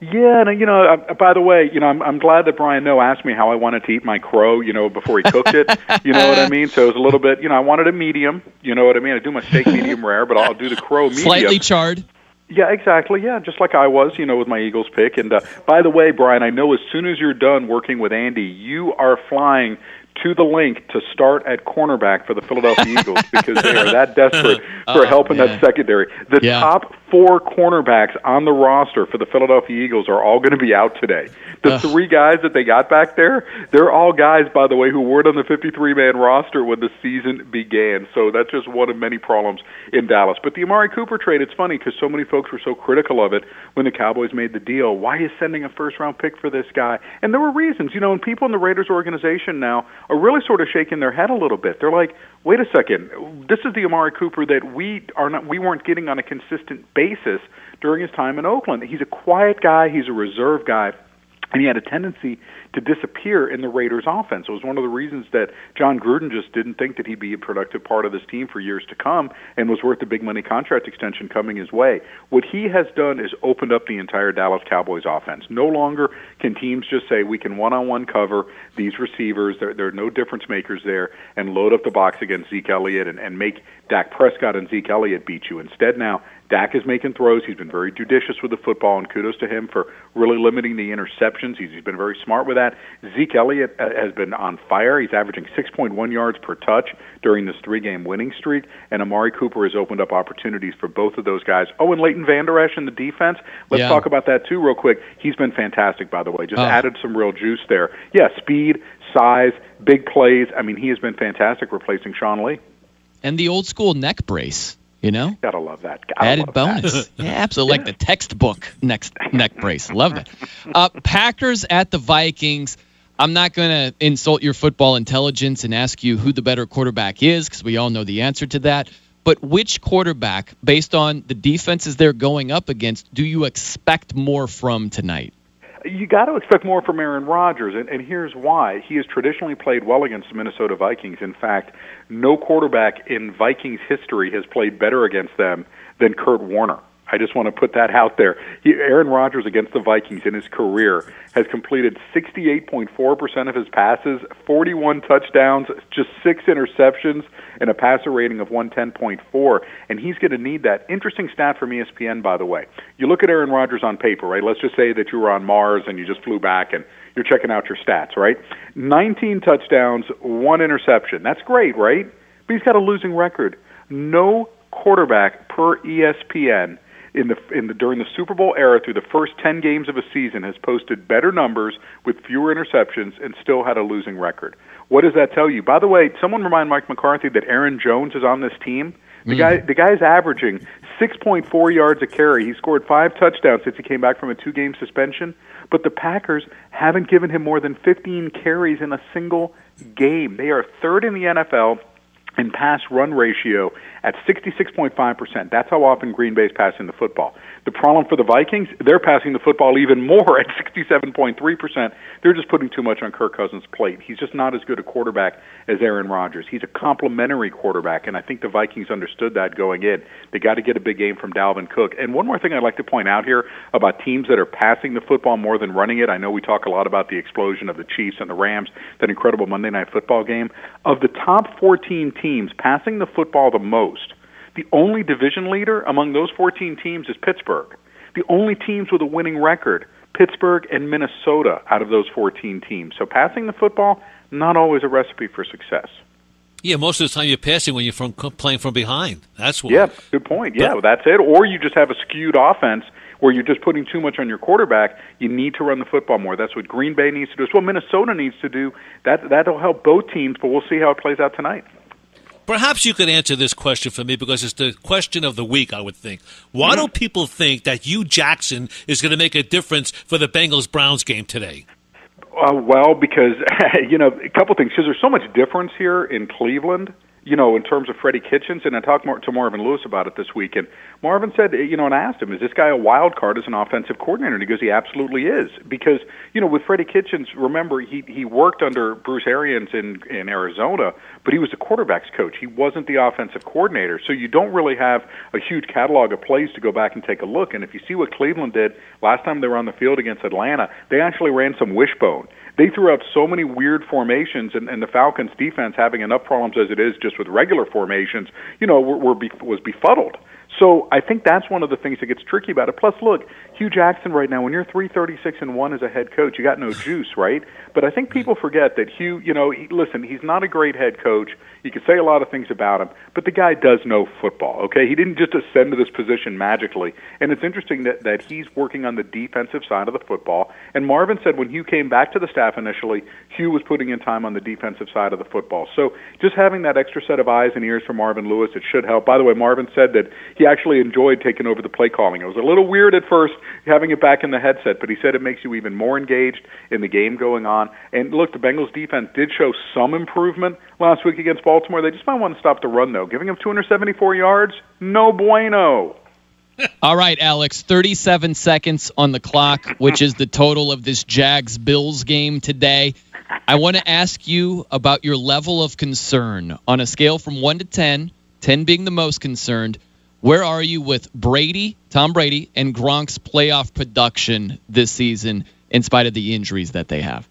Yeah, and you know, uh, by the way, you know, I'm, I'm glad that Brian Noe asked me how I wanted to eat my crow, you know, before he cooked it. you know what I mean? So it was a little bit, you know, I wanted a medium. You know what I mean? I do my steak medium rare, but I'll do the crow medium. Slightly charred. Yeah, exactly. Yeah, just like I was, you know, with my Eagles pick. And uh, by the way, Brian, I know as soon as you're done working with Andy, you are flying to the Linc to start at cornerback for the Philadelphia Eagles because they are that desperate uh, for Oh, help in man. that secondary. The Yeah. top four cornerbacks on the roster for the Philadelphia Eagles are all going to be out today. The Ugh. three guys that they got back there, they're all guys, by the way, who weren't on the 53 man roster when the season began. So that's just one of many problems in Dallas. But the Amari Cooper trade, it's funny because so many folks were so critical of it when the Cowboys made the deal. Why is sending a first round pick for this guy? And there were reasons, you know, and people in the Raiders organization now are really sort of shaking their head a little bit. They're like, wait a second, this is the Amari Cooper that we are not we weren't getting on a consistent basis during his time in Oakland. He's a quiet guy, he's a reserve guy and he had a tendency to disappear in the Raiders' offense. It was one of the reasons that Jon Gruden just didn't think that he'd be a productive part of this team for years to come and was worth the big money contract extension coming his way. What he has done is opened up the entire Dallas Cowboys offense. No longer can teams just say we can one-on-one cover these receivers. There, there are no difference makers there and load up the box against Zeke Elliott and, and make Dak Prescott and Zeke Elliott beat you. Instead now, Dak is making throws. He's been very judicious with the football, and kudos to him for really limiting the interceptions. He's, he's been very smart with that. Zeke Elliott uh, has been on fire. He's averaging 6.1 yards per touch during this three-game winning streak, and Amari Cooper has opened up opportunities for both of those guys. Oh, and Leighton Vander Esch in the defense. Let's Yeah. talk about that too, real quick. He's been fantastic, by the way. Just Oh. added some real juice there. Yeah, speed, size, big plays. I mean, he has been fantastic replacing Sean Lee. And the old school neck brace, you know? Gotta love that. Gotta Added love that. bonus. yeah, absolutely. Like the textbook next neck brace. Love it. Uh, Packers at the Vikings. I'm not going to insult your football intelligence and ask you who the better quarterback is because we all know the answer to that. But which quarterback, based on the defenses they're going up against, do you expect more from tonight? You got to expect more from Aaron Rodgers, and, and here's why. He has traditionally played well against the Minnesota Vikings. In fact, no quarterback in Vikings history has played better against them than Kurt Warner. I just want to put that out there. He, Aaron Rodgers against the Vikings in his career has completed 68.4% of his passes, 41 touchdowns, just six interceptions, and a passer rating of 110.4. And he's going to need that. Interesting stat from ESPN, by the way. You look at Aaron Rodgers on paper, right? Let's just say that you were on Mars and you just flew back and you're checking out your stats, right? 19 touchdowns, one interception. That's great, right? But he's got a losing record. No quarterback per ESPN in the in the during the Super Bowl era through the first 10 games of a season has posted better numbers with fewer interceptions and still had a losing record. What does that tell you? By the way, someone remind Mike McCarthy that Aaron Jones is on this team. The guy mm. the guy's averaging 6.4 yards a carry. He scored 5 touchdowns since he came back from a two-game suspension, but the Packers haven't given him more than 15 carries in a single game. They are third in the NFL in pass run ratio at 66.5%. That's how often Green Bay's passing the football. The problem for the Vikings, they're passing the football even more at 67.3%. They're just putting too much on Kirk Cousins' plate. He's just not as good a quarterback as Aaron Rodgers. He's a complementary quarterback, and I think the Vikings understood that going in. They got to get a big game from Dalvin Cook. And one more thing I'd like to point out here about teams that are passing the football more than running it. I know we talk a lot about the explosion of the Chiefs and the Rams, that incredible Monday Night Football game. Of the top 14 teams passing the football the most, the only division leader among those 14 teams is Pittsburgh. The only teams with a winning record, Pittsburgh and Minnesota out of those 14 teams. So passing the football, not always a recipe for success. Yeah, most of the time you're passing when you're from playing from behind. That's what. Yeah, good point. Yeah, well, that's it. Or you just have a skewed offense where you're just putting too much on your quarterback. You need to run the football more. That's what Green Bay needs to do. It's what Minnesota needs to do. That that'll help both teams, but we'll see how it plays out tonight. Perhaps you could answer this question for me because it's the question of the week, I would think. Why do people think that Hue Jackson is going to make a difference for the Bengals Browns game today? Uh, well, because you know a couple things. Because there's so much difference here in Cleveland you know, in terms of Freddie Kitchens, and I talked more, to Marvin Lewis about it this week, and Marvin said, you know, and I asked him, is this guy a wild card as an offensive coordinator? And he goes, he absolutely is, because you know, with Freddie Kitchens, remember he he worked under Bruce Arians in in Arizona, but he was the quarterbacks coach. He wasn't the offensive coordinator, so you don't really have a huge catalog of plays to go back and take a look. And if you see what Cleveland did last time they were on the field against Atlanta, they actually ran some wishbone they threw out so many weird formations, and, and the Falcons' defense, having enough problems as it is just with regular formations, you know, were, were be, was befuddled. So I think that's one of the things that gets tricky about it. Plus, look, Hue Jackson right now, when you're 336 and one as a head coach, you got no juice, right? But I think hmm. people forget that Hue, you know, he, listen, he's not a great head coach. You can say a lot of things about him, but the guy does know football. Okay, he didn't just ascend to this position magically. And it's interesting that that he's working on the defensive side of the football. And Marvin said when Hue came back to the staff initially, Hue was putting in time on the defensive side of the football. So just having that extra set of eyes and ears for Marvin Lewis, it should help. By the way, Marvin said that he actually enjoyed taking over the play calling. It was a little weird at first having it back in the headset, but he said it makes you even more engaged in the game going on. And look, the Bengals defense did show some improvement last week against Baltimore. They just might want to stop the run, though. Giving them 274 yards, no bueno. All right, Alex, 37 seconds on the clock, which is the total of this Jags Bills game today. I want to ask you about your level of concern on a scale from 1 to 10, 10 being the most concerned. Where are you with Brady, Tom Brady, and Gronk's playoff production this season in spite of the injuries that they have?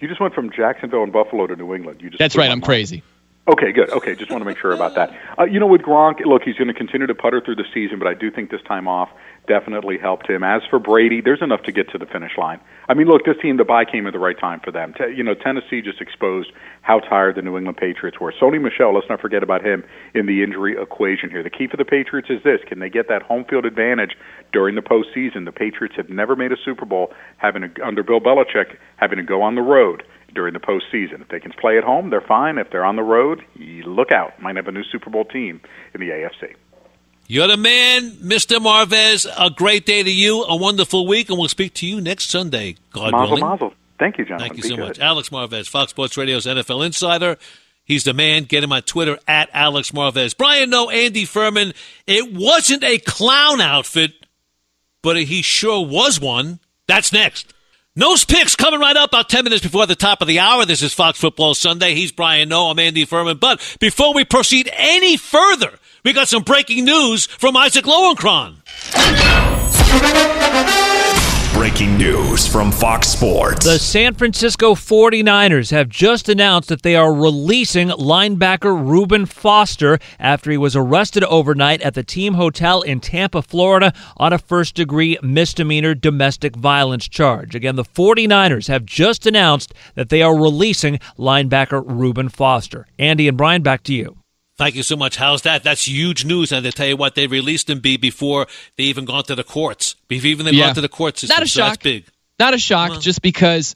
You just went from Jacksonville and Buffalo to New England. You just That's right. I'm mind. crazy. Okay, good. Okay, just want to make sure about that. Uh, you know, with Gronk, look, he's going to continue to putter through the season, but I do think this time off definitely helped him. As for Brady, there's enough to get to the finish line. I mean, look, this team, the bye came at the right time for them. you know, Tennessee just exposed how tired the New England Patriots were. Sony Michel, let's not forget about him in the injury equation here. The key for the Patriots is this: can they get that home field advantage during the postseason? The Patriots have never made a Super Bowl having a, under Bill Belichick having to go on the road during the postseason. If they can play at home, they're fine. If they're on the road, look out. Might have a new Super Bowl team in the AFC. You're the man, Mr. Marvez. A great day to you, a wonderful week, and we'll speak to you next Sunday. God mazel, willing. Mazel. Thank you, Jonathan. Thank you Be so good. much. Alex Marvez, Fox Sports Radio's NFL Insider. He's the man. Get him on Twitter at Alex Marvez. Brian, Noe, Andy Furman. It wasn't a clown outfit, but he sure was one. That's next. Noe's picks coming right up about 10 minutes before the top of the hour. This is Fox Football Sunday. He's Brian Noe. I'm Andy Furman. But before we proceed any further, we got some breaking news from Isaac Lowenkron. Breaking news from Fox Sports. The San Francisco 49ers have just announced that they are releasing linebacker Reuben Foster after he was arrested overnight at the team hotel in Tampa, Florida on a first degree misdemeanor domestic violence charge. Again, the 49ers have just announced that they are releasing linebacker Reuben Foster. Andy and Brian, back to you. Thank you so much. How's that? That's huge news. And to tell you what, they released him B before they even gone to the courts. Before even they yeah. gone to the court system. Not a so shock. big. Not a shock, well, just because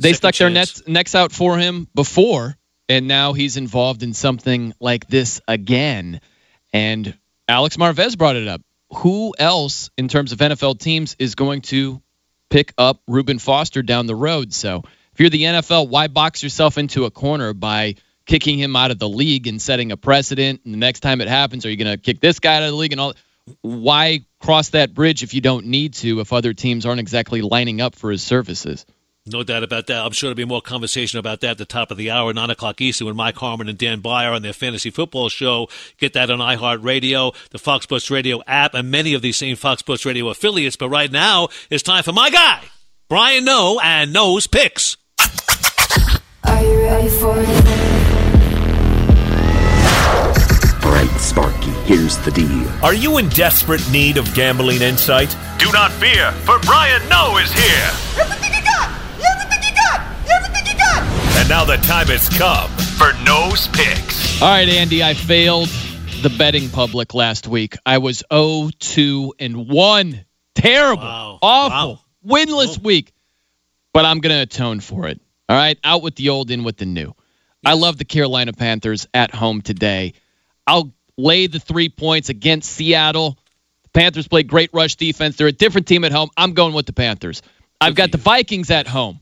they stuck their necks, necks out for him before, and now he's involved in something like this again. And Alex Marvez brought it up. Who else, in terms of NFL teams, is going to pick up Reuben Foster down the road? So if you're the NFL, why box yourself into a corner by – kicking him out of the league and setting a precedent. And the next time it happens, are you going to kick this guy out of the league and all? Why cross that bridge if you don't need to? If other teams aren't exactly lining up for his services. No doubt about that. I'm sure there'll be more conversation about that at the top of the hour, 9 o'clock Eastern, when Mike Harmon and Dan Beyer on their fantasy football show. Get that on iHeartRadio, the Fox Sports Radio app, and many of these same Fox Sports Radio affiliates. But right now, it's time for my guy, Brian Noe, and Noe's Picks. Are you ready for it? Sparky, here's the deal. Are you in desperate need of gambling insight? Do not fear, for Brian Noe is here. Everything you got! Everything you got! Everything you got! And now the time has come for Noe's Picks. All right, Andy, I failed the betting public last week. I was 0 2 and 1. Terrible. Wow. Awful. Wow. Winless week. But I'm going to atone for it. All right, out with the old, in with the new. I love the Carolina Panthers at home today. I'll lay the three points against Seattle. The Panthers play great rush defense. They're a different team at home. I'm going with the Panthers. I've got the Vikings at home.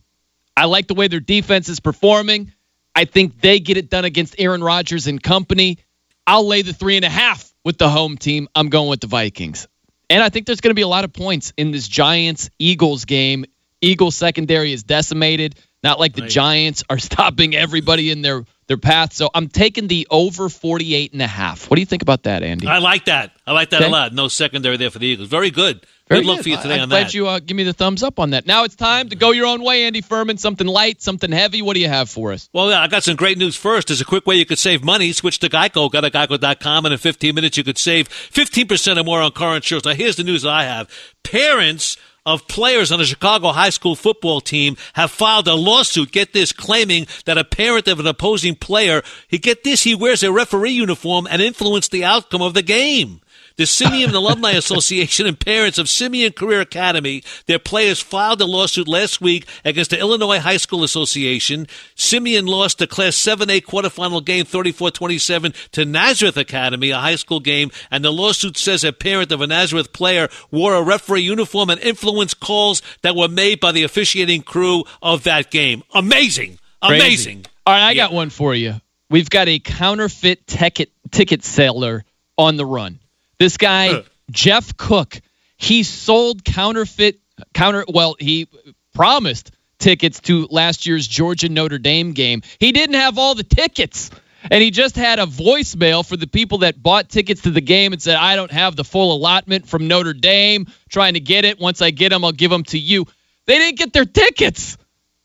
I like the way their defense is performing. I think they get it done against Aaron Rodgers and company. I'll lay the three and a half with the home team. I'm going with the Vikings. And I think there's going to be a lot of points in this Giants Eagles game. Eagles secondary is decimated. Not like the Giants are stopping everybody in their their path. So I'm taking the over 48 and a half. What do you think about that, Andy? I like that. I like that Okay. a lot. No secondary there for the Eagles. Very good. Very good look for you today I, on I'm glad that. you uh, give me the thumbs up on that. Now it's time to go your own way, Andy Furman. Something light, something heavy. What do you have for us? Well, yeah, I got some great news first. There's a quick way you could save money. Switch to Geico. Go to geico.com, and in 15 minutes, you could save 15% or more on car insurance. Now, here's the news that I have. Parents of players on the Chicago high school football team have filed a lawsuit, get this, claiming that a parent of an opposing player, he get this, he wears a referee uniform and influenced the outcome of the game. The Simeon Alumni Association and parents of Simeon Career Academy, their players filed a lawsuit last week against the Illinois High School Association. Simeon lost the Class 7A quarterfinal game 34-27 to Nazareth Academy, a high school game, and the lawsuit says a parent of a Nazareth player wore a referee uniform and influenced calls that were made by the officiating crew of that game. Amazing. Crazy. Amazing. All right, I got one for you. We've got a counterfeit ticket ticket seller on the run. This guy, Jeff Cook, he sold counterfeit counter. Well, he promised tickets to last year's Georgia Notre Dame game. He didn't have all the tickets. And he just had a voicemail for the people that bought tickets to the game and said, I don't have the full allotment from Notre Dame, trying to get it. Once I get them, I'll give them to you. They didn't get their tickets.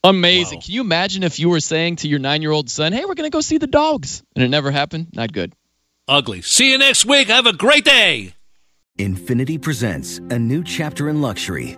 Amazing. Can you imagine if you were saying to your nine year old son, hey, we're going to go see the dogs? And it never happened? Not good. Ugly. See you next week. Have a great day. Infiniti presents a new chapter in luxury,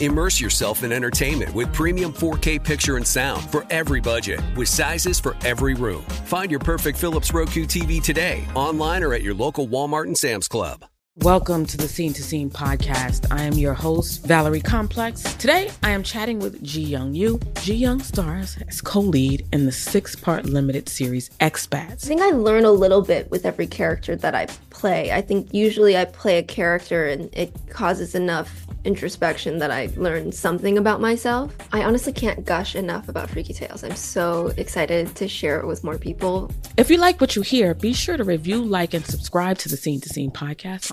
Immerse yourself in entertainment with premium 4K picture and sound for every budget, with sizes for every room. Find your perfect Philips Roku TV today, online or at your local Walmart and Sam's Club. Welcome to the Scene to Scene podcast. I am your host, Valerie Complex. Today, I am chatting with Ji Young Yoo. Ji Young stars as co lead in the six part limited series Expats. I think I learn a little bit with every character that I play. I think usually I play a character and it causes enough introspection that I learn something about myself. I honestly can't gush enough about Freaky Tales. I'm so excited to share it with more people. If you like what you hear, be sure to review, like, and subscribe to the Scene to Scene podcast.